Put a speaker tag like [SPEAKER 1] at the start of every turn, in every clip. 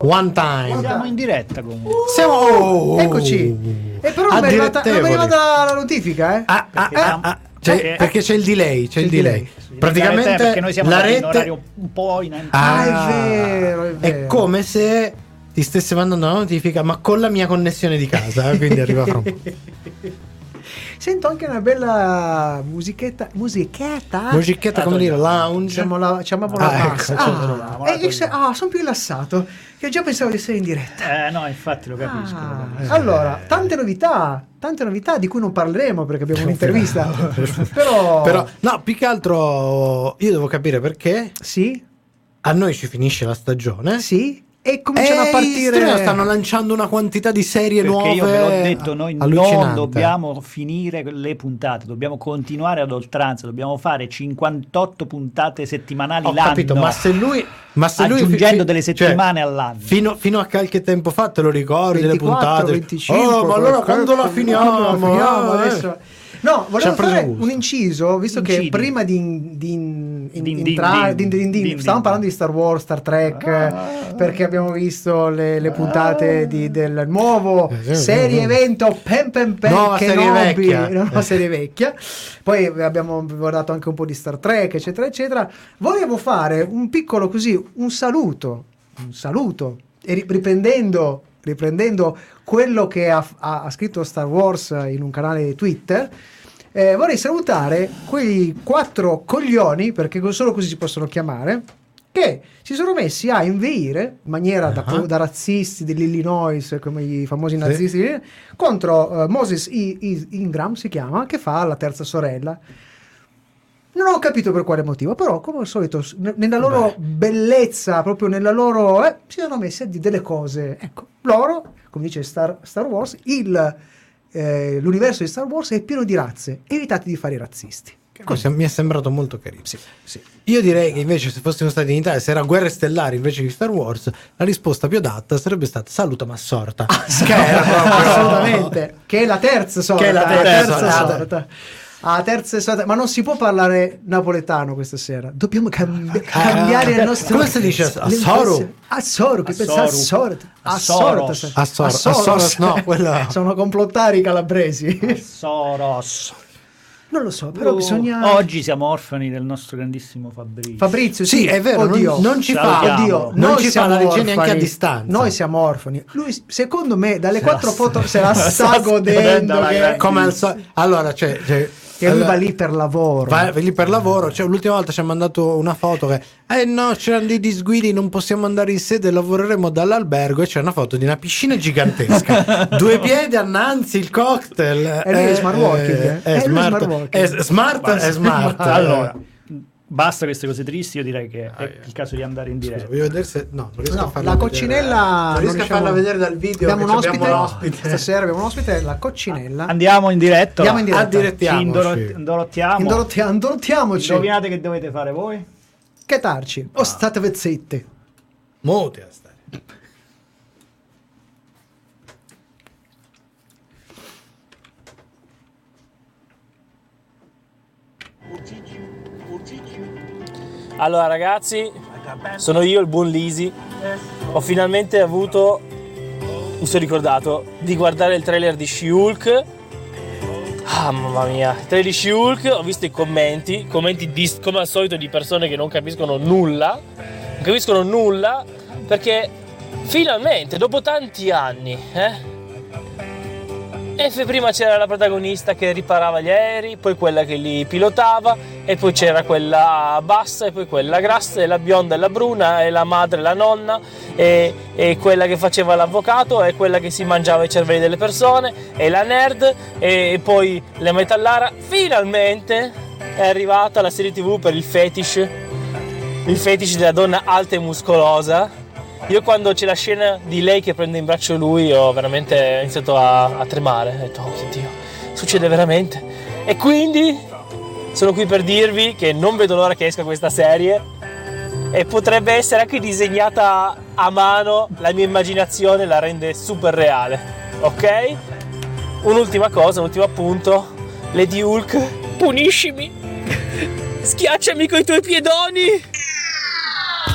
[SPEAKER 1] One time.
[SPEAKER 2] Siamo in diretta comunque.
[SPEAKER 1] Siamo. oh,
[SPEAKER 3] Eccoci. E però non mi è arrivata, la notifica, eh?
[SPEAKER 1] Ah, ah,
[SPEAKER 2] Perché
[SPEAKER 1] ah, ah, c'è-
[SPEAKER 2] perché-
[SPEAKER 1] perché c'è il delay. C'è il
[SPEAKER 3] il
[SPEAKER 1] delay.
[SPEAKER 3] delay.
[SPEAKER 1] Praticamente
[SPEAKER 2] perché noi siamo
[SPEAKER 1] la rete
[SPEAKER 2] orario un po' in anticipo.
[SPEAKER 3] Ah, è vero, è vero.
[SPEAKER 1] È come se ti stesse mandando una notifica, ma con la mia connessione di casa. Quindi arriva fra un po'.
[SPEAKER 3] Sento anche una bella musichetta. Musichetta?
[SPEAKER 1] Musichetta, come dire, lounge.
[SPEAKER 3] Siamo la, chiamiamo
[SPEAKER 1] Ah,
[SPEAKER 3] la
[SPEAKER 1] ecco, cioè,
[SPEAKER 3] ah,
[SPEAKER 2] la
[SPEAKER 3] e- e se- ah, sono più rilassato. Che già pensavo di essere in diretta.
[SPEAKER 2] Eh no, infatti lo capisco. lo
[SPEAKER 3] Ah,
[SPEAKER 2] capisco.
[SPEAKER 3] allora, tante novità, tante novità di cui non parleremo perché abbiamo un'intervista. Però,
[SPEAKER 1] Però, no, più che altro io devo capire perché
[SPEAKER 3] sì,
[SPEAKER 1] a noi ci finisce la stagione.
[SPEAKER 3] sì, e cominciano
[SPEAKER 1] e
[SPEAKER 3] a partire.
[SPEAKER 1] stanno lanciando una quantità di serie
[SPEAKER 2] Perché
[SPEAKER 1] nuove.
[SPEAKER 2] io ve l'ho detto, noi non dobbiamo finire le puntate, dobbiamo continuare ad oltranza, dobbiamo fare 58 puntate settimanali
[SPEAKER 1] Ho
[SPEAKER 2] l'anno.
[SPEAKER 1] capito, ma se lui, ma se lui
[SPEAKER 2] Aggiungendo
[SPEAKER 1] fi-
[SPEAKER 2] delle
[SPEAKER 1] cioè,
[SPEAKER 2] settimane all'anno.
[SPEAKER 1] Fino, fino a qualche tempo fa te lo ricordi
[SPEAKER 3] 24,
[SPEAKER 1] le puntate?
[SPEAKER 3] 25,
[SPEAKER 1] oh, ma allora quando la finiamo?
[SPEAKER 3] quando la finiamo
[SPEAKER 1] Eh.
[SPEAKER 3] adesso? No, volevo fare un inciso, visto che
[SPEAKER 2] Incidi.
[SPEAKER 3] prima di, di entrare, stavamo parlando di Star Wars, Star Trek,
[SPEAKER 2] Ah.
[SPEAKER 3] perché abbiamo visto le, le puntate di- del nuovo
[SPEAKER 1] Eh,
[SPEAKER 3] serie evento Pen Pen Pen
[SPEAKER 1] Nuova serie vecchia.
[SPEAKER 3] nuova serie vecchia. Poi abbiamo guardato anche un po' di Star Trek, eccetera, eccetera. Volevo fare un piccolo così, un saluto, un saluto, e ri- riprendendo, riprendendo quello che ha, ha- ha scritto Star Wars in un canale Twitter. Eh, vorrei salutare quei quattro coglioni, perché solo così si possono chiamare, che si sono messi a inveire in maniera da,
[SPEAKER 1] Ah.
[SPEAKER 3] da razzisti dell'Illinois, come i famosi
[SPEAKER 1] Sì.
[SPEAKER 3] nazisti, contro eh, Moses I- I- Ingram, si chiama, che fa la terza sorella. Non ho capito per quale motivo, però come al solito nella loro bellezza, proprio nella loro... eh, si sono messi a dire delle cose. Ecco, loro, come dice Star, Star Wars, il, eh, l'universo di Star Wars è pieno di razze, evitate di fare i razzisti.
[SPEAKER 1] Questo mi è sembrato molto carino.
[SPEAKER 3] Sì, sì.
[SPEAKER 1] Io direi che invece se fossimo stati in Italia, se era Guerre Stellari invece di Star Wars, la risposta più adatta sarebbe stata saluta ma assorta. che era proprio-
[SPEAKER 3] Assolutamente, che è la terza sorta.
[SPEAKER 1] Che è la
[SPEAKER 3] la
[SPEAKER 1] terza
[SPEAKER 3] terza
[SPEAKER 1] sorta.
[SPEAKER 3] sorta. Ah, terza sorta. Ma non si può parlare napoletano questa sera. Dobbiamo cambi- cambiare il nostro.
[SPEAKER 1] Come si dice? Assoru?
[SPEAKER 3] Assoru, che pensa
[SPEAKER 2] Assoru.
[SPEAKER 3] assorta.
[SPEAKER 2] Assoros.
[SPEAKER 3] Assorta.
[SPEAKER 1] Assor- Assoros, no, quella-
[SPEAKER 3] Sono complottari calabresi.
[SPEAKER 2] Soros.
[SPEAKER 3] Non lo so, però
[SPEAKER 2] Oh,
[SPEAKER 3] bisogna.
[SPEAKER 2] Oggi siamo orfani del nostro grandissimo Fabrizio.
[SPEAKER 3] Fabrizio,
[SPEAKER 1] Sì, è vero, non-
[SPEAKER 3] oddio.
[SPEAKER 1] non ci fa-.
[SPEAKER 3] Oddio,
[SPEAKER 1] non
[SPEAKER 3] noi
[SPEAKER 1] ci fa
[SPEAKER 3] siamo
[SPEAKER 1] la
[SPEAKER 3] orfani.
[SPEAKER 1] neanche a distanza.
[SPEAKER 3] Noi siamo orfani. Lui, secondo me, dalle
[SPEAKER 2] Se
[SPEAKER 3] quattro
[SPEAKER 2] la-
[SPEAKER 3] foto se la sta godendo. che-.
[SPEAKER 1] Come al solito. Allora, cioè, cioè,
[SPEAKER 3] Che lui
[SPEAKER 1] allora-
[SPEAKER 3] va lì per lavoro.
[SPEAKER 1] Va lì per lavoro, cioè l'ultima volta ci ha mandato una foto che eh no, c'erano dei disguidi, non possiamo andare in sede, lavoreremo dall'albergo e c'è una foto di una piscina gigantesca, due piedi annanzi, il cocktail.
[SPEAKER 3] E lui è smart working, eh?
[SPEAKER 1] È,
[SPEAKER 3] lui è
[SPEAKER 1] smart,
[SPEAKER 3] smart working.
[SPEAKER 1] è smart, è smart.
[SPEAKER 2] Allora, basta queste cose tristi, io direi che è
[SPEAKER 1] Ah,
[SPEAKER 2] il caso di andare in
[SPEAKER 1] Scusa,
[SPEAKER 2] diretta.
[SPEAKER 1] voglio vedere se no, non riesco
[SPEAKER 3] No,
[SPEAKER 1] a farla
[SPEAKER 3] la
[SPEAKER 1] vedere.
[SPEAKER 3] coccinella
[SPEAKER 1] non riesco a
[SPEAKER 3] riusciamo-
[SPEAKER 1] farla vedere dal video
[SPEAKER 3] abbiamo un
[SPEAKER 1] che
[SPEAKER 3] ospite,
[SPEAKER 1] abbiamo l'ospite.
[SPEAKER 3] stasera abbiamo un ospite la coccinella
[SPEAKER 2] Andiamo in diretta.
[SPEAKER 3] Andiamo in diretta.
[SPEAKER 1] Addirettiamoci.
[SPEAKER 2] Ci indoro- indorottiamo.
[SPEAKER 3] Indorotti- indorottiamoci
[SPEAKER 2] Indovinate che dovete fare voi?
[SPEAKER 3] che tarci o state vezzette
[SPEAKER 1] Muti a stare.
[SPEAKER 4] Allora ragazzi, sono io il buon Lisi. Ho finalmente avuto, mi sono ricordato, di guardare il trailer di She-Hulk. Ah mamma mia, il trailer di She-Hulk, ho visto i commenti, commenti di- come al solito di persone che non capiscono nulla. Non capiscono nulla perché finalmente, dopo tanti anni, eh? E prima c'era la protagonista che riparava gli aerei, poi quella che li pilotava, e poi c'era quella bassa, e poi quella grassa, e la bionda e la bruna, e la madre e la nonna, e, e quella che faceva l'avvocato, e quella che si mangiava i cervelli delle persone, e la nerd, e, e poi la metallara. Finalmente è arrivata la serie tv per il fetish, il fetish della donna alta e muscolosa. Io quando c'è la scena di lei che prende in braccio lui ho veramente iniziato a, a tremare. Ho detto, oh mio Dio, succede veramente. E quindi sono qui per dirvi che non vedo l'ora che esca questa serie e potrebbe essere anche disegnata a mano, la mia immaginazione la rende super reale. Ok? Un'ultima cosa, un ultimo appunto. Lady Hulk, puniscimi! Schiacciami coi tuoi piedoni!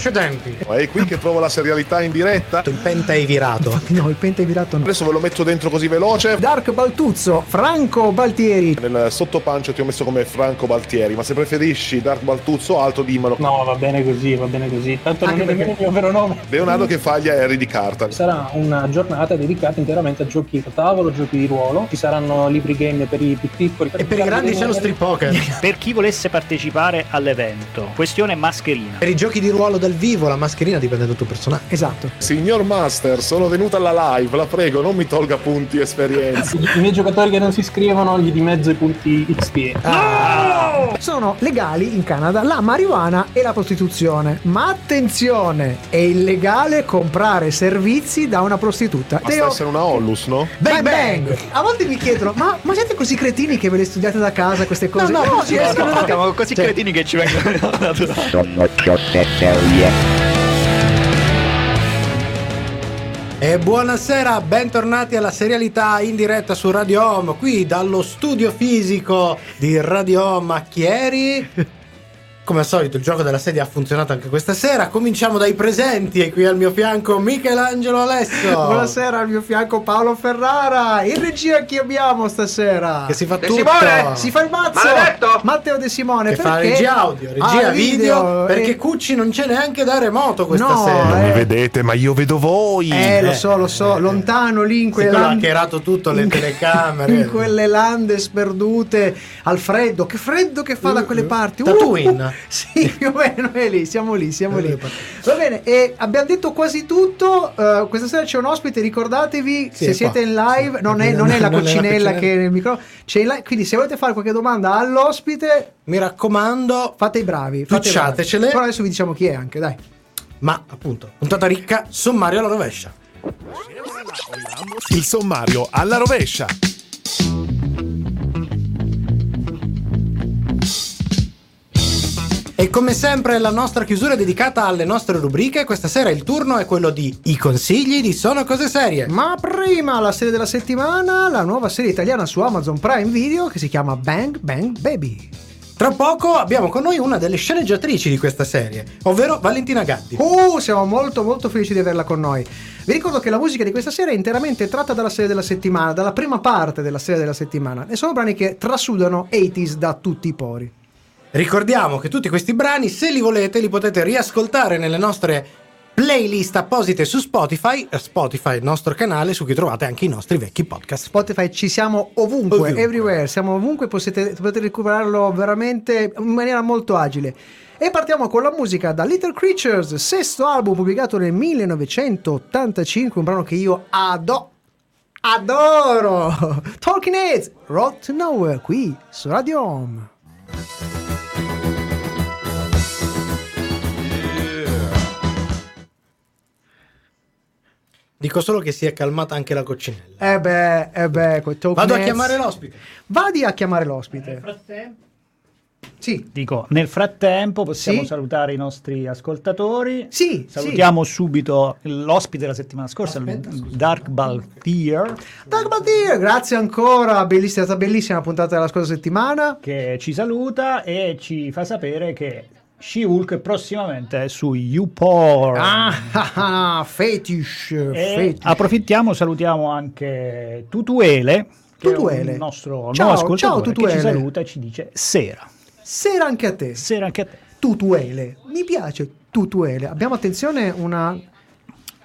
[SPEAKER 1] precedenti,
[SPEAKER 5] È qui che trovo la serialità in diretta.
[SPEAKER 1] il penta è virato.
[SPEAKER 3] No, il pente virato no.
[SPEAKER 5] Adesso ve lo metto dentro così veloce.
[SPEAKER 3] Dark Baltuzzo, Franco Baltieri.
[SPEAKER 5] Nel sottopancio ti ho messo come Franco Baltieri, ma se preferisci Dark Baltuzzo o altro dimmelo.
[SPEAKER 6] No, va bene così, va bene così. Tanto non
[SPEAKER 3] Anche
[SPEAKER 6] è nemmeno
[SPEAKER 3] perché-
[SPEAKER 6] il mio vero nome.
[SPEAKER 5] Leonardo che faglia Harry di carta.
[SPEAKER 6] Sarà una giornata dedicata interamente a giochi da tavolo, giochi di ruolo. Ci saranno libri game per i più piccoli.
[SPEAKER 1] E per i grandi c'è lo strip poker.
[SPEAKER 2] Per chi volesse partecipare all'evento, questione mascherina.
[SPEAKER 1] Per i giochi di ruolo dal vivo, la mascherina dipende dal tuo personaggio.
[SPEAKER 3] Esatto.
[SPEAKER 5] Signor Master, sono venuta alla live, la prego, non mi tolga punti e esperienze.
[SPEAKER 6] I, miei giocatori che non si iscrivono gli dimezzo i punti XP.
[SPEAKER 3] Sono legali in Canada la marijuana e la prostituzione. Ma attenzione, è illegale comprare servizi da una prostituta.
[SPEAKER 5] Basta
[SPEAKER 3] Teo,
[SPEAKER 5] essere una Onlus, no?
[SPEAKER 3] Bang bang! A volte mi chiedono, ma, ma siete così cretini che ve le studiate da casa queste cose?
[SPEAKER 1] No, no,
[SPEAKER 3] ci
[SPEAKER 1] no,
[SPEAKER 3] escono da-
[SPEAKER 2] Siamo così
[SPEAKER 3] Cioè,
[SPEAKER 2] cretini che ci vengono naturali.
[SPEAKER 7] Sono cose serie.
[SPEAKER 1] E buonasera, bentornati alla serialità in diretta su Radio Home, qui dallo studio fisico di Radio Home a Chieri. Come al solito il gioco della sedia ha funzionato anche questa sera. Cominciamo dai presenti e qui al mio fianco Michelangelo Alesso.
[SPEAKER 3] Buonasera al mio fianco Paolo Ferrara. In regia chi abbiamo stasera?
[SPEAKER 1] Che si fa
[SPEAKER 8] De
[SPEAKER 1] tutto.
[SPEAKER 8] Simone!
[SPEAKER 3] Si fa il mazzo!
[SPEAKER 8] Maledetto!
[SPEAKER 3] Matteo De Simone.
[SPEAKER 1] Che fa
[SPEAKER 3] perché?
[SPEAKER 1] regia audio, regia
[SPEAKER 3] Ah,
[SPEAKER 1] video, perché
[SPEAKER 3] eh,
[SPEAKER 1] Cucci non c'è neanche da remoto questa
[SPEAKER 3] No,
[SPEAKER 1] sera.
[SPEAKER 3] eh.
[SPEAKER 5] vedete, ma io vedo voi.
[SPEAKER 3] Eh, lo
[SPEAKER 1] Eh,
[SPEAKER 3] so, lo so,
[SPEAKER 1] eh,
[SPEAKER 3] lontano lì in
[SPEAKER 1] Sì,
[SPEAKER 3] quelle
[SPEAKER 1] ha
[SPEAKER 3] lande-
[SPEAKER 1] hackerato tutto, le
[SPEAKER 3] in-
[SPEAKER 1] telecamere.
[SPEAKER 3] In quelle lande sperdute al freddo. Che freddo che fa da quelle parti. Uh,
[SPEAKER 1] Tatooine.
[SPEAKER 3] sì, più o meno è lì, siamo lì, siamo lì. Va bene, e abbiamo detto quasi tutto. eh, questa sera c'è un ospite, ricordatevi,
[SPEAKER 1] Sì,
[SPEAKER 3] se siete
[SPEAKER 1] qua.
[SPEAKER 3] in live,
[SPEAKER 1] Sì,
[SPEAKER 3] non è, non è la
[SPEAKER 1] non
[SPEAKER 3] coccinella che è nel microfono, c'è in live, quindi se volete fare qualche domanda all'ospite,
[SPEAKER 1] Mi raccomando,
[SPEAKER 3] fate i bravi.
[SPEAKER 1] Pucciatecele.
[SPEAKER 3] Però adesso vi diciamo chi è anche, dai.
[SPEAKER 1] ma appunto, puntata ricca, sommario alla rovescia.
[SPEAKER 5] Il sommario alla rovescia.
[SPEAKER 1] E come sempre la nostra chiusura è dedicata alle nostre rubriche. Questa sera il turno è quello di I consigli di Sono Cose Serie.
[SPEAKER 3] Ma prima la serie della settimana, la nuova serie italiana su Amazon Prime Video che si chiama Bang Bang Baby.
[SPEAKER 1] Tra poco abbiamo con noi una delle sceneggiatrici di questa serie, ovvero Valentina Gatti.
[SPEAKER 3] Uh, siamo molto molto felici di averla con noi. Vi ricordo che la musica di questa serie è interamente tratta dalla serie della settimana, dalla prima parte della serie della settimana, e sono brani che trasudano 80s da tutti i pori.
[SPEAKER 1] Ricordiamo che tutti questi brani, se li volete, li potete riascoltare nelle nostre playlist apposite su Spotify, eh, Spotify, il nostro canale su cui trovate anche i nostri vecchi podcast.
[SPEAKER 3] Spotify ci siamo ovunque,
[SPEAKER 1] Ovunque.
[SPEAKER 3] everywhere, siamo ovunque, potete, potete recuperarlo veramente in maniera molto agile. E partiamo con la musica da Little Creatures, sesto album pubblicato nel 1985, un brano che io ado- adoro. Talking Heads, Road to Nowhere, qui su Radio Home.
[SPEAKER 1] Dico solo che si è calmata anche la coccinella.
[SPEAKER 3] Eh beh, eh beh,
[SPEAKER 1] Vado a chiamare l'ospite.
[SPEAKER 3] Vadi a chiamare l'ospite. Sì,
[SPEAKER 2] Dico, nel frattempo possiamo
[SPEAKER 3] Sì.
[SPEAKER 2] salutare i nostri ascoltatori.
[SPEAKER 3] sì,
[SPEAKER 2] Salutiamo subito l'ospite della settimana scorsa, il
[SPEAKER 1] Aspetta, scusa.
[SPEAKER 2] Dark Baltier,
[SPEAKER 3] sì. Doug Baltier, grazie ancora, bellissima, è stata bellissima la puntata della scorsa settimana.
[SPEAKER 2] che ci saluta e ci fa sapere che She-Hulk prossimamente su YouPorn.
[SPEAKER 3] Ah, ah, ah, fetish, fetish.
[SPEAKER 2] approfittiamo, salutiamo anche Tutuele,
[SPEAKER 3] Tutuele.
[SPEAKER 2] un nostro
[SPEAKER 3] Ciao,
[SPEAKER 2] nuovo ascoltatore
[SPEAKER 3] ciao,
[SPEAKER 2] che ci
[SPEAKER 3] Tutuele.
[SPEAKER 2] saluta e ci dice sera.
[SPEAKER 3] Sera anche a te.
[SPEAKER 2] Sera anche a te.
[SPEAKER 3] Tutuele. Mi piace Tutuele. Abbiamo attenzione una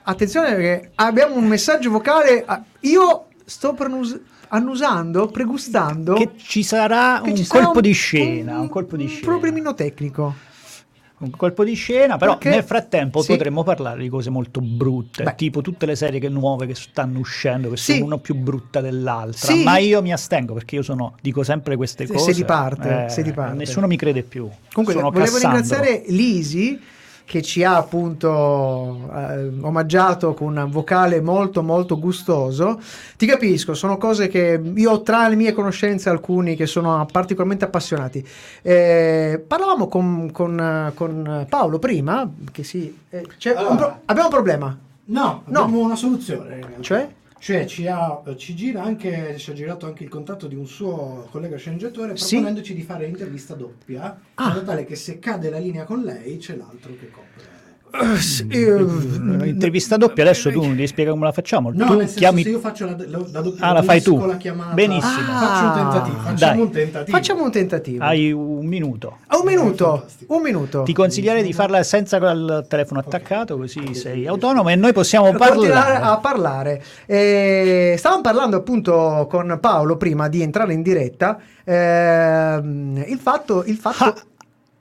[SPEAKER 3] Attenzione perché abbiamo un messaggio vocale. Io sto pronus- annusando, pregustando
[SPEAKER 2] Che ci sarà
[SPEAKER 3] che
[SPEAKER 2] un
[SPEAKER 3] ci sarà
[SPEAKER 2] colpo di scena, un, colpo di
[SPEAKER 3] un
[SPEAKER 2] scena.
[SPEAKER 3] problemino tecnico.
[SPEAKER 2] Un colpo di scena, però
[SPEAKER 3] Perché-
[SPEAKER 2] nel frattempo
[SPEAKER 3] Sì.
[SPEAKER 2] potremmo parlare di cose molto brutte,
[SPEAKER 3] Beh.
[SPEAKER 2] tipo tutte le serie che nuove che stanno uscendo, che
[SPEAKER 3] Sì.
[SPEAKER 2] sono una più brutta dell'altra,
[SPEAKER 3] Sì.
[SPEAKER 2] ma io mi astengo perché io sono, dico sempre queste
[SPEAKER 3] Se-
[SPEAKER 2] cose.
[SPEAKER 3] se di parte,
[SPEAKER 2] eh,
[SPEAKER 3] se di parte.
[SPEAKER 2] Nessuno mi crede più.
[SPEAKER 3] Comunque
[SPEAKER 2] sono
[SPEAKER 3] volevo
[SPEAKER 2] Cassandro.
[SPEAKER 3] ringraziare Lisi che ci ha appunto eh, omaggiato con un vocale molto molto gustoso. Ti capisco, sono cose che io ho tra le mie conoscenze alcuni che sono particolarmente appassionati. Eh, parlavamo con, con, con Paolo prima, che sì, eh, c'è un
[SPEAKER 1] Allora.
[SPEAKER 3] pro- abbiamo un problema,
[SPEAKER 1] No,
[SPEAKER 3] No.
[SPEAKER 1] abbiamo una soluzione.
[SPEAKER 3] cioè?
[SPEAKER 1] Cioè ci, ha, ci gira anche, ci ha girato anche il contatto di un suo collega sceneggiatore
[SPEAKER 3] Sì.
[SPEAKER 1] proponendoci di fare l'intervista doppia,
[SPEAKER 3] Ah.
[SPEAKER 1] in modo tale che se cade la linea con lei c'è l'altro che copre.
[SPEAKER 3] Eh, eh,
[SPEAKER 2] Intervista doppia, adesso tu mi devi spiegare come la facciamo.
[SPEAKER 1] No,
[SPEAKER 2] tu
[SPEAKER 1] nel senso,
[SPEAKER 2] chiami
[SPEAKER 1] se io faccio la, la, la doppia
[SPEAKER 2] Ah, la fai tu.
[SPEAKER 1] la chiamata,
[SPEAKER 2] Benissimo.
[SPEAKER 1] faccio un tentativo.
[SPEAKER 3] Ah,
[SPEAKER 1] Facciamo
[SPEAKER 2] dai.
[SPEAKER 1] un tentativo.
[SPEAKER 3] Facciamo un tentativo.
[SPEAKER 2] hai un minuto.
[SPEAKER 3] Ah, un minuto, un minuto.
[SPEAKER 2] Ti consiglierei di farla senza il telefono attaccato, così sei autonomo e noi possiamo
[SPEAKER 3] continuare
[SPEAKER 2] parlare.
[SPEAKER 3] a parlare. Eh, stavamo parlando appunto con Paolo prima di entrare in diretta. ehm, il fatto, il fatto
[SPEAKER 2] Ah,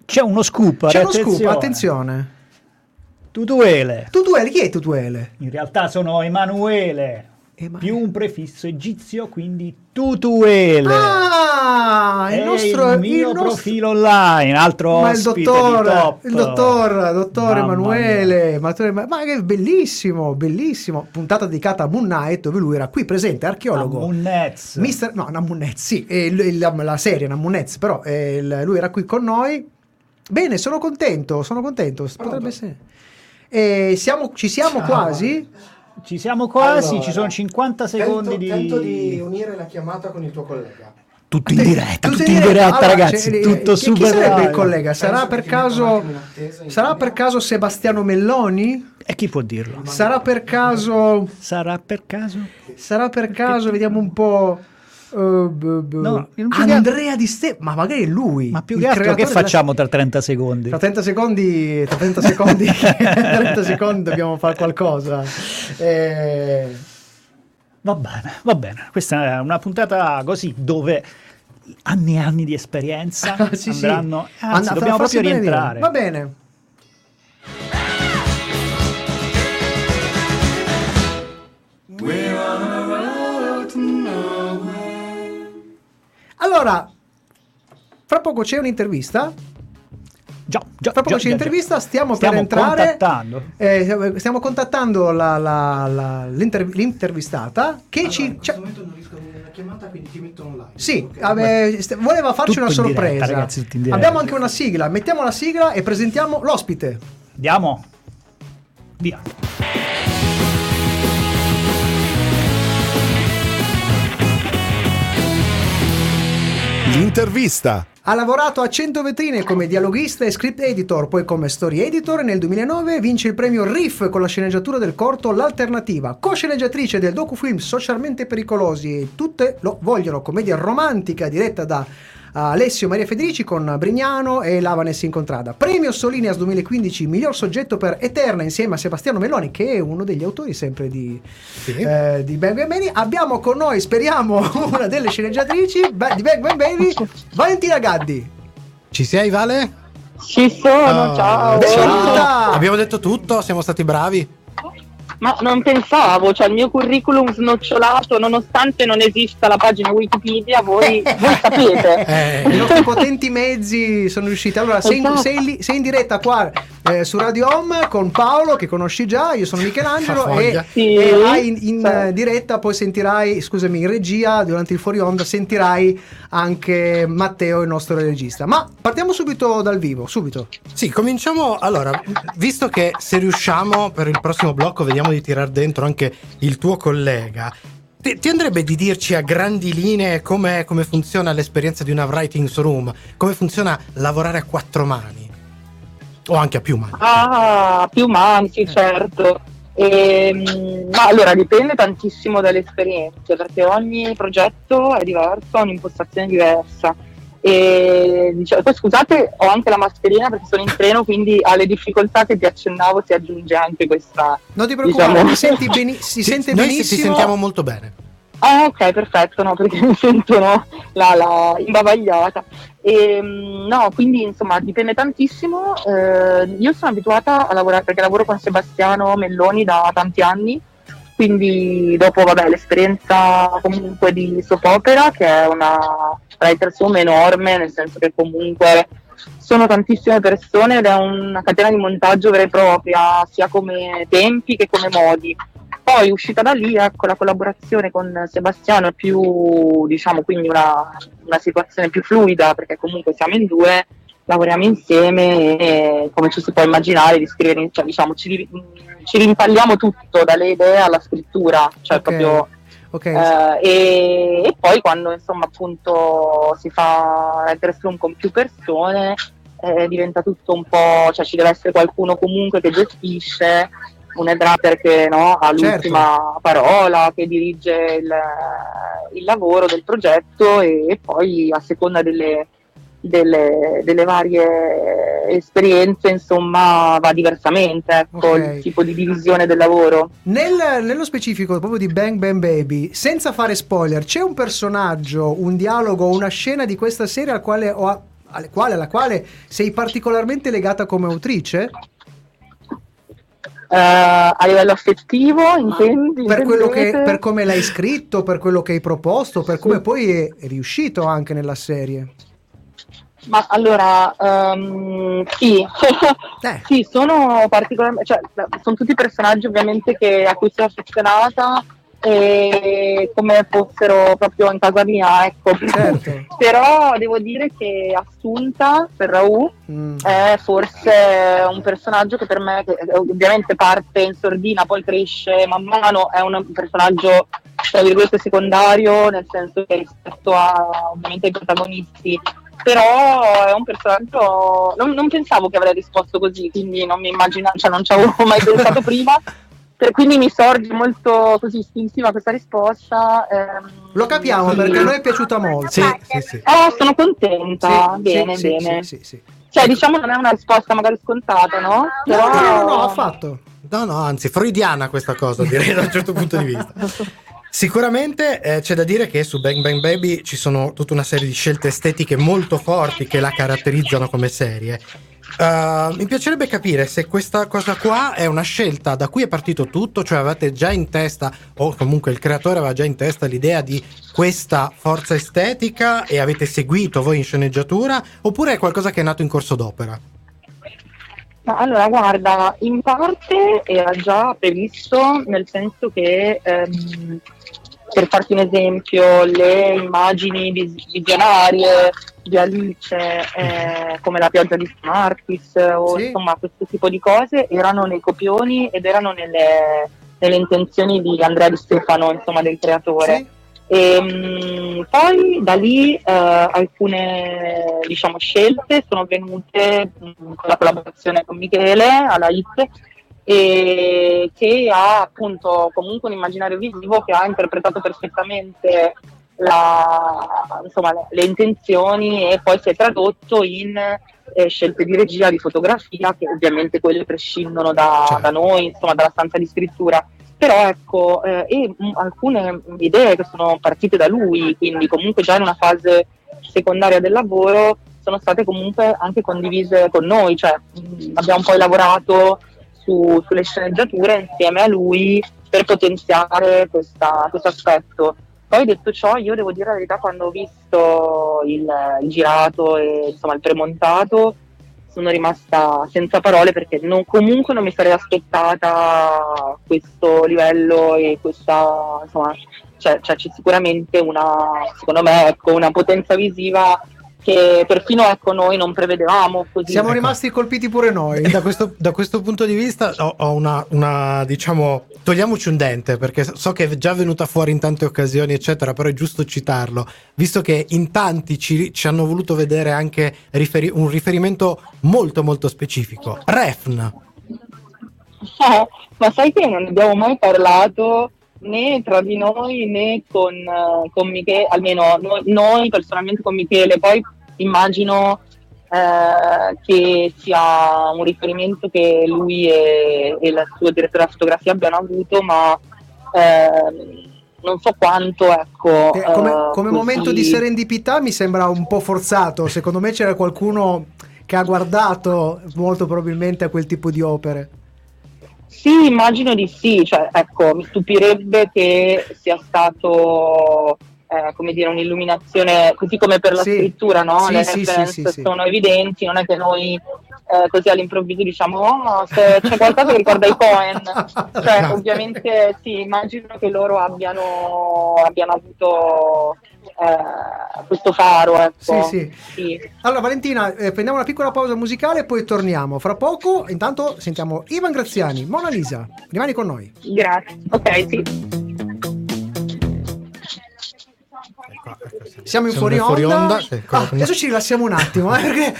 [SPEAKER 2] c'è uno scoop,
[SPEAKER 3] c'è uno
[SPEAKER 2] attenzione.
[SPEAKER 3] scoop, attenzione.
[SPEAKER 2] Tutuele.
[SPEAKER 3] Tutuele, chi è Tutuele?
[SPEAKER 2] In realtà sono Emanuele,
[SPEAKER 3] Ema-
[SPEAKER 2] più un prefisso egizio, quindi Tutuele.
[SPEAKER 3] Ah,
[SPEAKER 2] È
[SPEAKER 3] il nostro
[SPEAKER 2] il mio
[SPEAKER 3] il nostro-
[SPEAKER 2] profilo online, altro
[SPEAKER 3] Ma il dottor,
[SPEAKER 2] di top.
[SPEAKER 3] il dottor, dottor Emanuele, ma, che bellissimo, bellissimo. Puntata dedicata a Moon Knight, dove lui era qui presente, archeologo.
[SPEAKER 2] Amunez.
[SPEAKER 3] Mister, no, Namunez, sì, eh, il- il- la, la serie Namunez, però eh, il- lui era qui con noi. Bene, sono contento, sono contento. Potrebbe essere. Eh, siamo, ci siamo
[SPEAKER 1] Ciao.
[SPEAKER 3] quasi.
[SPEAKER 2] Ci siamo quasi,
[SPEAKER 1] Allora,
[SPEAKER 2] ci sono 50 secondi
[SPEAKER 1] tento,
[SPEAKER 2] di...
[SPEAKER 1] tento di unire la chiamata con il tuo collega.
[SPEAKER 2] Tutto in diretta,
[SPEAKER 3] Tutto
[SPEAKER 2] tutto in diretta,
[SPEAKER 3] Allora,
[SPEAKER 2] ragazzi, tutto
[SPEAKER 3] chi,
[SPEAKER 2] super
[SPEAKER 3] Chi sarebbe il collega? Sarà per caso sarà per caso Sebastiano Melloni?
[SPEAKER 2] E chi può dirlo?
[SPEAKER 3] Sarà per caso
[SPEAKER 2] Sarà per caso?
[SPEAKER 3] sarà per caso vediamo un po' b- b-
[SPEAKER 2] No,
[SPEAKER 3] Andrea Di Ste ma magari è lui.
[SPEAKER 2] Ma più che altro che
[SPEAKER 3] creatore della-
[SPEAKER 2] facciamo tra 30 secondi?
[SPEAKER 3] Tra 30 secondi, tra 30 secondi, 30 secondi dobbiamo fare qualcosa. Eh,
[SPEAKER 2] Va bene, va bene. Questa è una puntata così dove anni e anni di esperienza
[SPEAKER 3] sì, sì.
[SPEAKER 2] andranno... Anzi,
[SPEAKER 3] And-
[SPEAKER 2] dobbiamo proprio
[SPEAKER 3] dire.
[SPEAKER 2] rientrare.
[SPEAKER 3] Va bene. Allora, fra poco c'è un'intervista.
[SPEAKER 2] Già, già,
[SPEAKER 3] Fra poco
[SPEAKER 2] già,
[SPEAKER 3] c'è un'intervista, stiamo,
[SPEAKER 2] Stiamo
[SPEAKER 3] per entrare.
[SPEAKER 2] contattando.
[SPEAKER 3] Eh, stiamo contattando la- la- la- l'inter- l'intervistata che
[SPEAKER 1] Allora,
[SPEAKER 3] ci.
[SPEAKER 1] in questo momento non riesco a unire la chiamata, quindi ti metto online.
[SPEAKER 3] Sì,
[SPEAKER 1] Ok?
[SPEAKER 3] vabbè, st- voleva farci
[SPEAKER 2] Tutto
[SPEAKER 3] una
[SPEAKER 2] in diretta,
[SPEAKER 3] sorpresa.
[SPEAKER 2] ragazzi.
[SPEAKER 3] Abbiamo anche una sigla. Mettiamo la sigla e presentiamo l'ospite.
[SPEAKER 2] Andiamo. Via.
[SPEAKER 5] L'intervista.
[SPEAKER 3] Ha lavorato a 100 vetrine come dialoghista e script editor, poi come story editor e nel 2009 vince il premio Riff con la sceneggiatura del corto L'Alternativa, co-sceneggiatrice del docufilm Socialmente Pericolosi e tutte lo vogliono, commedia romantica diretta da Alessio Maria Federici con Brignano e Lavanes in contrada. Premio Solineas 2015, miglior soggetto per Eterna insieme a Sebastiano Melloni che è uno degli autori sempre di,
[SPEAKER 1] Sì.
[SPEAKER 3] eh, di Bang Bang Baby. Abbiamo con noi, speriamo, una delle sceneggiatrici di Bang Bang Baby, Valentina Gaddi.
[SPEAKER 1] Ci sei, Vale?
[SPEAKER 8] Ci sono,
[SPEAKER 1] Ah,
[SPEAKER 8] ciao.
[SPEAKER 3] Benvenuta!
[SPEAKER 1] Abbiamo detto tutto, siamo stati bravi.
[SPEAKER 8] Ma non pensavo, cioè il mio curriculum snocciolato, nonostante non esista la pagina Wikipedia, voi, voi sapete.
[SPEAKER 1] Eh,
[SPEAKER 3] I nostri potenti mezzi sono riusciti. Allora, sei in,
[SPEAKER 8] Esatto.
[SPEAKER 3] sei lì- sei in diretta qua eh, su Radio Home con Paolo, che conosci già. Io sono Michelangelo. E.
[SPEAKER 8] Sì.
[SPEAKER 3] e hai in, in, eh, diretta, poi sentirai, scusami, in regia durante il fuori onda, sentirai anche Matteo, il nostro regista. Ma partiamo subito dal vivo, subito.
[SPEAKER 1] Sì, cominciamo. Allora, visto che se riusciamo per il prossimo blocco, vediamo di tirar dentro anche il tuo collega. Ti, ti andrebbe di dirci a grandi linee come, come funziona l'esperienza di una writing room? Come funziona lavorare a quattro mani? O anche a più mani?
[SPEAKER 8] Ah, più mani, sì, certo. Ehm, ma allora dipende tantissimo dalle esperienze, perché ogni progetto è diverso, ha un'impostazione diversa. E, diciamo, poi scusate, ho anche la mascherina perché sono in treno, quindi alle difficoltà che ti accennavo si aggiunge anche questa.
[SPEAKER 3] Non ti preoccupare,
[SPEAKER 8] Diciamo-
[SPEAKER 3] mi senti beni- si sente
[SPEAKER 1] noi
[SPEAKER 3] benissimo.
[SPEAKER 1] ti sentiamo molto bene.
[SPEAKER 8] Ah, ok, perfetto, no, perché mi sento no, la, la imbavagliata. E, mm, no, quindi insomma dipende tantissimo. Eh, io sono abituata a lavorare perché lavoro con Sebastiano Melloni da tanti anni, quindi dopo vabbè, l'esperienza comunque di soap opera, che è una writer's room enorme, nel senso che comunque sono tantissime persone ed è una catena di montaggio vera e propria, sia come tempi che come modi. Poi uscita da lì, ecco, la collaborazione con Sebastiano è più, diciamo, quindi una, una situazione più fluida, perché comunque siamo in due, lavoriamo insieme e come ci si può immaginare di scrivere, cioè, diciamo, ci, ci rimpalliamo tutto, dalle idee alla scrittura, cioè
[SPEAKER 3] Ok.
[SPEAKER 8] proprio
[SPEAKER 3] Ok.
[SPEAKER 8] eh, e, e poi quando insomma appunto si fa writer's room con più persone eh, diventa tutto un po', cioè ci deve essere qualcuno comunque che gestisce, un headrapper che no, ha
[SPEAKER 3] Certo.
[SPEAKER 8] l'ultima parola, che dirige il, il lavoro del progetto e, e poi a seconda delle, delle, delle varie esperienze insomma va diversamente ecco,
[SPEAKER 3] Ok.
[SPEAKER 8] il tipo di divisione del lavoro.
[SPEAKER 3] Nel- nello specifico proprio di Bang Bang Baby, senza fare spoiler, c'è un personaggio, un dialogo, una scena di questa serie al quale, o a- alle quale, alla quale sei particolarmente legata come autrice?
[SPEAKER 8] Eh, a livello affettivo intendi?
[SPEAKER 3] Per, quello che, per come l'hai scritto, per quello che hai proposto, per come poi è è riuscito anche nella serie.
[SPEAKER 8] Ma allora, ehm, sì,
[SPEAKER 3] Eh.
[SPEAKER 8] sì, sono particolarmente, cioè, sono tutti personaggi ovviamente che- a cui sono affezionata e come fossero proprio in casa mia, ecco.
[SPEAKER 3] Certo.
[SPEAKER 8] Però devo dire che Assunta per Raul
[SPEAKER 3] Mm.
[SPEAKER 8] è forse un personaggio che per me, che ovviamente parte in sordina, poi cresce man mano, è un personaggio tra virgolette secondario, nel senso che rispetto a ovviamente ai protagonisti, però è un personaggio, non, non pensavo che avrei risposto così, quindi non mi immaginavo, cioè non ci avevo mai pensato prima. Per- quindi mi sorge molto così istintiva questa risposta. ehm,
[SPEAKER 3] Lo capiamo
[SPEAKER 8] sì.
[SPEAKER 3] perché a noi è piaciuta molto.
[SPEAKER 1] Sì, sì, sì.
[SPEAKER 8] Oh, sono contenta,
[SPEAKER 3] Sì,
[SPEAKER 8] bene,
[SPEAKER 3] sì,
[SPEAKER 8] bene.
[SPEAKER 3] sì, sì, sì.
[SPEAKER 8] Cioè, diciamo, non è una risposta magari scontata, no?
[SPEAKER 3] No,
[SPEAKER 8] Però...
[SPEAKER 3] no, no, no, affatto.
[SPEAKER 1] No, no, anzi, freudiana questa cosa, direi da un certo punto di vista. Sicuramente eh, c'è da dire che su Bang Bang Baby ci sono tutta una serie di scelte estetiche molto forti che la caratterizzano come serie. Uh, mi piacerebbe capire se questa cosa qua è una scelta da cui è partito tutto, cioè avete già in testa, o comunque il creatore aveva già in testa l'idea di questa forza estetica e avete seguito voi in sceneggiatura, oppure è qualcosa che è nato in corso d'opera?
[SPEAKER 8] Allora, guarda, in parte era già previsto, nel senso che, ehm, per farti un esempio, le immagini vis- visionarie di Alice, eh, come la pioggia di Smartis, o
[SPEAKER 3] Sì.
[SPEAKER 8] insomma questo tipo di cose, erano nei copioni ed erano nelle, nelle intenzioni di Andrea Di Stefano, insomma, del creatore.
[SPEAKER 3] Sì?
[SPEAKER 8] E, mh, poi da lì eh, alcune diciamo, scelte sono venute mh, con la collaborazione con Michele alla IT e che ha appunto comunque un immaginario visivo che ha interpretato perfettamente la- insomma, le, le intenzioni e poi si è tradotto in eh, scelte di regia, di fotografia che ovviamente quelle prescindono da,
[SPEAKER 1] Certo.
[SPEAKER 8] da noi, insomma dalla stanza di scrittura però ecco, eh, e mh, alcune idee che sono partite da lui, quindi comunque già in una fase secondaria del lavoro, sono state comunque anche condivise con noi, cioè mh, abbiamo poi lavorato su- sulle sceneggiature insieme a lui per potenziare questa- questo aspetto. Poi detto ciò, io devo dire la verità, quando ho visto il, il girato e insomma il premontato, sono rimasta senza parole perché non- comunque non mi sarei aspettata questo livello e questa insomma c'è, c'è- c'è sicuramente una secondo me ecco, una potenza visiva che perfino ecco, noi non prevedevamo così
[SPEAKER 3] Siamo
[SPEAKER 1] Ecco.
[SPEAKER 3] rimasti colpiti pure noi.
[SPEAKER 1] Da questo, da questo punto di vista ho, ho una, una, diciamo, togliamoci un dente perché so che è già venuta fuori in tante occasioni, eccetera, però è giusto citarlo, visto che in tanti ci, ci hanno voluto vedere anche riferi- un riferimento molto molto specifico. Refn.
[SPEAKER 8] Eh, ma sai che non abbiamo mai parlato né tra di noi né con, eh, con Michele, almeno noi, noi personalmente con Michele, poi immagino eh, che sia un riferimento che lui e, e il suo direttore della fotografia abbiano avuto, ma ehm, non so quanto, ecco.
[SPEAKER 3] Eh, come,
[SPEAKER 8] eh,
[SPEAKER 3] come momento di serendipità mi sembra un po' forzato. Secondo me c'era qualcuno che ha guardato molto probabilmente a quel tipo di opere.
[SPEAKER 8] Sì, immagino di sì, cioè, ecco, mi stupirebbe che sia stato eh, come dire un'illuminazione così come per la
[SPEAKER 3] Sì.
[SPEAKER 8] scrittura, no?
[SPEAKER 3] Sì,
[SPEAKER 8] Le
[SPEAKER 3] sì,
[SPEAKER 8] reference sono evidenti, non è che noi eh, così all'improvviso diciamo oh, se c'è qualcosa che ricorda i Cohen. Cioè,
[SPEAKER 3] Esatto.
[SPEAKER 8] ovviamente sì, immagino che loro abbiano, abbiano avuto eh, questo faro, ecco.
[SPEAKER 3] Sì, sì.
[SPEAKER 8] Sì.
[SPEAKER 3] Allora, Valentina, eh, prendiamo una piccola pausa musicale e poi torniamo. Fra poco, intanto, sentiamo Ivan Graziani, Mona Lisa. Rimani con noi.
[SPEAKER 8] Grazie. Ok, sì.
[SPEAKER 1] Ecco, ecco, sì.
[SPEAKER 3] Siamo in
[SPEAKER 1] Siamo
[SPEAKER 3] fuori
[SPEAKER 1] fuori
[SPEAKER 3] onda.
[SPEAKER 1] onda, sì,
[SPEAKER 3] Ah, adesso ci rilassiamo un attimo, eh, perché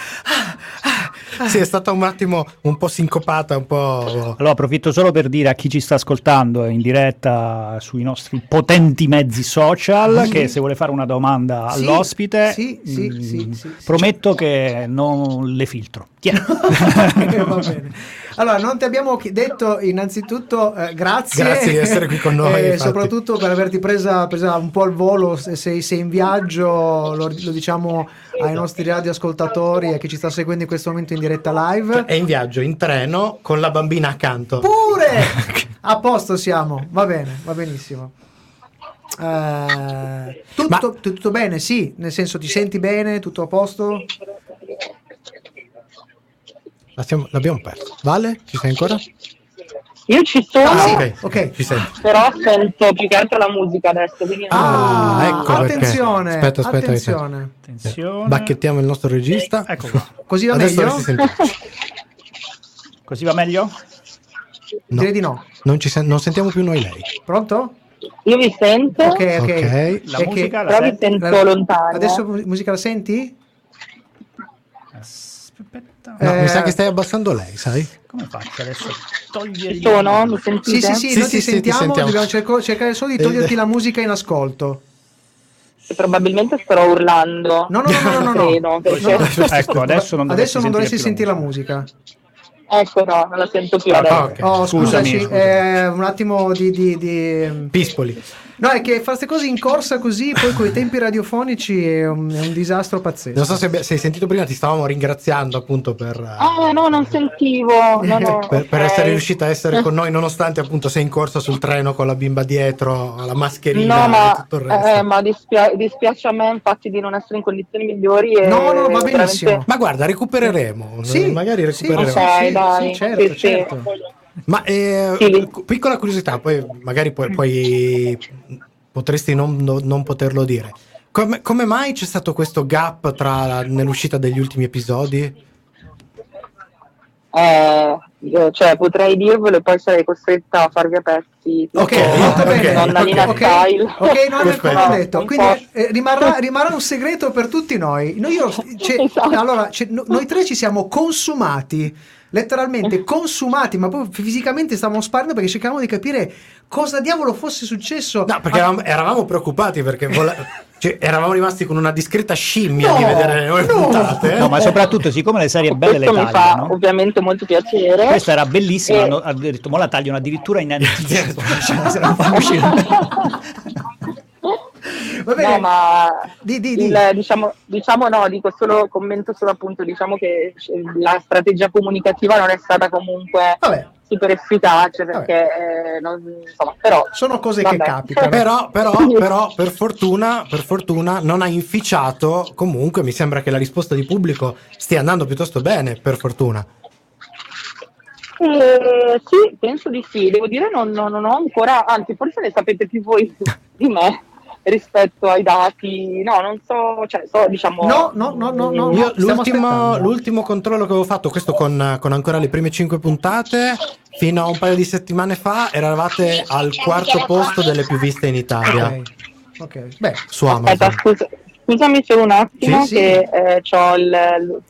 [SPEAKER 1] Sì, è stata un attimo un po' sincopata, un po'...
[SPEAKER 2] Allora approfitto solo per dire a chi ci sta ascoltando in diretta sui nostri potenti mezzi social che se vuole fare una domanda
[SPEAKER 3] Sì,
[SPEAKER 2] all'ospite
[SPEAKER 3] sì, sì,
[SPEAKER 2] mm,
[SPEAKER 3] sì, sì.
[SPEAKER 2] prometto che non le filtro. Tieni.
[SPEAKER 3] Va bene. Allora, non ti abbiamo detto innanzitutto eh, grazie.
[SPEAKER 1] Grazie di essere qui con noi,
[SPEAKER 3] E soprattutto per averti presa, presa un po' al volo. Se sei, sei in viaggio, lo, lo diciamo ai nostri radioascoltatori e chi ci sta seguendo in questo momento in diretta live.
[SPEAKER 1] È in viaggio, in treno, con la bambina accanto.
[SPEAKER 3] Pure a posto siamo. Va bene, va benissimo. Eh, tutto,
[SPEAKER 1] Ma-
[SPEAKER 3] tu- tutto bene, sì, nel senso ti senti bene, tutto a posto?
[SPEAKER 1] La stiamo- l'abbiamo persa. Vale? Ci sei ancora?
[SPEAKER 8] Io ci sono,
[SPEAKER 3] Ah, sì.
[SPEAKER 1] ok,
[SPEAKER 3] ok.
[SPEAKER 1] Ci
[SPEAKER 8] però sento più che altro la musica adesso. Quindi non-
[SPEAKER 1] Ah, ecco perché.
[SPEAKER 3] attenzione,
[SPEAKER 1] Aspetta, aspetta,
[SPEAKER 3] attenzione.
[SPEAKER 2] Attenzione.
[SPEAKER 1] Bacchettiamo il nostro regista.
[SPEAKER 2] Ecco.
[SPEAKER 3] Così va
[SPEAKER 1] Adesso
[SPEAKER 3] meglio?
[SPEAKER 2] Così va meglio?
[SPEAKER 1] No.
[SPEAKER 3] Direi di no.
[SPEAKER 1] Non, ci sen- non sentiamo più noi lei.
[SPEAKER 3] Pronto?
[SPEAKER 8] Io vi sento,
[SPEAKER 3] Ok, ok.
[SPEAKER 1] Ok.
[SPEAKER 2] La musica la
[SPEAKER 8] però vi
[SPEAKER 2] senti?
[SPEAKER 8] sento lontano.
[SPEAKER 3] Adesso mu- musica la senti?
[SPEAKER 2] Aspetta.
[SPEAKER 1] No,
[SPEAKER 3] Eh,
[SPEAKER 1] mi sa che stai abbassando lei, sai?
[SPEAKER 2] Come faccio adesso? a Togliere
[SPEAKER 8] Ci sono? Mi
[SPEAKER 3] Sì,
[SPEAKER 8] sentite?
[SPEAKER 3] sì, sì,
[SPEAKER 1] Sì,
[SPEAKER 3] noi
[SPEAKER 1] sì,
[SPEAKER 3] ti
[SPEAKER 1] sì, ti
[SPEAKER 3] sentiamo,
[SPEAKER 1] sentiamo.
[SPEAKER 3] dobbiamo cerco- cercare solo di toglierti la musica in ascolto.
[SPEAKER 8] Probabilmente starò urlando.
[SPEAKER 3] No, no, no, no, no, no.
[SPEAKER 8] Credo, perché-
[SPEAKER 2] Ecco, adesso non
[SPEAKER 3] Adesso non dovresti
[SPEAKER 2] dovresti
[SPEAKER 3] sentire la musica.
[SPEAKER 8] Ecco, no, non la sento più
[SPEAKER 1] Ah,
[SPEAKER 8] adesso.
[SPEAKER 1] ok.
[SPEAKER 3] Oh,
[SPEAKER 2] Scusami,
[SPEAKER 3] scusaci,
[SPEAKER 2] scusami.
[SPEAKER 3] eh, un attimo di... di- di-
[SPEAKER 1] Pispoli.
[SPEAKER 3] No, è che fare queste cose in corsa così, poi con i tempi radiofonici è un, è un disastro pazzesco.
[SPEAKER 1] Non so se, se hai sentito prima, ti stavamo ringraziando appunto per, eh,
[SPEAKER 8] Ah, no, non sentivo. No, no,
[SPEAKER 1] per, per
[SPEAKER 8] ok.
[SPEAKER 1] essere riuscita a essere con noi, nonostante appunto sei in corsa sul treno con la bimba dietro, la mascherina
[SPEAKER 8] No,
[SPEAKER 1] e
[SPEAKER 8] ma,
[SPEAKER 1] tutto il resto.
[SPEAKER 8] eh, ma dispia- dispiace a me infatti di non essere in condizioni migliori. E
[SPEAKER 3] No, no, va
[SPEAKER 8] veramente-
[SPEAKER 3] benissimo.
[SPEAKER 1] Ma guarda, recupereremo.
[SPEAKER 3] Sì,
[SPEAKER 1] magari
[SPEAKER 3] sì,
[SPEAKER 1] recupereremo.
[SPEAKER 8] Ok,
[SPEAKER 3] sì,
[SPEAKER 8] dai,
[SPEAKER 3] sì, certo,
[SPEAKER 8] sì, sì.
[SPEAKER 3] certo.
[SPEAKER 1] Ma eh,
[SPEAKER 8] Sì.
[SPEAKER 1] piccola curiosità, poi magari poi, poi potresti non, non- poterlo dire. Come, come mai c'è stato questo gap tra nell'uscita degli ultimi episodi?
[SPEAKER 8] Eh, io, cioè, potrei dirvelo e poi sarei costretta a farvi a pezzi.
[SPEAKER 1] Ok,
[SPEAKER 8] tipo,
[SPEAKER 1] va
[SPEAKER 3] bene,
[SPEAKER 8] Nonna
[SPEAKER 1] ok,
[SPEAKER 8] Nina
[SPEAKER 3] ok,
[SPEAKER 8] Style.
[SPEAKER 3] ok, non è ho detto, quindi eh, rimarrà, rimarrà un segreto per tutti noi. Noi, io- cioè,
[SPEAKER 8] Esatto.
[SPEAKER 3] allora, cioè, no- noi tre ci siamo consumati, letteralmente consumati, ma proprio fisicamente stavamo sparando perché cercavamo di capire cosa diavolo fosse successo.
[SPEAKER 1] No, perché
[SPEAKER 3] a-
[SPEAKER 1] eravamo, eravamo preoccupati perché vole- cioè, eravamo rimasti con una discreta scimmia
[SPEAKER 3] No,
[SPEAKER 1] di vedere le nuove
[SPEAKER 3] no.
[SPEAKER 1] puntate.
[SPEAKER 2] No, ma soprattutto, siccome le serie belle le
[SPEAKER 8] Questo mi fa
[SPEAKER 2] tagliano,
[SPEAKER 8] ovviamente molto piacere.
[SPEAKER 2] questa era bellissima.
[SPEAKER 8] Eh.
[SPEAKER 2] Hanno ha detto, mo la tagliano addirittura in anticipo. Cioè, se non fa uscire.
[SPEAKER 3] Va bene.
[SPEAKER 8] No, ma
[SPEAKER 3] Di- di- di.
[SPEAKER 8] il- diciamo, diciamo no, dico solo, commento solo appunto, diciamo che la strategia comunicativa non è stata comunque
[SPEAKER 3] Vabbè,
[SPEAKER 8] super efficace perché eh, non- insomma, però
[SPEAKER 3] sono cose che
[SPEAKER 8] Vabbè.
[SPEAKER 3] capitano.
[SPEAKER 1] Però, però, però, per fortuna, per fortuna, non ha inficiato. Comunque, mi sembra che la risposta di pubblico stia andando piuttosto bene. Per fortuna.
[SPEAKER 8] Eh, sì, penso di sì. Devo dire, non, non- non ho ancora, anzi, forse ne sapete più voi di me rispetto ai dati. No, non so, cioè, so, diciamo.
[SPEAKER 3] No, no, no, no, no.
[SPEAKER 1] Io l'ultimo, l'ultimo controllo che avevo fatto, questo con, con ancora le prime 5 puntate, fino a un paio di settimane fa, eravate al quarto posto delle più viste in Italia
[SPEAKER 3] Ok, ok. Beh,
[SPEAKER 1] su
[SPEAKER 8] Aspetta,
[SPEAKER 1] Amazon.
[SPEAKER 8] scusa, scusami solo un attimo
[SPEAKER 1] Sì, sì.
[SPEAKER 8] che eh, ho il, il-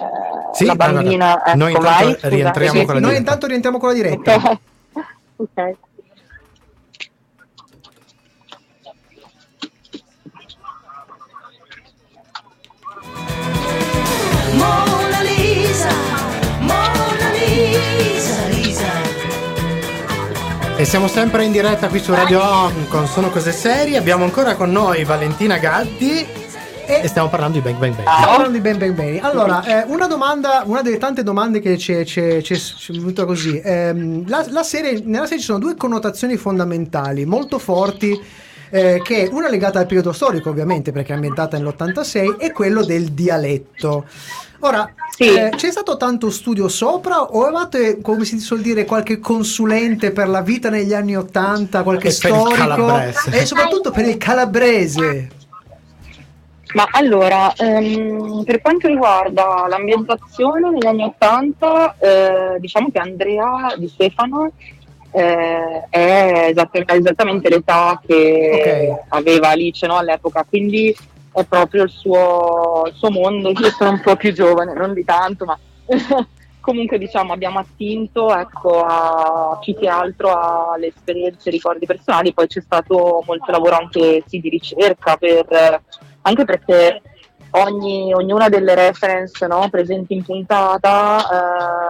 [SPEAKER 8] eh,
[SPEAKER 1] Sì,
[SPEAKER 8] la bambina.
[SPEAKER 1] noi
[SPEAKER 8] ecco,
[SPEAKER 1] intanto
[SPEAKER 8] vai, scusa.
[SPEAKER 1] rientriamo
[SPEAKER 3] sì,
[SPEAKER 1] con la
[SPEAKER 3] noi
[SPEAKER 1] diretta.
[SPEAKER 3] intanto rientriamo con la diretta.
[SPEAKER 8] Ok. Ok.
[SPEAKER 1] E siamo sempre in diretta qui su Radio On con Sono Cose Serie. Abbiamo ancora con noi Valentina Gaddi e, stiamo parlando di Bang Bang Bang.
[SPEAKER 3] Stiamo parlando di Ben Ben Beni. Allora, eh, una domanda, una delle tante domande che ci è, è- è- è venuta così. Ehm, la, la serie, nella serie ci sono due connotazioni fondamentali, molto forti. eh, che una legata al periodo storico, ovviamente, perché è ambientata nell'86, e quello del dialetto. Ora,
[SPEAKER 8] Sì.
[SPEAKER 3] eh, c'è stato tanto studio sopra o avevate, come si suol dire, qualche consulente per la vita negli anni 80, qualche
[SPEAKER 1] E
[SPEAKER 3] storico
[SPEAKER 1] calabrese.
[SPEAKER 3] e soprattutto per il calabrese?
[SPEAKER 8] Ma allora, ehm, per quanto riguarda l'ambientazione negli anni Ottanta, eh, diciamo che Andrea Di Stefano eh, è esattamente l'età che
[SPEAKER 3] Ok.
[SPEAKER 8] aveva Alice no, all'epoca, quindi è proprio il suo, il suo mondo. Io sono un po' più giovane, non di tanto, ma comunque diciamo abbiamo attinto ecco, a più che altro alle esperienze, ai ricordi personali, poi c'è stato molto lavoro anche sì, di ricerca per anche perché ogni- ognuna delle reference no, presenti in puntata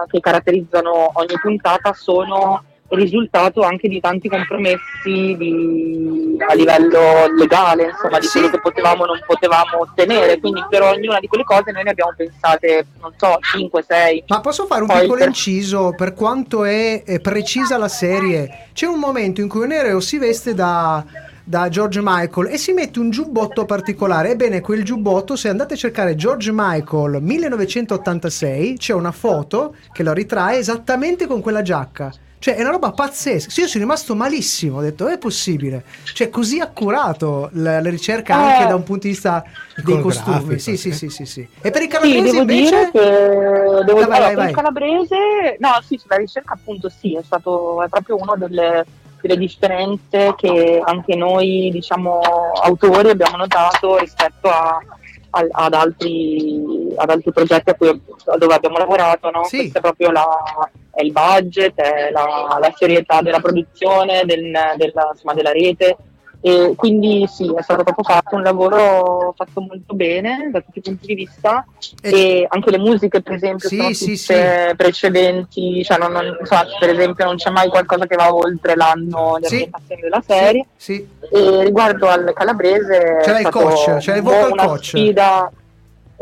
[SPEAKER 8] eh, che caratterizzano ogni puntata sono risultato anche di tanti compromessi di- a livello legale, insomma, di quello che potevamo o non potevamo ottenere. Quindi per ognuna di quelle cose noi ne abbiamo pensate, non so, 5, 6.
[SPEAKER 3] Ma posso fare un
[SPEAKER 8] Poi
[SPEAKER 3] piccolo
[SPEAKER 8] per-
[SPEAKER 3] inciso per quanto è, è precisa la serie? C'è un momento in cui un aereo si veste da, da George Michael e si mette un giubbotto particolare. Ebbene, quel giubbotto, se andate a cercare George Michael 1986, c'è una foto che lo ritrae esattamente con quella giacca. Cioè, è una roba pazzesca. Sì, io sono rimasto malissimo. Ho detto, è possibile. Cioè, così accurato la, la ricerca anche
[SPEAKER 8] Eh.
[SPEAKER 3] da un punto di vista dei costumi. Sì, sì,
[SPEAKER 1] sì.
[SPEAKER 3] sì, sì, sì. E per i
[SPEAKER 8] Sì,
[SPEAKER 3] calabresi
[SPEAKER 8] devo
[SPEAKER 3] invece?
[SPEAKER 8] dire che devo
[SPEAKER 3] Vai, vai,
[SPEAKER 8] allora,
[SPEAKER 3] vai,
[SPEAKER 8] per il calabrese, no, sì, sulla ricerca appunto sì, è stato è proprio una delle, delle differenze che anche noi, diciamo, autori abbiamo notato rispetto a- ad, altri, ad altri progetti a cui, dove abbiamo lavorato, no?
[SPEAKER 3] Sì.
[SPEAKER 8] Questo è proprio la, è il budget, è la, la serietà della produzione, del- della, insomma, della rete. E quindi sì, è stato proprio fatto un lavoro fatto molto bene da tutti i punti di vista
[SPEAKER 3] E-
[SPEAKER 8] e anche le musiche per esempio
[SPEAKER 3] Sì,
[SPEAKER 8] sono
[SPEAKER 3] sì,
[SPEAKER 8] tutte precedenti, cioè non- non- insomma, per esempio non c'è mai qualcosa che va oltre l'anno di
[SPEAKER 3] Sì.
[SPEAKER 8] ambientazione della serie.
[SPEAKER 3] Sì.
[SPEAKER 8] E riguardo al calabrese
[SPEAKER 3] C'era il coach, c'era il vocal coach.
[SPEAKER 8] sfida.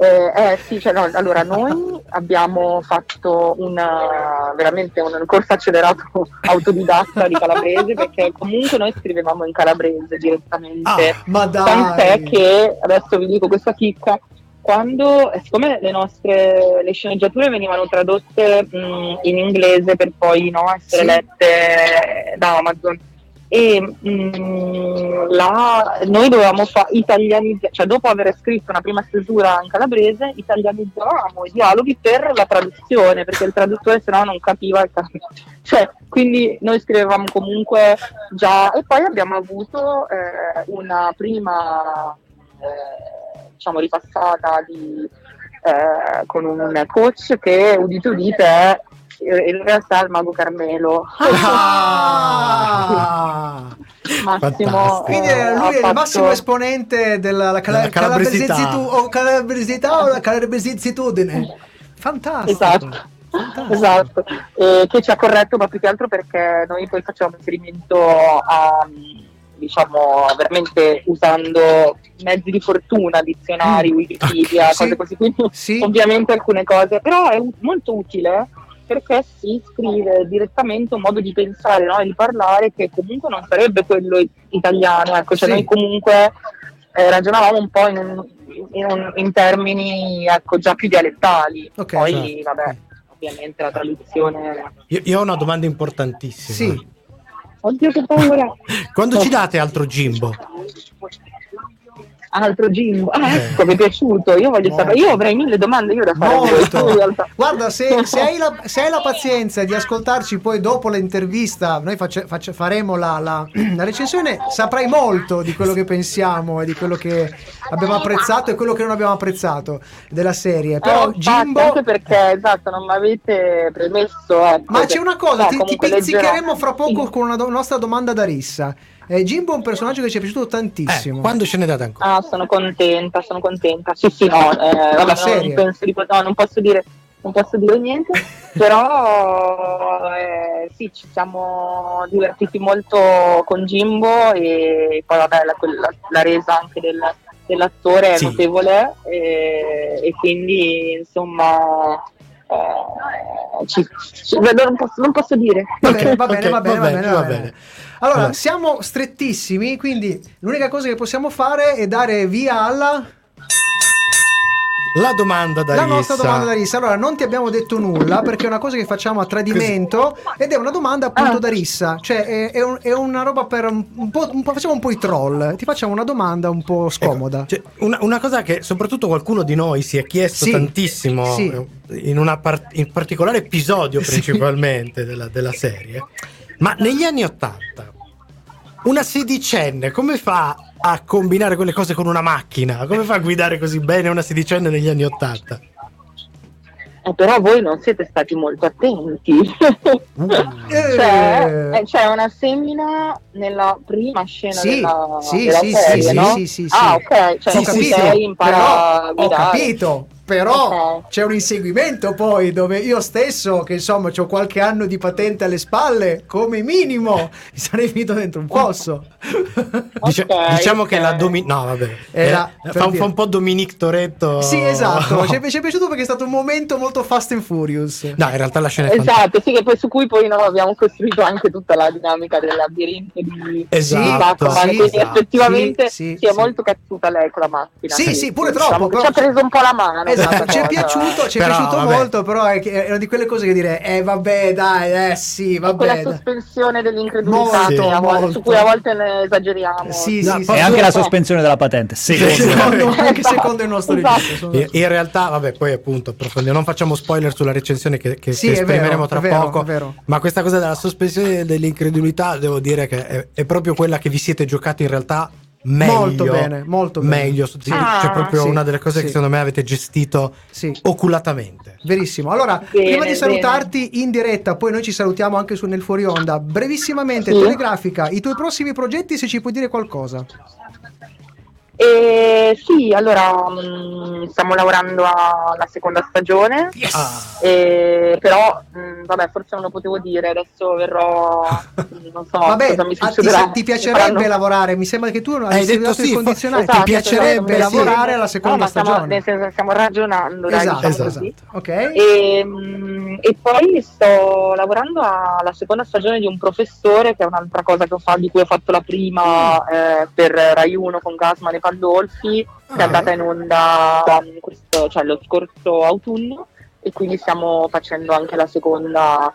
[SPEAKER 8] Eh, eh, sì, cioè, no, allora noi abbiamo fatto una, veramente un corso accelerato autodidatta di calabrese perché comunque noi scrivevamo in calabrese direttamente.
[SPEAKER 1] Ah,
[SPEAKER 3] Ma dai.
[SPEAKER 8] Tant'è che adesso vi dico questa chicca. Quando, eh, siccome le nostre le sceneggiature venivano tradotte mh, in inglese per poi no, essere
[SPEAKER 3] Sì.
[SPEAKER 8] lette da Amazon e mh, la- noi dovevamo fare italianizzare, cioè dopo aver scritto una prima stesura in calabrese, italianizzavamo i dialoghi per la traduzione, perché il traduttore sennò non capiva il. Cioè, quindi noi scrivevamo comunque già e poi abbiamo avuto eh, una prima eh, diciamo ripassata di, eh, con un coach che udite udite è in realtà il mago Carmelo
[SPEAKER 3] Ah!
[SPEAKER 8] Massimo
[SPEAKER 1] Fantastico.
[SPEAKER 3] Quindi
[SPEAKER 8] eh, ha
[SPEAKER 3] lui è il
[SPEAKER 8] fatto-
[SPEAKER 3] massimo esponente della la cala-
[SPEAKER 1] Della calabresità.
[SPEAKER 3] calabresità o calabresità o la calabresitudine. Fantastico.
[SPEAKER 8] Esatto.
[SPEAKER 3] Fantastico.
[SPEAKER 8] Esatto, eh, che ci ha corretto ma più che altro perché noi poi facevamo riferimento a diciamo veramente usando mezzi di fortuna, dizionari,
[SPEAKER 3] Mm.
[SPEAKER 8] Wikipedia,
[SPEAKER 3] Sì.
[SPEAKER 8] cose così, quindi
[SPEAKER 3] Sì.
[SPEAKER 8] ovviamente alcune cose, però è molto utile perché si scrive direttamente un modo di pensare no? e di parlare che comunque non sarebbe quello italiano, ecco, cioè
[SPEAKER 3] Sì.
[SPEAKER 8] noi comunque eh, ragionavamo un po' in, un- in un- in termini ecco, già più dialettali,
[SPEAKER 3] Ok,
[SPEAKER 8] poi
[SPEAKER 1] certo.
[SPEAKER 8] vabbè, ovviamente la traduzione...
[SPEAKER 1] Io, io ho una domanda importantissima.
[SPEAKER 3] Sì.
[SPEAKER 8] Oddio che paura!
[SPEAKER 1] Quando ci date altro Jimbo?
[SPEAKER 8] Altro Jimbo, ah
[SPEAKER 1] Eh.
[SPEAKER 8] ecco, mi è piaciuto, io voglio sapere, io avrei mille domande io da fare.
[SPEAKER 3] Guarda, se, se hai la, se hai la pazienza di ascoltarci poi dopo l'intervista, noi face- face- faremo la, la- la recensione, saprai molto di quello che pensiamo e di quello che abbiamo apprezzato e quello che non abbiamo apprezzato della serie. Però
[SPEAKER 8] Eh,
[SPEAKER 3] Jimbo...
[SPEAKER 8] anche perché esatto non mi avete premesso ecco,
[SPEAKER 3] Ma c'è una cosa,
[SPEAKER 8] no,
[SPEAKER 3] ti, ti pizzicheremo
[SPEAKER 8] leggerò.
[SPEAKER 3] fra poco con una do- nostra domanda da rissa. Eh, Jimbo è un personaggio che ci è piaciuto tantissimo.
[SPEAKER 1] Eh, quando ce ne date ancora?
[SPEAKER 8] Ah, sono contenta, sono contenta. Sì, sì, no, eh, vabbè,
[SPEAKER 3] serie.
[SPEAKER 8] non, penso di no, non posso dire non posso dire niente, però eh, sì, ci siamo divertiti molto con Jimbo e poi vabbè la, quella- la resa anche del- dell'attore è
[SPEAKER 1] Sì.
[SPEAKER 8] notevole e, e quindi insomma eh, ci- ci- non, posso, non posso dire.
[SPEAKER 3] Va bene, va bene, va bene, va bene, va
[SPEAKER 1] va
[SPEAKER 3] bene. Allora. siamo strettissimi, quindi l'unica cosa che possiamo fare è dare via alla
[SPEAKER 1] La domanda da
[SPEAKER 3] la
[SPEAKER 1] Rissa.
[SPEAKER 3] nostra domanda da rissa. Allora, non ti abbiamo detto nulla perché è una cosa che facciamo a tradimento ed è una domanda appunto
[SPEAKER 8] Ah.
[SPEAKER 3] da rissa. Cioè, è, è un- è una roba per un, un po', un po'- Facciamo un po' i troll. Ti facciamo una domanda un po' scomoda.
[SPEAKER 1] Cioè, una, una cosa che soprattutto qualcuno di noi si è chiesto
[SPEAKER 3] Sì,
[SPEAKER 1] tantissimo
[SPEAKER 3] sì.
[SPEAKER 1] in un in particolare episodio
[SPEAKER 3] Sì.
[SPEAKER 1] principalmente della, della serie, ma negli anni Ottanta una sedicenne come fa a combinare quelle cose con una macchina? Come fa a guidare così bene una sedicenne negli anni Ottanta?
[SPEAKER 8] Eh, però voi non siete stati molto attenti.
[SPEAKER 3] Eh,
[SPEAKER 8] Cioè, eh, c'è una femmina nella prima scena
[SPEAKER 3] Sì,
[SPEAKER 8] della,
[SPEAKER 3] sì,
[SPEAKER 8] della
[SPEAKER 3] sì,
[SPEAKER 8] serie,
[SPEAKER 3] sì,
[SPEAKER 8] no?
[SPEAKER 3] sì, sì, sì.
[SPEAKER 8] Ah, ok, cioè
[SPEAKER 3] Ho
[SPEAKER 8] ho
[SPEAKER 3] capito,
[SPEAKER 8] lei impara
[SPEAKER 3] però-
[SPEAKER 8] a
[SPEAKER 3] ho
[SPEAKER 8] guidare.
[SPEAKER 3] capito, però
[SPEAKER 8] Ok.
[SPEAKER 3] c'è un inseguimento poi dove io stesso, che insomma ho qualche anno di patente alle spalle, come minimo, mi sarei finito dentro un fosso.
[SPEAKER 1] Dice-
[SPEAKER 8] Ok,
[SPEAKER 1] diciamo
[SPEAKER 8] ok.
[SPEAKER 1] che la Domi- no vabbè
[SPEAKER 3] Era-
[SPEAKER 1] Eh,
[SPEAKER 3] per
[SPEAKER 1] fa, un- fa un po' Dominique Toretto
[SPEAKER 3] sì, esatto, ci è, ci è piaciuto perché è stato un momento molto Fast and Furious.
[SPEAKER 1] no in realtà la scena è
[SPEAKER 8] Esatto, sì, che poi su cui poi noi abbiamo costruito anche tutta la dinamica del labirinto di
[SPEAKER 1] Esatto,
[SPEAKER 8] Batman,
[SPEAKER 1] sì,
[SPEAKER 8] quindi
[SPEAKER 1] esatto.
[SPEAKER 8] effettivamente
[SPEAKER 3] Sì, sì,
[SPEAKER 8] si è
[SPEAKER 3] sì.
[SPEAKER 8] molto cazzuta lei con la macchina.
[SPEAKER 3] Sì, sì, pure troppo,
[SPEAKER 8] Diciamo
[SPEAKER 3] però-
[SPEAKER 8] ci ha preso un po' la mano.
[SPEAKER 3] Esatto,
[SPEAKER 8] questa
[SPEAKER 3] ci è piaciuto, ci è
[SPEAKER 1] Però,
[SPEAKER 3] piaciuto
[SPEAKER 1] vabbè.
[SPEAKER 3] molto, però è, che- è una di quelle cose che dire, eh vabbè dai, eh sì,
[SPEAKER 8] quella
[SPEAKER 3] vabbè. dai.
[SPEAKER 8] sospensione dell'incredulità a volte-
[SPEAKER 3] molto.
[SPEAKER 8] su cui a volte ne esageriamo.
[SPEAKER 3] Sì,
[SPEAKER 1] No,
[SPEAKER 3] sì,
[SPEAKER 1] posso-
[SPEAKER 2] E
[SPEAKER 3] sì.
[SPEAKER 2] anche la sospensione della patente. Secondo me.
[SPEAKER 3] Secondo, anche
[SPEAKER 8] Esatto.
[SPEAKER 3] secondo il nostro
[SPEAKER 8] Esatto.
[SPEAKER 3] regista. sono-
[SPEAKER 1] In, in realtà, vabbè, poi appunto non facciamo spoiler sulla recensione che, che,
[SPEAKER 3] Sì,
[SPEAKER 1] che esprimeremo
[SPEAKER 3] vero,
[SPEAKER 1] tra
[SPEAKER 3] vero,
[SPEAKER 1] poco. Ma questa cosa della sospensione dell'incredulità, devo dire che è, è proprio quella che vi siete giocati in realtà meglio.
[SPEAKER 3] Molto bene, molto bene.
[SPEAKER 1] Meglio, sì,
[SPEAKER 8] Ah,
[SPEAKER 1] cioè proprio
[SPEAKER 3] sì,
[SPEAKER 1] una delle cose
[SPEAKER 3] sì.
[SPEAKER 1] che secondo me avete gestito
[SPEAKER 3] Sì.
[SPEAKER 1] oculatamente.
[SPEAKER 3] Verissimo. Allora,
[SPEAKER 8] Bene,
[SPEAKER 3] prima di
[SPEAKER 8] bene.
[SPEAKER 3] salutarti in diretta, poi noi ci salutiamo anche su nel fuori onda. Brevissimamente,
[SPEAKER 8] Sì.
[SPEAKER 3] telegrafica, i tuoi prossimi progetti, se ci puoi dire qualcosa.
[SPEAKER 8] E sì, allora mh, stiamo lavorando alla seconda stagione,
[SPEAKER 1] Ah,
[SPEAKER 8] e- però mh, vabbè, forse non lo potevo dire, adesso verrò, non so
[SPEAKER 3] Vabbè,
[SPEAKER 8] cosa mi
[SPEAKER 3] ah, ti,
[SPEAKER 8] succederà.
[SPEAKER 3] ti piacerebbe
[SPEAKER 8] Faranno-
[SPEAKER 3] lavorare? Mi sembra che tu non
[SPEAKER 1] Hai detto sì,
[SPEAKER 3] condizionale.
[SPEAKER 8] Esatto,
[SPEAKER 3] ti piacerebbe
[SPEAKER 8] esatto,
[SPEAKER 3] lavorare
[SPEAKER 8] sì.
[SPEAKER 3] alla seconda
[SPEAKER 8] No, ma stiamo-
[SPEAKER 3] stagione.
[SPEAKER 8] senso, stiamo ragionando, dai,
[SPEAKER 3] esatto,
[SPEAKER 8] diciamo
[SPEAKER 3] esatto.
[SPEAKER 8] così.
[SPEAKER 3] Ok.
[SPEAKER 8] E, mh, e poi sto lavorando alla seconda stagione di un professore, che è un'altra cosa che ho fatto, di cui ho fatto la prima eh, per Rai 1 con Gasman e Pandolfi, che è
[SPEAKER 1] Ah.
[SPEAKER 8] andata in onda questo- cioè, lo scorso autunno, e quindi stiamo facendo anche la seconda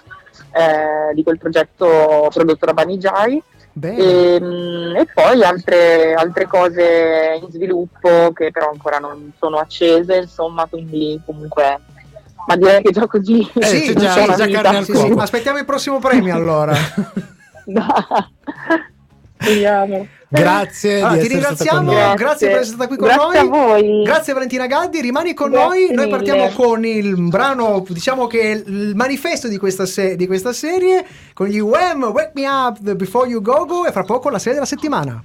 [SPEAKER 8] eh, di quel progetto prodotto da.
[SPEAKER 3] Bene.
[SPEAKER 8] E, mh, e poi altre, altre cose in sviluppo che però ancora non sono accese, insomma, quindi comunque. Ma direi che già così.
[SPEAKER 1] Eh,
[SPEAKER 3] sì,
[SPEAKER 1] già- già
[SPEAKER 3] Sì, sì. Aspettiamo il prossimo premio allora.
[SPEAKER 8] Vediamo.
[SPEAKER 1] grazie
[SPEAKER 3] Allora, ti ringraziamo,
[SPEAKER 1] noi.
[SPEAKER 3] grazie per essere stata qui con
[SPEAKER 8] Grazie
[SPEAKER 3] noi.
[SPEAKER 8] a voi.
[SPEAKER 3] Grazie Valentina Gaddi, rimani con
[SPEAKER 8] Grazie
[SPEAKER 3] noi. Noi
[SPEAKER 8] mille.
[SPEAKER 3] partiamo con il brano, diciamo che è il manifesto di questa, se- di questa serie, con gli Wham, Wake Me Up Before You Go Go e fra poco la serie della settimana.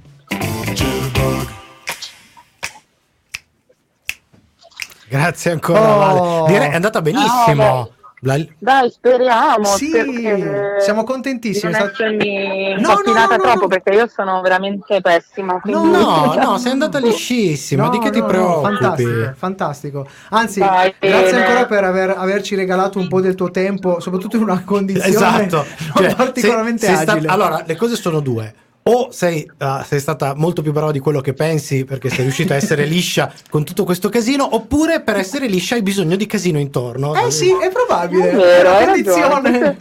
[SPEAKER 1] Grazie ancora,
[SPEAKER 3] Oh.
[SPEAKER 1] Vale. Direi è andata benissimo.
[SPEAKER 8] No,
[SPEAKER 1] La-
[SPEAKER 8] Dai, speriamo.
[SPEAKER 3] Sì,
[SPEAKER 8] perché
[SPEAKER 3] siamo contentissimi.
[SPEAKER 8] non essermi
[SPEAKER 3] No, no, no, no,
[SPEAKER 8] troppo
[SPEAKER 3] no.
[SPEAKER 8] perché io sono veramente pessima. quindi-
[SPEAKER 1] No, no, sei andata liscissima.
[SPEAKER 3] No,
[SPEAKER 1] di che ti
[SPEAKER 3] no, no,
[SPEAKER 1] preoccupi?
[SPEAKER 3] fantastico, fantastico. Anzi,
[SPEAKER 8] Dai,
[SPEAKER 3] grazie
[SPEAKER 8] bene.
[SPEAKER 3] ancora per aver- averci regalato un po' del tuo tempo, soprattutto in una condizione
[SPEAKER 1] Esatto. Cioè,
[SPEAKER 3] particolarmente
[SPEAKER 1] sei- sei sta-
[SPEAKER 3] agile.
[SPEAKER 1] allora, le cose sono due. O sei, ah, sei stata molto più brava di quello che pensi perché sei riuscita a essere liscia con tutto questo casino, oppure per essere liscia hai bisogno di casino intorno.
[SPEAKER 3] Eh sì, è probabile.
[SPEAKER 8] È vero,
[SPEAKER 3] È una condizione.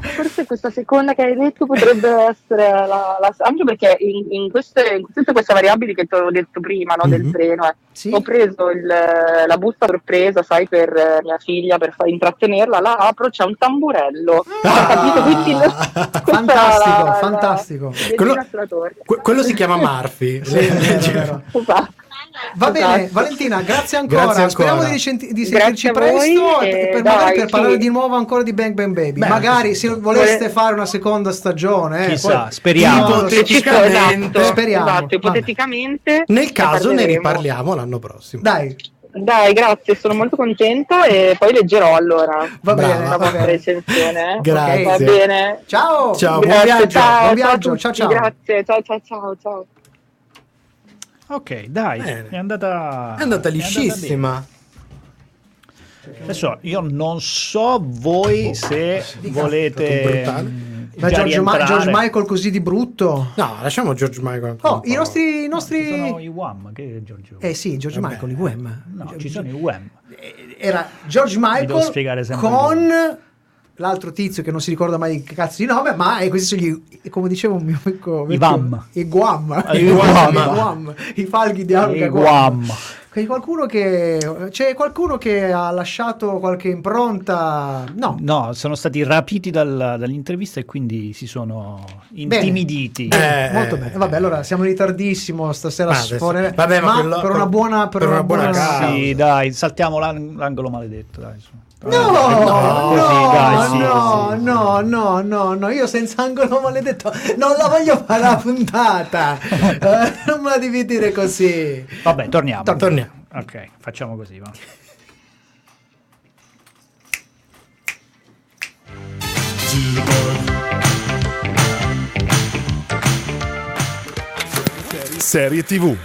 [SPEAKER 8] Forse questa seconda che hai detto potrebbe essere la, la- anche perché in, in queste, in tutte queste variabili che ti ho detto prima no,
[SPEAKER 1] Mhm.
[SPEAKER 8] del treno eh,
[SPEAKER 3] Sì.
[SPEAKER 8] ho preso il- la busta sorpresa sai per eh, mia figlia per far intrattenerla la apro c'è un tamburello
[SPEAKER 1] Ah.
[SPEAKER 8] capito? Quindi
[SPEAKER 3] Fantastico,
[SPEAKER 8] la-
[SPEAKER 3] fantastico.
[SPEAKER 8] la-
[SPEAKER 1] Quello-. Que- quello si chiama Murphy.
[SPEAKER 3] Sì, è vero, vero.
[SPEAKER 8] Esatto.
[SPEAKER 3] Va bene. Valentina, grazie ancora.
[SPEAKER 1] Grazie ancora.
[SPEAKER 3] Speriamo di, risenti- di sentirci presto
[SPEAKER 8] e
[SPEAKER 3] per,
[SPEAKER 8] dai,
[SPEAKER 3] magari per
[SPEAKER 8] sì.
[SPEAKER 3] parlare di nuovo ancora di Bang Bang Baby.
[SPEAKER 1] Beh,
[SPEAKER 3] magari se voleste
[SPEAKER 8] Vole-
[SPEAKER 3] fare una seconda stagione, eh,
[SPEAKER 2] Chissà,
[SPEAKER 3] poi-
[SPEAKER 2] speriamo.
[SPEAKER 1] Ipoteticamente.
[SPEAKER 8] Esatto,
[SPEAKER 3] Speriamo.
[SPEAKER 8] esatto, ipoteticamente
[SPEAKER 1] Nel caso ne riparliamo l'anno prossimo.
[SPEAKER 3] Dai,
[SPEAKER 8] Dai, grazie, sono molto contenta e poi leggerò allora
[SPEAKER 3] Va bene,
[SPEAKER 8] la
[SPEAKER 3] va
[SPEAKER 8] vostra
[SPEAKER 3] bene.
[SPEAKER 8] recensione. eh.
[SPEAKER 1] Grazie.
[SPEAKER 8] Va bene.
[SPEAKER 3] Ciao!
[SPEAKER 1] Ciao, buon
[SPEAKER 8] Grazie,
[SPEAKER 1] viaggio.
[SPEAKER 8] ciao,
[SPEAKER 3] Buon viaggio, ciao,
[SPEAKER 8] tutti,
[SPEAKER 3] ciao.
[SPEAKER 8] Grazie, ciao ciao ciao ciao.
[SPEAKER 2] Ok, dai,
[SPEAKER 1] Bene.
[SPEAKER 2] è andata
[SPEAKER 1] È andata liscissima.
[SPEAKER 2] Adesso io non so voi se volete mm,
[SPEAKER 3] Ma George, Ma-. George Michael così di brutto?
[SPEAKER 1] No, lasciamo George Michael.
[SPEAKER 3] Oh, i nostri... i
[SPEAKER 2] Ci
[SPEAKER 3] nostri...
[SPEAKER 2] sono i Wham, che è Giorgio?
[SPEAKER 3] Eh sì, George
[SPEAKER 1] Vabbè.
[SPEAKER 3] Michael, i Wham.
[SPEAKER 2] No, ci sono i Wham.
[SPEAKER 3] Era George
[SPEAKER 2] devo
[SPEAKER 3] Michael
[SPEAKER 2] spiegare sempre
[SPEAKER 3] con l'altro tizio che non si ricorda mai che cazzo di nome, ma eh, questi sono gli, come diceva un mio amico,
[SPEAKER 2] I Vam.
[SPEAKER 3] i Guam,
[SPEAKER 2] I Guam.
[SPEAKER 3] i Guam, i falchi di Alga
[SPEAKER 2] I
[SPEAKER 3] Guam.
[SPEAKER 2] Guam.
[SPEAKER 3] C'è qualcuno che c'è qualcuno che ha lasciato qualche impronta? No.
[SPEAKER 2] No, sono stati rapiti dal- dall'intervista e quindi si sono intimiditi.
[SPEAKER 1] Eh,
[SPEAKER 3] Molto
[SPEAKER 1] eh,
[SPEAKER 3] bene. Vabbè, allora siamo in ritardissimo stasera
[SPEAKER 1] adesso-
[SPEAKER 3] sforare.
[SPEAKER 1] vabbè, ma
[SPEAKER 3] ma
[SPEAKER 1] quello-
[SPEAKER 3] per una buona per, una buona,
[SPEAKER 1] causa.
[SPEAKER 2] Sì, dai, saltiamo l'ang- l'angolo maledetto. Dai, su.
[SPEAKER 3] No,
[SPEAKER 2] No,
[SPEAKER 3] no,
[SPEAKER 2] così, dai, sì,
[SPEAKER 3] no,
[SPEAKER 2] sì.
[SPEAKER 3] no, no, no, no, io senza angolo maledetto non la voglio fare la puntata. Eh, non me la devi dire così.
[SPEAKER 2] Vabbè, torniamo.
[SPEAKER 1] Torniamo.
[SPEAKER 2] Ok, facciamo così. Va.
[SPEAKER 5] Serie TV.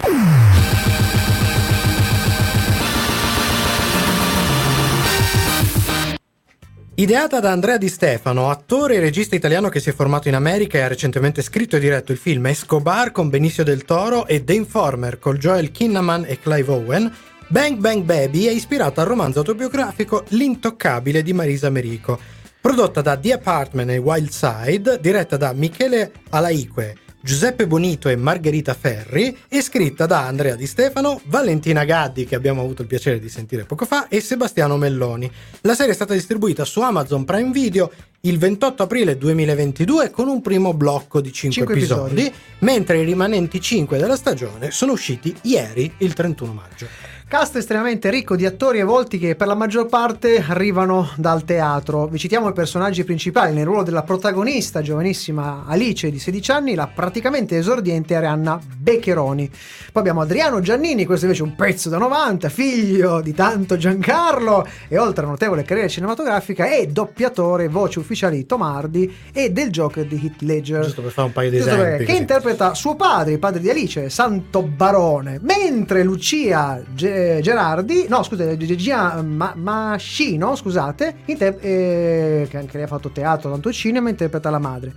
[SPEAKER 1] Ideata da Andrea Di Stefano, attore e regista italiano che si è formato in America e ha recentemente scritto e diretto il film Escobar con Benicio del Toro e The Informer con Joel Kinnaman e Clive Owen, Bang Bang Baby è ispirata al romanzo autobiografico L'intoccabile di Marisa Merico, prodotta da The Apartment e Wild Side, diretta da Michele Alaique, Giuseppe Bonito e Margherita Ferri e scritta da Andrea Di Stefano, Valentina Gaddi, che abbiamo avuto il piacere di sentire poco fa, e Sebastiano Melloni. La serie è stata distribuita su Amazon Prime Video il 28 aprile 2022 con un primo blocco di 5,
[SPEAKER 3] Cinque
[SPEAKER 1] episodi,
[SPEAKER 3] episodi.
[SPEAKER 1] mentre i rimanenti 5 della stagione sono usciti ieri, il 31 maggio.
[SPEAKER 3] Cast estremamente ricco di attori e volti che per la maggior parte arrivano dal teatro. Vi citiamo i personaggi principali nel ruolo della protagonista, giovanissima Alice di 16 anni, la praticamente esordiente Arianna Beccheroni. Poi abbiamo Adriano Giannini, questo invece è un pezzo da 90, figlio di tanto Giancarlo e oltre a notevole carriera cinematografica è doppiatore, voce ufficiale di Tomardi e del Joker di Heath Ledger.
[SPEAKER 1] Giusto per fare un paio di
[SPEAKER 3] Giusto
[SPEAKER 1] esempi.
[SPEAKER 3] che
[SPEAKER 1] così.
[SPEAKER 3] interpreta suo padre, il padre di Alice, Santo Barone, mentre Lucia Ge- Gerardi, no scusate, Gia Ma- Mascino, scusate, inter- eh, che anche lei ha fatto teatro, tanto cinema, interpreta la madre.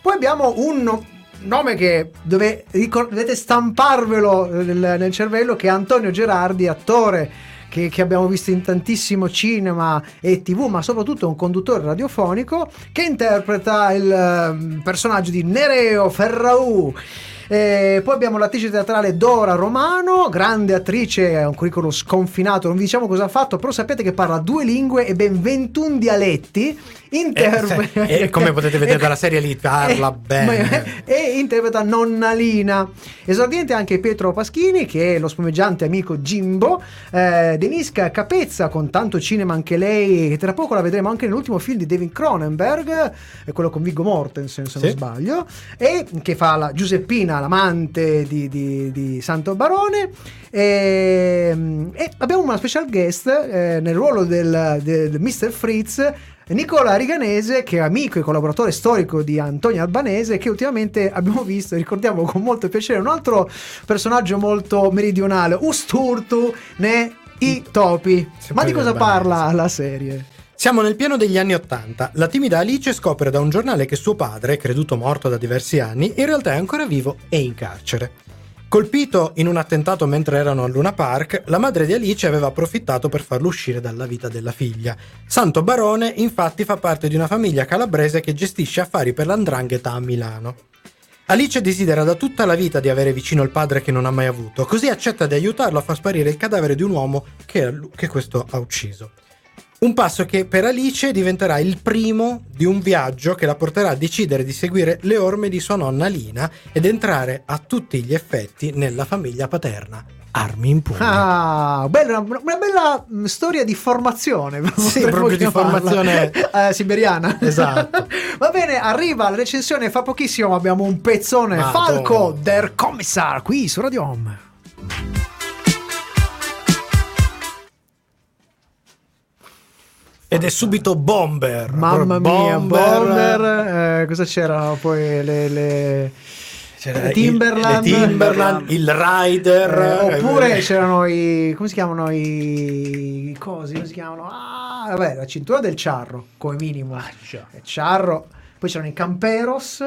[SPEAKER 3] Poi abbiamo un no- nome che dove ricor- dovete stamparvelo nel, nel cervello, che è Antonio Gerardi, attore che, che abbiamo visto in tantissimo cinema e tv, ma soprattutto un conduttore radiofonico che interpreta il ehm, personaggio di Nereo Ferraù. Eh, poi abbiamo l'attrice teatrale Dora Romano, grande attrice, ha un curriculum sconfinato, non vi diciamo cosa ha fatto, però sapete che parla due lingue e ben 21 dialetti. Interpreta...
[SPEAKER 1] Eh, e come potete vedere dalla serie lì, parla
[SPEAKER 3] Eh,
[SPEAKER 1] bene.
[SPEAKER 3] e interpreta Nonnalina. Esordiente anche Pietro Paschini, che è lo spumeggiante amico Jimbo. Eh, Deniska Capezza, con tanto cinema anche lei, che tra poco la vedremo anche nell'ultimo film di David Cronenberg, è quello con Viggo Mortensen, se non
[SPEAKER 1] Sì.
[SPEAKER 3] sbaglio, e che fa la Giuseppina, l'amante di, di- di Santo Barone. E, e abbiamo una special guest eh, nel ruolo del, del Mr. Fritz. Nicola Riganese, che è amico e collaboratore storico di Antonio Albanese, che ultimamente abbiamo visto, ricordiamo con molto piacere, un altro personaggio molto meridionale, Usturtu ne I Topi. Ma di cosa parla la serie?
[SPEAKER 1] Siamo nel pieno degli anni Ottanta. La timida Alice scopre da un giornale che suo padre, creduto morto da diversi anni, in realtà è ancora vivo e in carcere. Colpito in un attentato mentre erano a Luna Park, la madre di Alice aveva approfittato per farlo uscire dalla vita della figlia. Santo Barone, infatti, fa parte di una famiglia calabrese che gestisce affari per l'andrangheta a Milano. Alice desidera da tutta la vita di avere vicino il padre che non ha mai avuto, così accetta di aiutarlo a far sparire il cadavere di un uomo che, che questo ha ucciso. Un passo che per Alice diventerà il primo di un viaggio che la porterà a decidere di seguire le orme di sua nonna Lina ed entrare a tutti gli effetti nella famiglia paterna. Armi in pugno.
[SPEAKER 3] Ah, bella, una, una bella mm, storia di formazione.
[SPEAKER 1] Sì, proprio di formazione-
[SPEAKER 3] Eh, siberiana.
[SPEAKER 1] Esatto.
[SPEAKER 3] Va bene, arriva la recensione fra pochissimo. Abbiamo un pezzone
[SPEAKER 1] Madonna.
[SPEAKER 3] Falco der Kommissar qui su Radio Home.
[SPEAKER 1] Ed è subito Bomber.
[SPEAKER 3] Mamma mia, Bomber, eh, cosa c'era poi le, le-
[SPEAKER 1] C'era
[SPEAKER 3] le
[SPEAKER 1] il-
[SPEAKER 3] Timberland,
[SPEAKER 1] Timberland, il Rider.
[SPEAKER 3] Eh, oppure
[SPEAKER 1] eh,
[SPEAKER 3] c'erano i come si chiamano i, i cosi come si chiamano ah vabbè la cintura del Charro come minimo
[SPEAKER 2] già.
[SPEAKER 3] Eh, Charro poi c'erano i Camperos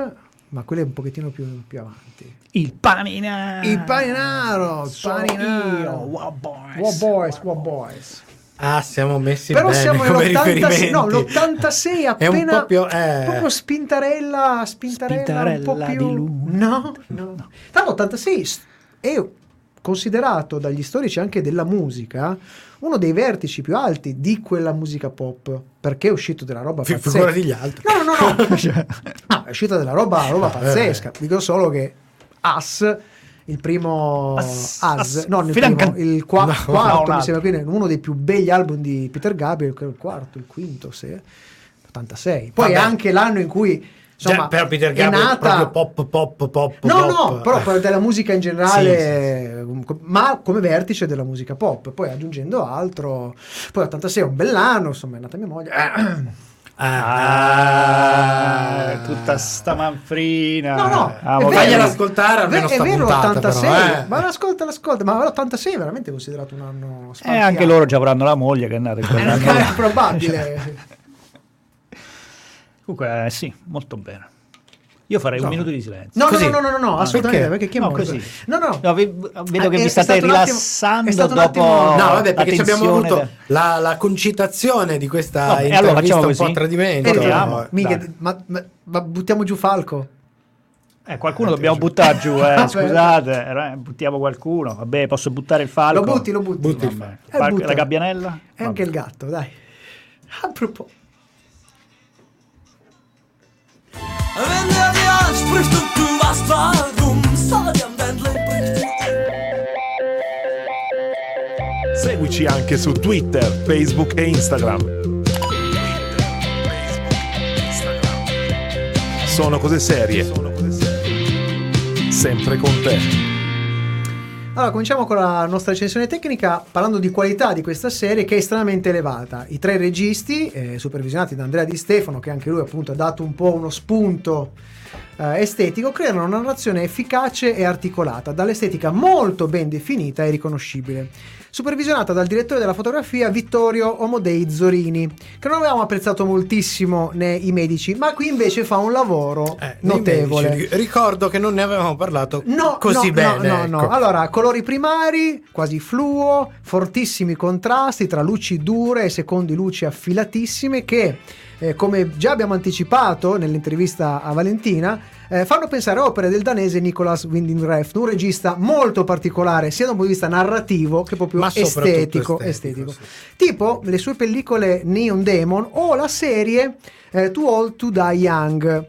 [SPEAKER 3] ma quelli un pochettino più, più avanti
[SPEAKER 2] Il paninaro.
[SPEAKER 3] il Paninaro il Paninaro
[SPEAKER 2] Wow Boys.
[SPEAKER 3] Wow Boys Wow Boys
[SPEAKER 1] Ah, siamo messi
[SPEAKER 3] però
[SPEAKER 1] bene
[SPEAKER 3] siamo
[SPEAKER 1] come
[SPEAKER 3] nell'86
[SPEAKER 1] riferimenti.
[SPEAKER 3] no l'86
[SPEAKER 1] È un
[SPEAKER 3] appena
[SPEAKER 1] po' più... eh.
[SPEAKER 3] proprio spintarella spintarella, un po'
[SPEAKER 2] Spintarella di
[SPEAKER 3] più
[SPEAKER 2] luna.
[SPEAKER 3] no no 86 s- è considerato dagli storici anche della musica uno dei vertici più alti di quella musica pop perché è uscito della roba
[SPEAKER 1] Fi-
[SPEAKER 3] pazzesca
[SPEAKER 1] figurati gli altri.
[SPEAKER 3] no no no no No, è uscita della roba, roba pazzesca dico solo che As il primo
[SPEAKER 2] As-
[SPEAKER 3] As- non il primo, il qua-
[SPEAKER 1] No,
[SPEAKER 3] quarto
[SPEAKER 2] no,
[SPEAKER 3] mi sembra quindi uno dei più begli album di Peter Gabriel che è il quarto, il quinto se 86 poi
[SPEAKER 1] Vabbè.
[SPEAKER 3] è anche l'anno in cui insomma
[SPEAKER 1] Cioè, però Peter
[SPEAKER 3] è
[SPEAKER 1] Gabriel
[SPEAKER 3] nata
[SPEAKER 1] proprio pop, pop, pop,
[SPEAKER 3] No,
[SPEAKER 1] pop.
[SPEAKER 3] no, però per- della musica in generale,
[SPEAKER 1] Sì,
[SPEAKER 3] eh, ma come vertice della musica pop, poi aggiungendo altro, poi 86 è un bell'anno, insomma è nata mia moglie.
[SPEAKER 2] Ah, tutta sta manfrina.
[SPEAKER 3] No, no,
[SPEAKER 2] Ah,
[SPEAKER 3] è vero.
[SPEAKER 1] Fagliela ascoltare almeno
[SPEAKER 3] è
[SPEAKER 1] sta
[SPEAKER 3] vero
[SPEAKER 1] puntata,
[SPEAKER 3] l'86,
[SPEAKER 1] però, eh.
[SPEAKER 3] ma l'ascolta, l'ascolta, ma l'86 è veramente considerato un anno
[SPEAKER 2] E
[SPEAKER 3] spartiato.
[SPEAKER 2] anche loro ci avranno la moglie che è nata in
[SPEAKER 3] È
[SPEAKER 2] quell'anno.
[SPEAKER 3] anche probabile.
[SPEAKER 2] Comunque, eh, sì, molto bene. Io farei un
[SPEAKER 3] No.
[SPEAKER 2] minuto di silenzio.
[SPEAKER 3] No, no,
[SPEAKER 1] Così.
[SPEAKER 3] no, no, no, no, assolutamente, perché, chi è
[SPEAKER 2] No, così.
[SPEAKER 3] No, no,
[SPEAKER 2] No, vi- vedo che
[SPEAKER 3] Eh,
[SPEAKER 2] vi
[SPEAKER 3] è
[SPEAKER 2] state
[SPEAKER 3] un attimo-
[SPEAKER 2] rilassando
[SPEAKER 3] è stato un
[SPEAKER 2] dopo
[SPEAKER 3] attimo-
[SPEAKER 1] No, vabbè, perché ci abbiamo avuto
[SPEAKER 2] del-
[SPEAKER 1] la, la concitazione di questa
[SPEAKER 2] Vabbè, allora
[SPEAKER 1] intervista
[SPEAKER 2] facciamo
[SPEAKER 1] un po' a
[SPEAKER 2] così.
[SPEAKER 1] tradimento.
[SPEAKER 3] Eh,
[SPEAKER 2] Torniamo.
[SPEAKER 3] mica- ma, ma- ma buttiamo giù Falco.
[SPEAKER 2] Eh, qualcuno dobbiamo buttare giù, eh, scusate, eh, buttiamo qualcuno. Vabbè, posso buttare il falco?
[SPEAKER 3] Lo butti, lo butti.
[SPEAKER 1] Butti il
[SPEAKER 2] Vabbè.
[SPEAKER 3] Eh,
[SPEAKER 2] la gabbianella?
[SPEAKER 3] E anche il gatto, dai. A proposito.
[SPEAKER 5] Seguici anche su Twitter, Facebook e Instagram. Sono cose serie. Sempre con te.
[SPEAKER 3] Allora, cominciamo con la nostra recensione tecnica parlando di qualità di questa serie che è estremamente elevata. I tre registi, eh, supervisionati da Andrea Di Stefano, che anche lui appunto ha dato un po' uno spunto eh, estetico, creano una narrazione efficace e articolata, dall'estetica molto ben definita e riconoscibile. Supervisionata dal direttore della fotografia Vittorio Omodei Zorini, che non avevamo apprezzato moltissimo nei medici, ma qui invece fa un lavoro
[SPEAKER 1] Eh,
[SPEAKER 3] notevole.
[SPEAKER 1] medici, ricordo che non ne avevamo parlato
[SPEAKER 3] No,
[SPEAKER 1] così
[SPEAKER 3] no,
[SPEAKER 1] bene.
[SPEAKER 3] No, no, no.
[SPEAKER 1] ecco.
[SPEAKER 3] Allora, colori primari, quasi fluo, fortissimi contrasti tra luci dure e secondi luci affilatissime che, eh, come già abbiamo anticipato nell'intervista a Valentina, eh, fanno pensare a opere del danese Nicolas Winding Refn, un regista molto particolare sia da un punto di vista narrativo che proprio estetico.
[SPEAKER 1] estetico,
[SPEAKER 3] estetico.
[SPEAKER 1] sì.
[SPEAKER 3] Tipo le sue pellicole Neon Demon o la serie eh, Too Old to Die Young.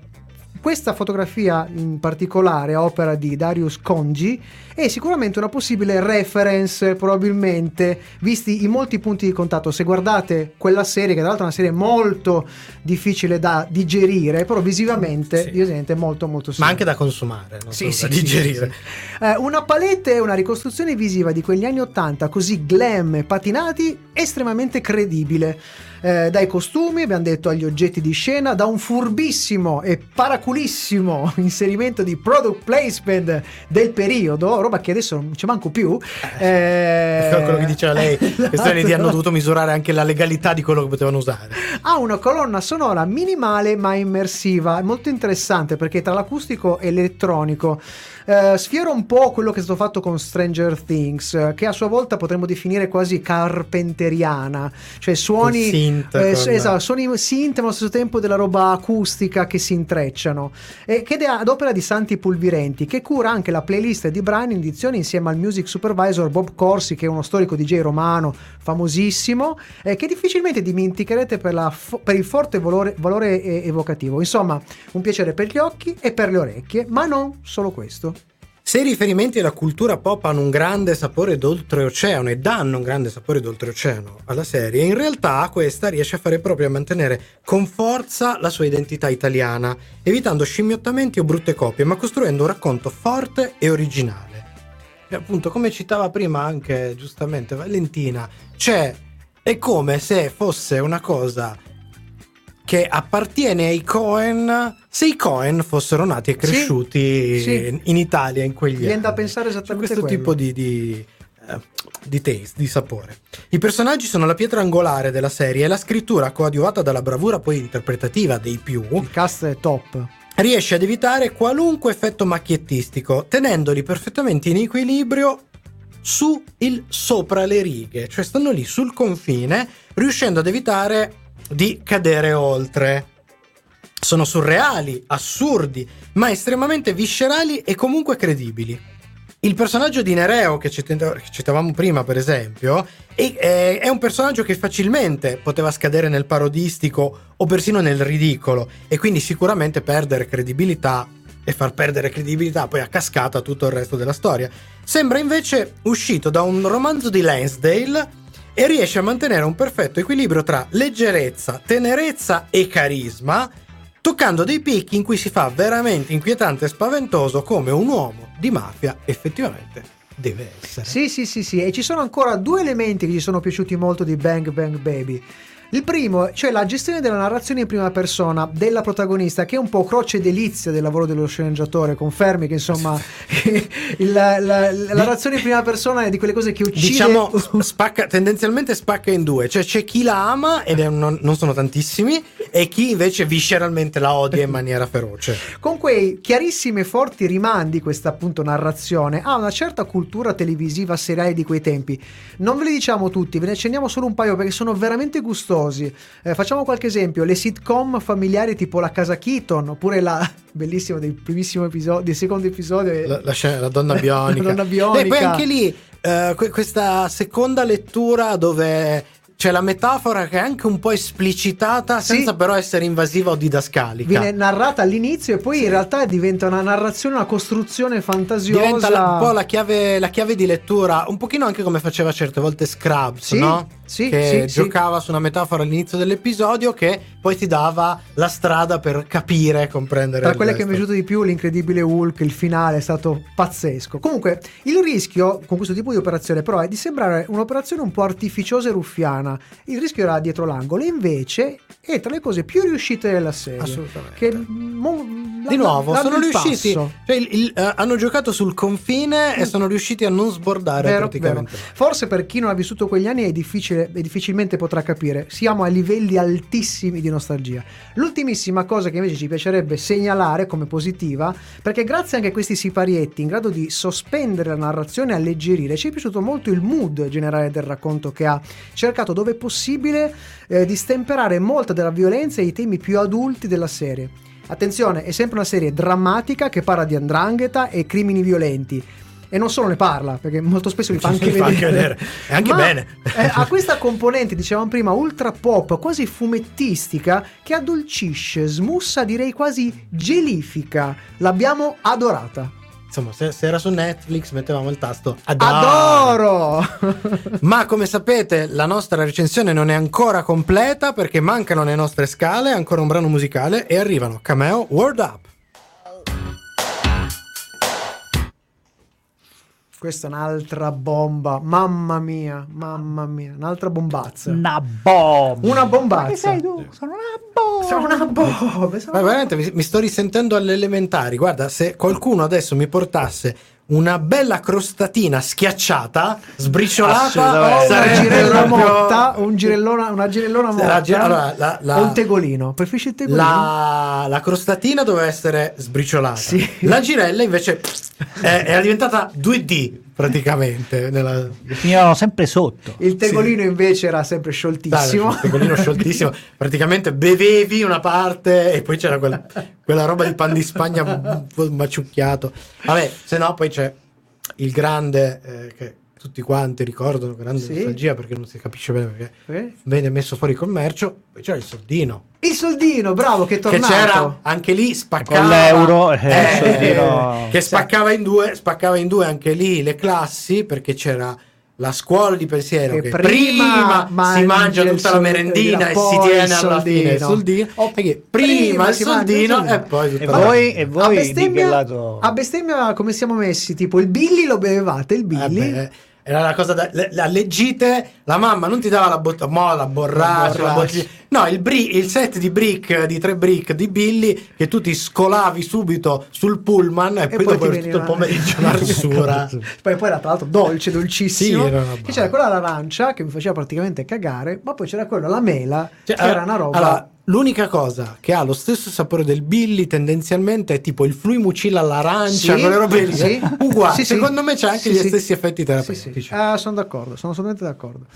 [SPEAKER 3] Questa fotografia in particolare, opera di Darius Congi, è sicuramente una possibile reference, probabilmente, visti i molti punti di contatto. Se guardate quella serie, che tra l'altro è una serie molto difficile da digerire, però visivamente,
[SPEAKER 1] Sì.
[SPEAKER 3] molto molto
[SPEAKER 1] Ma
[SPEAKER 3] simile.
[SPEAKER 1] anche da consumare, non
[SPEAKER 3] Sì, sì,
[SPEAKER 1] da digerire.
[SPEAKER 3] sì. Eh, una palette e una ricostruzione visiva di quegli anni 80 così glam e patinati estremamente credibile. Eh, dai costumi, abbiamo detto, agli oggetti di scena, da un furbissimo e paraculissimo inserimento di product placement del periodo, roba che adesso non ci manco più. Eh,
[SPEAKER 1] È quello che diceva lei, questione di
[SPEAKER 3] esatto.
[SPEAKER 1] hanno dovuto misurare anche la legalità di quello che potevano usare.
[SPEAKER 3] ha una colonna sonora minimale ma immersiva, molto interessante perché tra l'acustico e l'elettronico eh, sfiora un po' quello che è stato fatto con Stranger Things, eh, che a sua volta potremmo definire quasi carpenteriana, cioè suoni,
[SPEAKER 1] synth,
[SPEAKER 3] eh,
[SPEAKER 1] con-
[SPEAKER 3] esatto, suoni synth ma allo stesso tempo della roba acustica che si intrecciano, e che è ad opera di Santi Pulvirenti, che cura anche la playlist di brani in edizione insieme al music supervisor Bob Corsi, che è uno storico DJ romano famosissimo, eh, che difficilmente dimenticherete per, la per il forte valore, valore evocativo. Insomma, un piacere per gli occhi e per le orecchie, ma non solo questo.
[SPEAKER 1] Se i riferimenti alla cultura pop hanno un grande sapore d'oltreoceano e danno un grande sapore d'oltreoceano alla serie, in realtà questa riesce a fare proprio a mantenere con forza la sua identità italiana, evitando scimmiottamenti o brutte copie, ma costruendo un racconto forte e originale. E appunto, come citava prima anche giustamente Valentina, c'è è come se fosse una cosa che appartiene ai Cohen se i Cohen fossero nati e cresciuti
[SPEAKER 3] sì.
[SPEAKER 1] in Italia in quegli
[SPEAKER 3] Viene
[SPEAKER 1] anni.
[SPEAKER 3] da pensare
[SPEAKER 1] C'è
[SPEAKER 3] esattamente
[SPEAKER 1] questo
[SPEAKER 3] quello.
[SPEAKER 1] tipo di, di, eh, di taste, di sapore. I personaggi sono la pietra angolare della serie e la scrittura, coadiuvata dalla bravura poi interpretativa dei più,
[SPEAKER 3] Il cast è top.
[SPEAKER 1] riesce ad evitare qualunque effetto macchiettistico, tenendoli perfettamente in equilibrio su il sopra le righe, cioè stanno lì sul confine, riuscendo ad evitare di cadere oltre. Sono surreali, assurdi, ma estremamente viscerali e comunque credibili. Il personaggio di Nereo, che cita- che citavamo prima, per esempio, è, un personaggio che facilmente poteva scadere nel parodistico o persino nel ridicolo, e quindi sicuramente perdere credibilità e far perdere credibilità poi a cascata tutto il resto della storia. Sembra invece uscito da un romanzo di Lansdale e riesce a mantenere un perfetto equilibrio tra leggerezza, tenerezza e carisma, toccando dei picchi in cui si fa veramente inquietante e spaventoso come un uomo di mafia effettivamente deve essere.
[SPEAKER 3] Sì, sì, sì, sì. E ci sono ancora due elementi che ci sono piaciuti molto di Bang Bang Baby. Il primo, cioè la gestione della narrazione in prima persona della protagonista, che è un po' croce delizia del lavoro dello sceneggiatore. Confermi che insomma la, la- la narrazione in prima persona è di quelle cose che uccide.
[SPEAKER 1] Diciamo, spacca, tendenzialmente spacca in due, cioè c'è chi la ama, ed è non, sono tantissimi, e chi invece visceralmente la odia in maniera feroce.
[SPEAKER 3] con quei chiarissimi e forti rimandi questa appunto narrazione a una certa cultura televisiva seriale di quei tempi. Non ve li diciamo tutti, ve ne accenniamo solo un paio perché sono veramente gustosi. Eh, facciamo qualche esempio, le sitcom familiari tipo La Casa Keaton, oppure la bellissima del primissimo episodio, del secondo episodio.
[SPEAKER 1] La, la scena- la donna bionica.
[SPEAKER 3] La donna bionica.
[SPEAKER 1] E poi anche lì, eh, que- questa seconda lettura dove c'è la metafora che è anche un po' esplicitata,
[SPEAKER 3] Sì.
[SPEAKER 1] senza però essere invasiva o didascalica.
[SPEAKER 3] Viene narrata all'inizio e poi in realtà diventa una narrazione, una costruzione fantasiosa.
[SPEAKER 1] Diventa la- un po' la chiave, la chiave di lettura, un pochino anche come faceva certe volte Scrubs,
[SPEAKER 3] Sì,
[SPEAKER 1] no?
[SPEAKER 3] Sì,
[SPEAKER 1] che
[SPEAKER 3] sì, sì.
[SPEAKER 1] giocava su una metafora all'inizio dell'episodio che poi ti dava la strada per capire e comprendere.
[SPEAKER 3] Tra quelle che mi è
[SPEAKER 1] resto.
[SPEAKER 3] piaciuto di più, l'incredibile Hulk, il finale è stato pazzesco. Comunque, il rischio con questo tipo di operazione, però, è di sembrare un'operazione un po' artificiosa e ruffiana. Il rischio era dietro l'angolo, invece è tra le cose più riuscite della serie.
[SPEAKER 1] Assolutamente.
[SPEAKER 3] Che mo- la-
[SPEAKER 1] Di nuovo, sono riusciti. cioè, il- il- eh, hanno giocato sul confine e sono riusciti a non sbordare
[SPEAKER 3] Vero,
[SPEAKER 1] praticamente.
[SPEAKER 3] vero. Forse per chi non ha vissuto quegli anni è difficile e difficilmente potrà capire. Siamo a livelli altissimi di nostalgia. L'ultimissima cosa che invece ci piacerebbe segnalare come positiva, perché grazie anche a questi siparietti in grado di sospendere la narrazione e alleggerire, ci è piaciuto molto il mood generale del racconto che ha cercato dove possibile eh, di stemperare molta della violenza e i temi più adulti della serie. Attenzione, è sempre una serie drammatica che parla di andrangheta e crimini violenti. E non solo ne parla, perché molto spesso li fa anche
[SPEAKER 1] fa
[SPEAKER 3] vedere.
[SPEAKER 1] anche vedere. E anche
[SPEAKER 3] Ma,
[SPEAKER 1] bene.
[SPEAKER 3] eh, ha questa componente, dicevamo prima, ultra pop, quasi fumettistica, che addolcisce, smussa, direi quasi gelifica. L'abbiamo adorata.
[SPEAKER 1] Insomma, se, se era su Netflix mettevamo il tasto adoro.
[SPEAKER 3] Adoro!
[SPEAKER 1] Ma come sapete, la nostra recensione non è ancora completa perché mancano le nostre scale, ancora un brano musicale e arrivano Cameo Word Up.
[SPEAKER 3] Questa è un'altra bomba, mamma mia, mamma mia, un'altra bombazza.
[SPEAKER 2] Una bomba.
[SPEAKER 3] Una bombazza.
[SPEAKER 2] Che sei tu? Sono una bomba.
[SPEAKER 3] Sono una bomba. sono
[SPEAKER 1] Ma veramente mi, mi sto risentendo alle elementari. Guarda, se qualcuno adesso mi portasse una bella crostatina schiacciata, sbriciolata,
[SPEAKER 3] una
[SPEAKER 1] proprio-
[SPEAKER 3] motta, un girellona, una girellona
[SPEAKER 1] La
[SPEAKER 3] motta,
[SPEAKER 1] gi- allora, la- la-
[SPEAKER 3] un tegolino. Preferisci il tegolino?
[SPEAKER 1] La, la crostatina doveva essere sbriciolata.
[SPEAKER 3] Sì.
[SPEAKER 1] La girella invece è- era diventata 2D praticamente. Nella...
[SPEAKER 2] Finivano sempre sotto.
[SPEAKER 3] Il tegolino invece era sempre
[SPEAKER 1] Dai,
[SPEAKER 3] scioltissimo.
[SPEAKER 1] il tegolino scioltissimo. Praticamente bevevi una parte e poi c'era quella, quella roba di pan di Spagna un po' maciucchiato. Vabbè, se no poi c'è il grande eh, che tutti quanti ricordano, grande
[SPEAKER 3] Sì.
[SPEAKER 1] nostalgia perché non si capisce bene perché
[SPEAKER 3] Eh?
[SPEAKER 1] venne messo fuori commercio. Poi c'era il soldino.
[SPEAKER 3] Il soldino, bravo, che è
[SPEAKER 1] Che
[SPEAKER 3] tornato.
[SPEAKER 1] c'era anche lì spaccava
[SPEAKER 2] Con l'euro, eh,
[SPEAKER 1] eh,
[SPEAKER 2] il soldino-
[SPEAKER 1] che spaccava in due spaccava in due anche lì le classi perché c'era la scuola di pensiero
[SPEAKER 3] Che
[SPEAKER 1] che,
[SPEAKER 3] prima
[SPEAKER 1] prima, si mangia tutta la merendina e si tiene alla fine il
[SPEAKER 3] soldino. Oh,
[SPEAKER 1] e che
[SPEAKER 3] prima
[SPEAKER 1] prima il soldino e poi
[SPEAKER 2] E
[SPEAKER 1] tutta la-
[SPEAKER 2] voi, e
[SPEAKER 3] a
[SPEAKER 2] voi che
[SPEAKER 3] bestemmia, a bestemmia come siamo messi? Tipo il Billy lo bevevate, il
[SPEAKER 1] Eh
[SPEAKER 3] Billy?
[SPEAKER 1] beh, Era la cosa da le, leggite, la mamma non ti dava la bottiglia, mo la borraccia,
[SPEAKER 3] La.
[SPEAKER 1] No, il, bri- il set di brick, di tre brick di Billy che tu ti scolavi subito sul pullman e, poi, dopo
[SPEAKER 3] ti
[SPEAKER 1] tutto il pomeriggio l'arsura.
[SPEAKER 3] poi, poi era tra l'altro dolce, dolcissimo.
[SPEAKER 1] Sì, una
[SPEAKER 3] Che c'era quella all'arancia che mi faceva praticamente cagare, ma poi c'era quello, la mela,
[SPEAKER 1] Cioè,
[SPEAKER 3] che era una roba.
[SPEAKER 1] allora, l'unica cosa che ha lo stesso sapore del Billy tendenzialmente è tipo il fluimucilla all'arancia,
[SPEAKER 3] Sì,
[SPEAKER 1] quelle robe lì.
[SPEAKER 3] sì.
[SPEAKER 1] Uguale,
[SPEAKER 3] Sì, sì.
[SPEAKER 1] secondo me c'è anche
[SPEAKER 3] Sì,
[SPEAKER 1] gli
[SPEAKER 3] sì.
[SPEAKER 1] stessi effetti
[SPEAKER 3] Sì,
[SPEAKER 1] terapeutici.
[SPEAKER 3] sì. Ah, sono d'accordo, sono assolutamente d'accordo.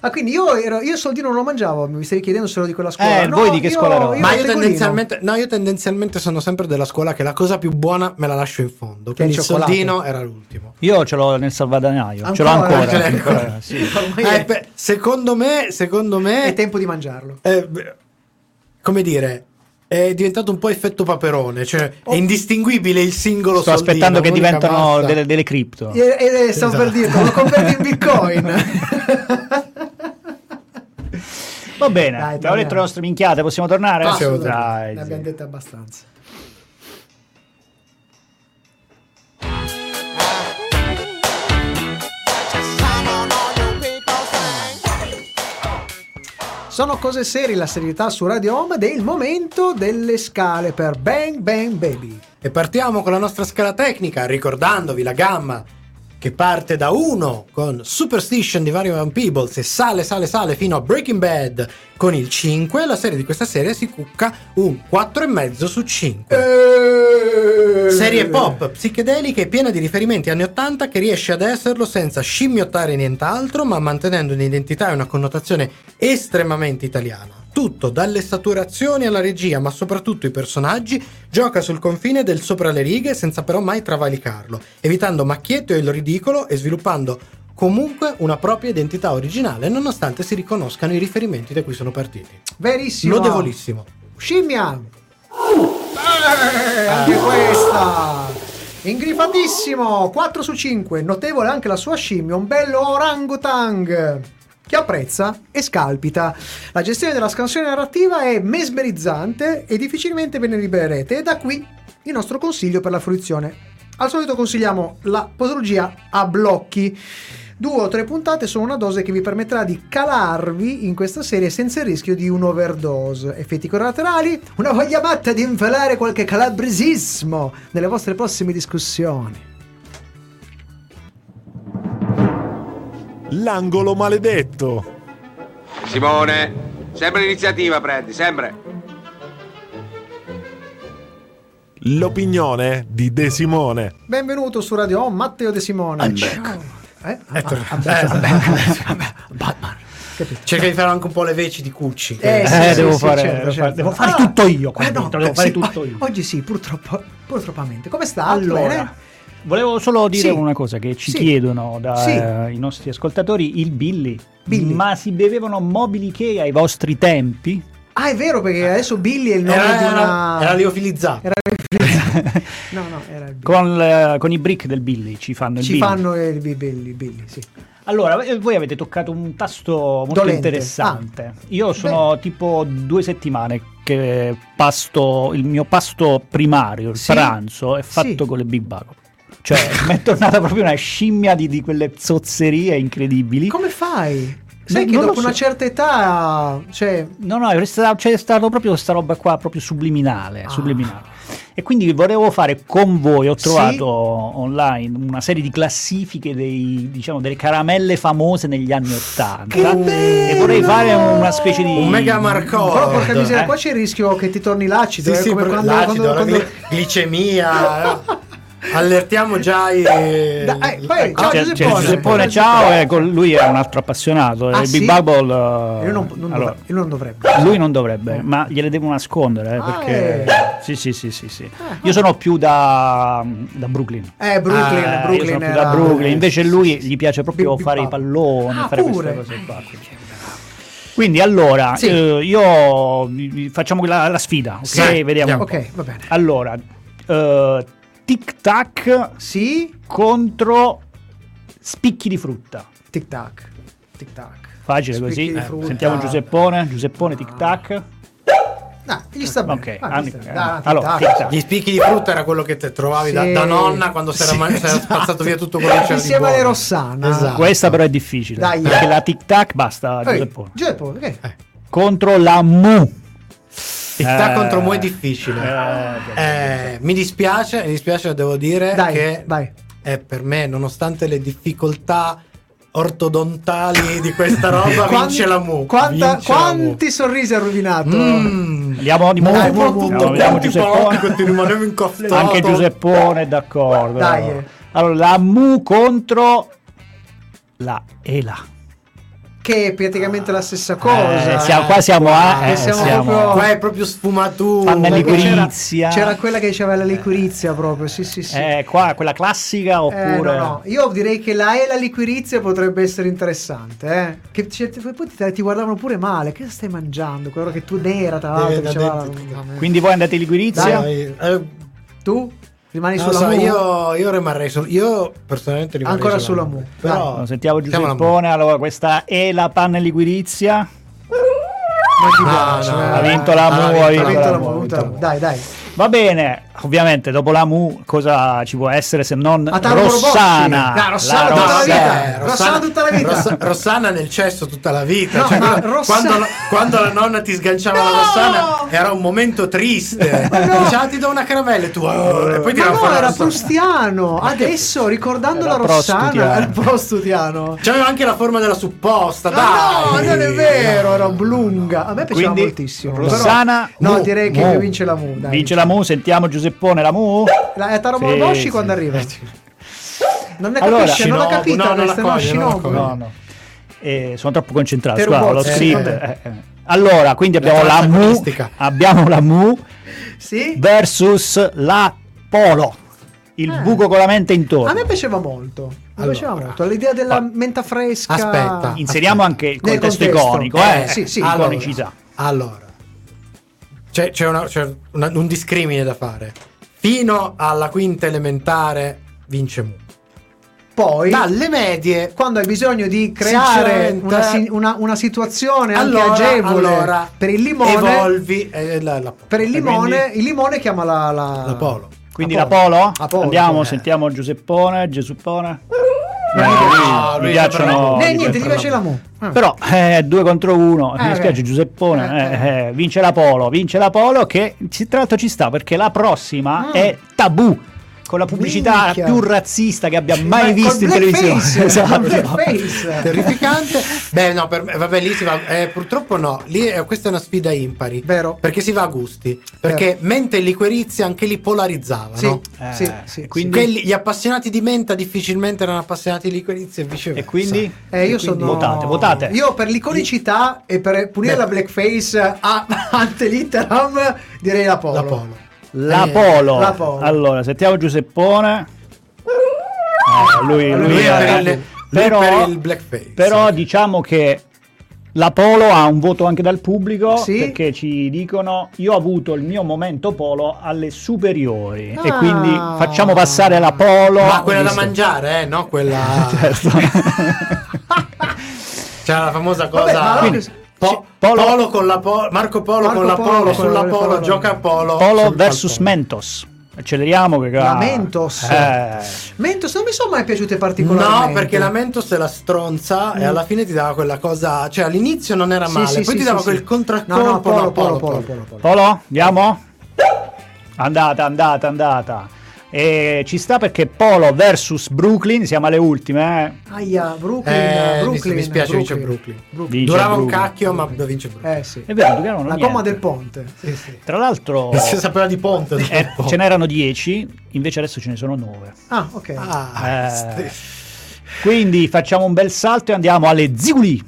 [SPEAKER 3] Ah, quindi io, ero, io il soldino non lo mangiavo, mi stavi chiedendo se ero di quella scuola.
[SPEAKER 2] Eh, voi di che
[SPEAKER 3] io-
[SPEAKER 2] scuola ero?
[SPEAKER 1] Ma io tendenzialmente, no, io tendenzialmente sono sempre della scuola che la cosa più buona me la lascio in fondo. Quindi il soldino era l'ultimo.
[SPEAKER 2] Io ce l'ho nel salvadanaio, ce l'ho
[SPEAKER 3] Ancora?
[SPEAKER 2] ancora.
[SPEAKER 1] Ce l'hai ancora?
[SPEAKER 2] ancora, sì.
[SPEAKER 1] Eh, beh, secondo me, secondo me,
[SPEAKER 3] è tempo di mangiarlo.
[SPEAKER 1] eh, beh, come dire, è diventato un po' effetto paperone, cioè è indistinguibile il singolo
[SPEAKER 2] Sto
[SPEAKER 1] soldino,
[SPEAKER 2] aspettando che diventano
[SPEAKER 1] massa.
[SPEAKER 2] delle, delle cripto.
[SPEAKER 3] E, e- e stavo per
[SPEAKER 1] Esatto.
[SPEAKER 3] dirlo, lo converti in bitcoin.
[SPEAKER 2] Va bene,
[SPEAKER 3] Dai,
[SPEAKER 2] abbiamo detto le nostre minchiate, possiamo tornare?
[SPEAKER 1] Possiamo
[SPEAKER 2] Dai,
[SPEAKER 3] ne
[SPEAKER 2] sì.
[SPEAKER 3] abbiamo dette abbastanza. Sono cose serie, la serietà su Radio Home ed è il momento delle scale per Bang Bang Baby.
[SPEAKER 1] E partiamo con la nostra scala tecnica, ricordandovi la gamma che parte da 1 con Superstition di Variant Peebles e sale, sale, sale fino a Breaking Bad con il 5. La serie di questa serie si cucca un 4,5 su 5. Serie pop, psichedelica e piena di riferimenti anni 80 che riesce ad esserlo senza scimmiottare nient'altro, ma mantenendo un'identità e una connotazione estremamente italiana. Tutto, dalle saturazioni alla regia, ma soprattutto i personaggi, gioca sul confine del sopra le righe senza però mai travalicarlo, evitando macchiette o il ridicolo e sviluppando comunque una propria identità originale, nonostante si riconoscano i riferimenti da cui sono partiti.
[SPEAKER 3] Verissimo.
[SPEAKER 1] Lodevolissimo.
[SPEAKER 3] Scimmia! Eh, anche questa! Ingrifatissimo! 4 su 5. Notevole anche la sua scimmia, un bello orangutang! Che apprezza e scalpita. La gestione della scansione narrativa è mesmerizzante e difficilmente ve ne libererete. E da qui il nostro consiglio per la fruizione. Al solito consigliamo la posologia a blocchi. Due o tre puntate sono una dose che vi permetterà di calarvi in questa serie senza il rischio di un overdose. Effetti collaterali? Una voglia matta di infilare qualche calabresismo nelle vostre prossime discussioni.
[SPEAKER 9] L'angolo maledetto.
[SPEAKER 10] Simone, sempre l'iniziativa prendi, sempre.
[SPEAKER 9] L'opinione di De Simone.
[SPEAKER 3] Benvenuto su Radio Home, Matteo De Simone.
[SPEAKER 1] I'm
[SPEAKER 3] Ciao.
[SPEAKER 1] back.
[SPEAKER 3] Eh?
[SPEAKER 1] Eh,
[SPEAKER 3] Ah,
[SPEAKER 1] eh,
[SPEAKER 3] ah,
[SPEAKER 1] vabbè.
[SPEAKER 3] Batman. Capito?
[SPEAKER 1] Cerca di fare anche un po' le veci di Cucci.
[SPEAKER 3] Eh,
[SPEAKER 2] Eh,
[SPEAKER 3] sì, sì,
[SPEAKER 2] devo
[SPEAKER 3] sì,
[SPEAKER 2] fare-
[SPEAKER 3] certo,
[SPEAKER 2] devo
[SPEAKER 3] certo.
[SPEAKER 2] fare- devo fare
[SPEAKER 3] Ah,
[SPEAKER 2] tutto io qua
[SPEAKER 3] eh, no,
[SPEAKER 2] dentro, devo
[SPEAKER 3] eh,
[SPEAKER 2] fare
[SPEAKER 3] sì,
[SPEAKER 2] tutto io.
[SPEAKER 3] Oggi sì, purtroppo, purtroppamente. Come sta?
[SPEAKER 2] Allora? Volevo solo dire
[SPEAKER 3] Sì.
[SPEAKER 2] una cosa che ci
[SPEAKER 3] Sì.
[SPEAKER 2] chiedono
[SPEAKER 3] Sì.
[SPEAKER 2] dai nostri ascoltatori, il Billy.
[SPEAKER 3] Billy.
[SPEAKER 2] Ma si bevevano mobili che ai vostri tempi?
[SPEAKER 3] Ah, è vero, perché adesso Billy è il nome
[SPEAKER 1] Era,
[SPEAKER 3] di una...
[SPEAKER 1] era, era liofilizzato.
[SPEAKER 3] Era No, no, era il Billy.
[SPEAKER 2] Con, con i brick del Billy ci fanno il
[SPEAKER 3] Ci
[SPEAKER 2] Billy.
[SPEAKER 3] fanno il Bi- Billy, Billy, sì.
[SPEAKER 2] Allora, eh, voi avete toccato un tasto molto
[SPEAKER 3] Dolente.
[SPEAKER 2] interessante. Io sono tipo due settimane che pasto, il mio pasto primario, il
[SPEAKER 3] Sì?
[SPEAKER 2] pranzo, è fatto
[SPEAKER 3] Sì.
[SPEAKER 2] con le Big Bag. Cioè, mi è tornata proprio una scimmia di, di quelle zozzerie incredibili.
[SPEAKER 3] Come fai? Sai
[SPEAKER 2] No,
[SPEAKER 3] che dopo
[SPEAKER 2] so.
[SPEAKER 3] una certa età, cioè,
[SPEAKER 2] No, no, è stato- c'è stato proprio questa roba qua, proprio subliminale,
[SPEAKER 3] Ah.
[SPEAKER 2] subliminale. E quindi volevo fare con voi, ho
[SPEAKER 3] Sì?
[SPEAKER 2] trovato online una serie di classifiche dei, diciamo, delle caramelle famose negli anni Ottanta. E vorrei fare una specie di...
[SPEAKER 1] Un mega marcò.
[SPEAKER 3] però porca miseria,
[SPEAKER 2] eh.
[SPEAKER 3] qua c'è il rischio che ti torni l'acido,
[SPEAKER 1] Sì,
[SPEAKER 3] eh,
[SPEAKER 1] sì,
[SPEAKER 3] come quando,
[SPEAKER 1] l'acido,
[SPEAKER 3] quando- quando-
[SPEAKER 1] gli- glicemia. eh. Allertiamo già i.
[SPEAKER 3] Dai, poi,
[SPEAKER 1] ecco.
[SPEAKER 3] ciao,
[SPEAKER 2] C'è-
[SPEAKER 3] Giuseppone.
[SPEAKER 2] c'è Giuseppone, ciao, e con lui è un altro appassionato.
[SPEAKER 3] Ah,
[SPEAKER 2] il
[SPEAKER 3] sì?
[SPEAKER 2] Big Bubble... eh,
[SPEAKER 3] Lui non, non
[SPEAKER 2] allora,
[SPEAKER 3] dovrebbe, lui non dovrebbe.
[SPEAKER 2] Lui non dovrebbe, ma gliele devo nascondere eh,
[SPEAKER 3] Ah,
[SPEAKER 2] perché
[SPEAKER 3] eh.
[SPEAKER 2] sì, sì, sì, sì, sì. Io sono più da, da Brooklyn.
[SPEAKER 3] Eh, Brooklyn,
[SPEAKER 1] Ah,
[SPEAKER 2] Io
[SPEAKER 3] Brooklyn
[SPEAKER 2] più
[SPEAKER 3] era-
[SPEAKER 2] da Brooklyn, invece lui gli piace proprio fare i palloni,
[SPEAKER 3] Ah,
[SPEAKER 2] fare
[SPEAKER 3] pure?
[SPEAKER 2] queste cose qua. Quindi allora,
[SPEAKER 3] Sì.
[SPEAKER 2] eh, io vi- facciamo la, la sfida, ok?
[SPEAKER 1] Sì,
[SPEAKER 2] Vediamo.
[SPEAKER 3] Ok, va bene.
[SPEAKER 2] Allora, eh, tic tac
[SPEAKER 3] Sì,
[SPEAKER 2] contro spicchi di frutta.
[SPEAKER 3] tic tac, tic tac.
[SPEAKER 2] Facile
[SPEAKER 3] Spicchi
[SPEAKER 2] così. Eh. Sentiamo Giuseppone, Giuseppone tic tac.
[SPEAKER 3] Dai, gli sta bene.
[SPEAKER 2] Ok,
[SPEAKER 3] Ah, gli sta bene.
[SPEAKER 2] eh, allora.
[SPEAKER 1] Gli spicchi di frutta era quello che te trovavi da,
[SPEAKER 3] Sì.
[SPEAKER 1] da nonna quando si era,
[SPEAKER 3] Sì.
[SPEAKER 1] era spazzato via tutto quello che c'era di
[SPEAKER 3] Insieme alle. Rossana.
[SPEAKER 1] Esatto.
[SPEAKER 2] Questa però è difficile.
[SPEAKER 3] Dai.
[SPEAKER 2] Perché la tic tac basta
[SPEAKER 3] Ehi,
[SPEAKER 2] Giuseppe.
[SPEAKER 3] Giuseppe, che?
[SPEAKER 2] Contro la Mu.
[SPEAKER 1] Tic-tac
[SPEAKER 2] Eh,
[SPEAKER 1] contro Mu è difficile.
[SPEAKER 2] eh,
[SPEAKER 1] Eh, mi dispiace, mi dispiace, devo dire
[SPEAKER 3] Dai,
[SPEAKER 1] che
[SPEAKER 3] vai.
[SPEAKER 1] è per me, nonostante le difficoltà ortodontali di questa roba,
[SPEAKER 3] Quanti-
[SPEAKER 1] vince la Mu.
[SPEAKER 3] quanta-
[SPEAKER 1] Vince la Mu.
[SPEAKER 3] quanti sorrisi ha rovinato?
[SPEAKER 1] Mm.
[SPEAKER 2] Di Mu.
[SPEAKER 1] Dai,
[SPEAKER 2] Andiamo,
[SPEAKER 1] soprattutto
[SPEAKER 2] vediamo
[SPEAKER 1] quanti
[SPEAKER 2] Giuseppone. Anche Giuseppone è d'accordo.
[SPEAKER 3] Dai.
[SPEAKER 2] Allora, la Mu contro la Ela.
[SPEAKER 3] Che è praticamente la stessa cosa.
[SPEAKER 2] Eh, siamo- qua siamo a... Eh,
[SPEAKER 3] siamo
[SPEAKER 2] siamo-
[SPEAKER 3] proprio-
[SPEAKER 1] Qua è proprio sfumatura.
[SPEAKER 3] C'era-
[SPEAKER 2] liquirizia.
[SPEAKER 3] C'era quella che diceva la liquirizia proprio, sì sì sì.
[SPEAKER 2] Eh, qua quella classica
[SPEAKER 3] Eh,
[SPEAKER 2] oppure...
[SPEAKER 3] no, no. Io direi che la e la liquirizia potrebbe essere interessante. Eh? Che certe- poi ti, ti guardavano pure male. Che stai mangiando? Quello che tu nera, tra l'altro.
[SPEAKER 1] Eh,
[SPEAKER 3] diceva la-.
[SPEAKER 2] Quindi voi andate in liquirizia?
[SPEAKER 1] Dai, eh,
[SPEAKER 3] Tu rimani sulla
[SPEAKER 1] so,
[SPEAKER 3] Mu?
[SPEAKER 1] io, io rimarrei su- io personalmente rimarrei
[SPEAKER 3] Ancora sulla Mu.
[SPEAKER 1] Però
[SPEAKER 2] Allora, sentiamo. Giuseppone. Allora, questa è la panna liquirizia.
[SPEAKER 3] Ti
[SPEAKER 1] No,
[SPEAKER 2] ha vinto la
[SPEAKER 1] Ah,
[SPEAKER 2] Mu,
[SPEAKER 1] ha vinto
[SPEAKER 2] la Mu.
[SPEAKER 3] Dai, dai.
[SPEAKER 2] Va bene, ovviamente dopo la Mu cosa ci può essere se non
[SPEAKER 3] Ataro
[SPEAKER 2] Rossana?
[SPEAKER 3] No, Rossana
[SPEAKER 2] La
[SPEAKER 3] tutta la
[SPEAKER 2] Rossana.
[SPEAKER 3] vita. Rossana tutta la vita.
[SPEAKER 1] Rossa- Rossana nel cesso tutta la vita.
[SPEAKER 3] No,
[SPEAKER 1] Cioè,
[SPEAKER 3] ma
[SPEAKER 1] quando,
[SPEAKER 3] Rossana-
[SPEAKER 1] quando, quando la nonna ti sganciava la
[SPEAKER 3] No!
[SPEAKER 1] Rossana era un momento triste.
[SPEAKER 3] No!
[SPEAKER 1] Diceva ti do una caramella e tu oh, e poi ti
[SPEAKER 3] Ma no,
[SPEAKER 1] la
[SPEAKER 3] era. Prustiano. Adesso, ricordando
[SPEAKER 2] Era
[SPEAKER 3] la Rossana, era Prostutiano.
[SPEAKER 1] C'aveva anche la forma della supposta,
[SPEAKER 3] Ma no, non è vero, era oblunga. A me piaceva
[SPEAKER 2] Quindi,
[SPEAKER 3] moltissimo.
[SPEAKER 2] Rossana,
[SPEAKER 3] Però- no,
[SPEAKER 2] Mu,
[SPEAKER 3] direi che
[SPEAKER 2] Mu.
[SPEAKER 3] vince la Mu. Dai.
[SPEAKER 2] Vince la Mu, sentiamo Giuseppone la Mu.
[SPEAKER 3] La è Taro
[SPEAKER 2] Sì,
[SPEAKER 3] quando arriva. Non ne
[SPEAKER 2] Allora,
[SPEAKER 3] capisce, non l'ha
[SPEAKER 1] Shinobu,
[SPEAKER 3] capita.
[SPEAKER 1] no, non la
[SPEAKER 3] questa, no,
[SPEAKER 1] coglie, non la
[SPEAKER 3] Shinobu.
[SPEAKER 1] coglie.
[SPEAKER 2] No, no. Eh, sono troppo concentrato.
[SPEAKER 3] Po',
[SPEAKER 2] lo script.
[SPEAKER 3] vabbè.
[SPEAKER 2] eh, eh. Allora, quindi abbiamo
[SPEAKER 1] La
[SPEAKER 2] la, Mu. Abbiamo la Mu
[SPEAKER 3] Sì?
[SPEAKER 2] versus la Polo. Il
[SPEAKER 3] Eh.
[SPEAKER 2] buco con la mente intorno.
[SPEAKER 3] A me piaceva molto. Mi
[SPEAKER 1] Allora.
[SPEAKER 3] piaceva molto. L'idea della menta fresca.
[SPEAKER 1] Aspetta.
[SPEAKER 2] Inseriamo anche il
[SPEAKER 3] Nel
[SPEAKER 2] contesto,
[SPEAKER 3] contesto.
[SPEAKER 2] iconico,
[SPEAKER 3] Eh,
[SPEAKER 2] eh?
[SPEAKER 3] sì, sì,
[SPEAKER 1] allora.
[SPEAKER 2] iconicità.
[SPEAKER 1] Allora, c'è, c'è una- c'è una- un discrimine da fare. Fino alla quinta elementare vince Mu.
[SPEAKER 3] Poi,
[SPEAKER 1] Dalle medie
[SPEAKER 3] quando hai bisogno di creare una, una- una situazione
[SPEAKER 1] allora,
[SPEAKER 3] anche agevole
[SPEAKER 1] allora,
[SPEAKER 3] per il limone,
[SPEAKER 1] evolvi eh, la, la-
[SPEAKER 3] per il limone,
[SPEAKER 2] quindi?
[SPEAKER 3] il limone chiama la, la,
[SPEAKER 1] la polo.
[SPEAKER 2] Quindi
[SPEAKER 3] La
[SPEAKER 2] la
[SPEAKER 3] Polo.
[SPEAKER 2] Polo?
[SPEAKER 3] La Polo,
[SPEAKER 2] Andiamo,
[SPEAKER 3] eh.
[SPEAKER 2] sentiamo Giuseppone, Gesuppone.
[SPEAKER 1] No,
[SPEAKER 2] mi piacciono.
[SPEAKER 3] Eh, niente, ti piace la Mu. Ah.
[SPEAKER 2] Però eh, due contro uno,
[SPEAKER 3] Eh,
[SPEAKER 2] mi dispiace. Giuseppone,
[SPEAKER 3] Eh,
[SPEAKER 2] eh, eh, vince la Polo, vince la Polo che tra l'altro ci sta perché la prossima
[SPEAKER 3] Mm.
[SPEAKER 2] è Tabù con la pubblicità
[SPEAKER 3] Minchia.
[SPEAKER 2] più razzista che abbia
[SPEAKER 3] Ma
[SPEAKER 2] mai
[SPEAKER 3] col
[SPEAKER 2] visto in televisione. Esatto.
[SPEAKER 3] col blackface.
[SPEAKER 1] Terrificante. Beh, no, per me, vabbè, lì si va. eh, purtroppo no. Lì è- questa è una sfida impari.
[SPEAKER 3] Vero.
[SPEAKER 1] Perché si va a gusti. Perché mente e liquirizia anche li polarizzavano.
[SPEAKER 3] Sì,
[SPEAKER 2] Eh,
[SPEAKER 3] sì, sì,
[SPEAKER 2] quindi-
[SPEAKER 1] Quelli- gli appassionati di menta difficilmente erano appassionati di liquirizia e viceversa.
[SPEAKER 2] E quindi?
[SPEAKER 3] Eh, io
[SPEAKER 2] E quindi
[SPEAKER 3] sono
[SPEAKER 2] votate, votate.
[SPEAKER 3] Io per l'iconicità e per punire
[SPEAKER 1] Beh.
[SPEAKER 3] la blackface a ante litteram direi la Polo.
[SPEAKER 1] La polo.
[SPEAKER 2] La
[SPEAKER 1] Eh,
[SPEAKER 2] Polo.
[SPEAKER 3] la Polo.
[SPEAKER 2] Allora, sentiamo Giuseppone. Eh, lui, lui,
[SPEAKER 1] Lui è per il, lui
[SPEAKER 2] però,
[SPEAKER 1] per il blackface.
[SPEAKER 2] però diciamo che la Polo ha un voto anche dal pubblico
[SPEAKER 3] Sì?
[SPEAKER 2] perché ci dicono io ho avuto il mio momento Polo alle superiori e
[SPEAKER 3] Ah.
[SPEAKER 2] quindi facciamo passare la Polo.
[SPEAKER 1] Ma quella da mangiare, eh, no? Quella.
[SPEAKER 2] Certo.
[SPEAKER 1] C'era la famosa
[SPEAKER 3] Vabbè,
[SPEAKER 1] cosa.
[SPEAKER 2] Quindi,
[SPEAKER 3] allora-
[SPEAKER 1] Po-
[SPEAKER 2] Polo-
[SPEAKER 1] Polo con la Polo, Marco Polo
[SPEAKER 3] Marco
[SPEAKER 1] con la
[SPEAKER 3] Polo,
[SPEAKER 1] Polo, sulla Polo,
[SPEAKER 3] fare-
[SPEAKER 1] gioca a Polo.
[SPEAKER 2] Polo versus
[SPEAKER 1] Polo.
[SPEAKER 2] Mentos. Acceleriamo che
[SPEAKER 3] La Mentos.
[SPEAKER 2] Eh.
[SPEAKER 3] Mentos non mi sono mai piaciute particolarmente.
[SPEAKER 1] No, perché la Mentos è la stronza e alla fine ti dava quella cosa. Cioè, all'inizio non era male,
[SPEAKER 3] sì,
[SPEAKER 1] poi
[SPEAKER 3] sì,
[SPEAKER 1] ti dava
[SPEAKER 3] sì,
[SPEAKER 1] quel
[SPEAKER 3] sì.
[SPEAKER 1] contraccolpo.
[SPEAKER 3] No, no, Polo, Polo, Polo, Polo, Polo.
[SPEAKER 2] Polo, andiamo? Andata, andata, andata. E ci sta perché Polo versus Brooklyn, siamo alle ultime. Eh.
[SPEAKER 3] Aia, Brooklyn,
[SPEAKER 1] Eh, mi-
[SPEAKER 3] Brooklyn.
[SPEAKER 1] mi spiace, vince Brooklyn.
[SPEAKER 2] Vince
[SPEAKER 1] Durava un
[SPEAKER 2] Brooklyn.
[SPEAKER 1] cacchio, ma vince Brooklyn.
[SPEAKER 3] Eh sì.
[SPEAKER 2] È vero, giocavano
[SPEAKER 3] La
[SPEAKER 2] niente.
[SPEAKER 3] gomma del ponte.
[SPEAKER 1] Sì, sì.
[SPEAKER 2] Tra l'altro
[SPEAKER 1] Si sapeva di ponte.
[SPEAKER 2] eh,
[SPEAKER 1] dopo.
[SPEAKER 2] ce n'erano 10, invece adesso ce ne sono 9.
[SPEAKER 3] Ah, ok.
[SPEAKER 1] Ah,
[SPEAKER 2] Eh, Quindi facciamo un bel salto e andiamo alle Ziguli.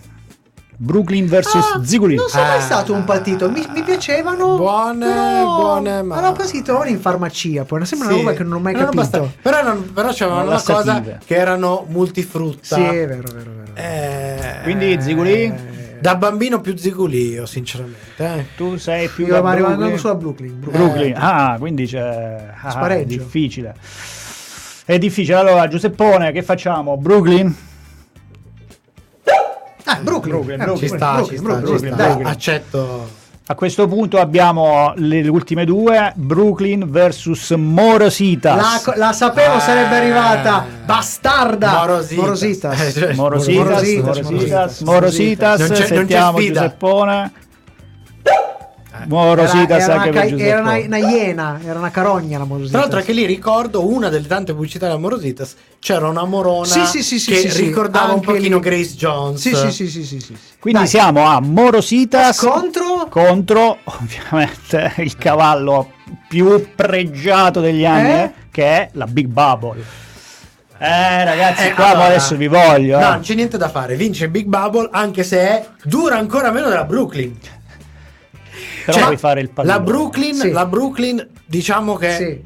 [SPEAKER 2] Brooklyn versus
[SPEAKER 3] Ah,
[SPEAKER 2] Ziguli.
[SPEAKER 3] Non sono mai
[SPEAKER 1] Ah.
[SPEAKER 3] stato un partito, mi, mi piacevano.
[SPEAKER 1] Buone,
[SPEAKER 3] però-
[SPEAKER 1] buone, ma-
[SPEAKER 3] Allora, quasi trovano in farmacia. Poi sembra una
[SPEAKER 1] Sì.
[SPEAKER 3] roba che non ho mai
[SPEAKER 1] Erano
[SPEAKER 3] capito.
[SPEAKER 1] abbastanza- Però, erano, però c'avevano una cosa che erano multifrutta.
[SPEAKER 3] Sì, è vero, vero, vero.
[SPEAKER 1] Eh,
[SPEAKER 2] Quindi Ziguli?
[SPEAKER 1] Da bambino più zigulio, sinceramente. eh.
[SPEAKER 2] Tu sei più
[SPEAKER 3] Io
[SPEAKER 2] da
[SPEAKER 3] ma rimanendo
[SPEAKER 2] Brooklyn.
[SPEAKER 3] sulla Brooklyn. Brooklyn.
[SPEAKER 2] Brooklyn. Ah, quindi c'è ah,
[SPEAKER 3] Spareggio.
[SPEAKER 2] È difficile. È difficile. Allora, Giuseppone, che facciamo? Brooklyn?
[SPEAKER 3] Ah, Brooklyn.
[SPEAKER 2] Brooklyn,
[SPEAKER 3] Eh,
[SPEAKER 2] Brooklyn.
[SPEAKER 1] Ci sta,
[SPEAKER 3] Brooklyn,
[SPEAKER 1] ci sta,
[SPEAKER 3] Brooklyn,
[SPEAKER 1] ci
[SPEAKER 3] Brooklyn,
[SPEAKER 1] sta.
[SPEAKER 3] dai.
[SPEAKER 1] Accetto.
[SPEAKER 2] A questo punto abbiamo le ultime due, Brooklyn vs Morositas.
[SPEAKER 3] La, la sapevo
[SPEAKER 1] Ah.
[SPEAKER 3] sarebbe arrivata. Bastarda.
[SPEAKER 1] Morositas.
[SPEAKER 3] Morositas.
[SPEAKER 1] Eh,
[SPEAKER 2] Morositas,
[SPEAKER 3] Morositas,
[SPEAKER 2] Morositas,
[SPEAKER 3] Morositas.
[SPEAKER 2] Morositas,
[SPEAKER 1] Non c'è- non c'è
[SPEAKER 2] sentiamo
[SPEAKER 1] sfida.
[SPEAKER 2] Giuseppone. Morositas
[SPEAKER 3] era,
[SPEAKER 2] anche
[SPEAKER 3] una,
[SPEAKER 2] per
[SPEAKER 3] ca- era una, una iena, era una carogna la Morositas.
[SPEAKER 1] Tra l'altro anche lì ricordo una delle tante pubblicità della Morositas, c'era una morona
[SPEAKER 3] Sì, sì, sì, sì,
[SPEAKER 1] che
[SPEAKER 3] sì, sì,
[SPEAKER 1] ricordava un pochino
[SPEAKER 3] lì.
[SPEAKER 1] Grace Jones.
[SPEAKER 3] Sì, sì, sì, sì, sì, sì.
[SPEAKER 2] Quindi
[SPEAKER 3] Dai.
[SPEAKER 2] siamo a Morositas
[SPEAKER 3] contro
[SPEAKER 2] contro ovviamente il cavallo più pregiato degli anni,
[SPEAKER 3] Eh?
[SPEAKER 2] eh, che è la Big Bubble. Eh ragazzi,
[SPEAKER 1] Eh,
[SPEAKER 2] qua
[SPEAKER 1] allora-
[SPEAKER 2] adesso vi voglio.
[SPEAKER 1] No,
[SPEAKER 2] eh.
[SPEAKER 1] non c'è niente da fare, vince Big Bubble anche se è dura ancora meno della Brooklyn.
[SPEAKER 2] Però
[SPEAKER 1] Cioè,
[SPEAKER 2] puoi fare il pallone.
[SPEAKER 1] La Brooklyn,
[SPEAKER 3] Sì.
[SPEAKER 1] la Brooklyn, diciamo che
[SPEAKER 3] Sì.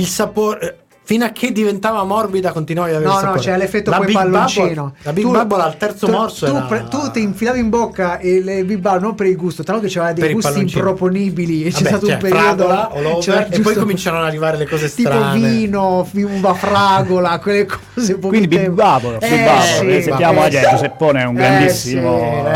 [SPEAKER 1] il sapore fino a che diventava morbida continuava ad avere
[SPEAKER 3] No,
[SPEAKER 1] il
[SPEAKER 3] no, c'è l'effetto
[SPEAKER 1] la
[SPEAKER 3] poi
[SPEAKER 1] Big
[SPEAKER 3] palloncino.
[SPEAKER 1] Bubble, la Big
[SPEAKER 3] Tu-
[SPEAKER 1] Bubble al terzo
[SPEAKER 3] tu-
[SPEAKER 1] morso
[SPEAKER 3] tu,
[SPEAKER 1] era...
[SPEAKER 3] pre- tu ti infilavi in bocca il, il Big Bubble non per il gusto, tra l'altro c'era dei gusti improponibili. E c'è
[SPEAKER 1] Vabbè,
[SPEAKER 3] stato
[SPEAKER 1] cioè,
[SPEAKER 3] un periodo
[SPEAKER 1] fragola,
[SPEAKER 3] c'era
[SPEAKER 1] e poi cominciano ad arrivare le cose
[SPEAKER 3] tipo
[SPEAKER 1] strane.
[SPEAKER 3] vino, fi- uva fragola, quelle cose
[SPEAKER 2] Quindi Big. Bubble, Big
[SPEAKER 3] Eh,
[SPEAKER 2] Bubble,
[SPEAKER 3] sì,
[SPEAKER 2] eh, sentiamo
[SPEAKER 3] eh,
[SPEAKER 2] gente, Giuseppone è un
[SPEAKER 3] eh,
[SPEAKER 2] grandissimo...
[SPEAKER 3] sì, eh.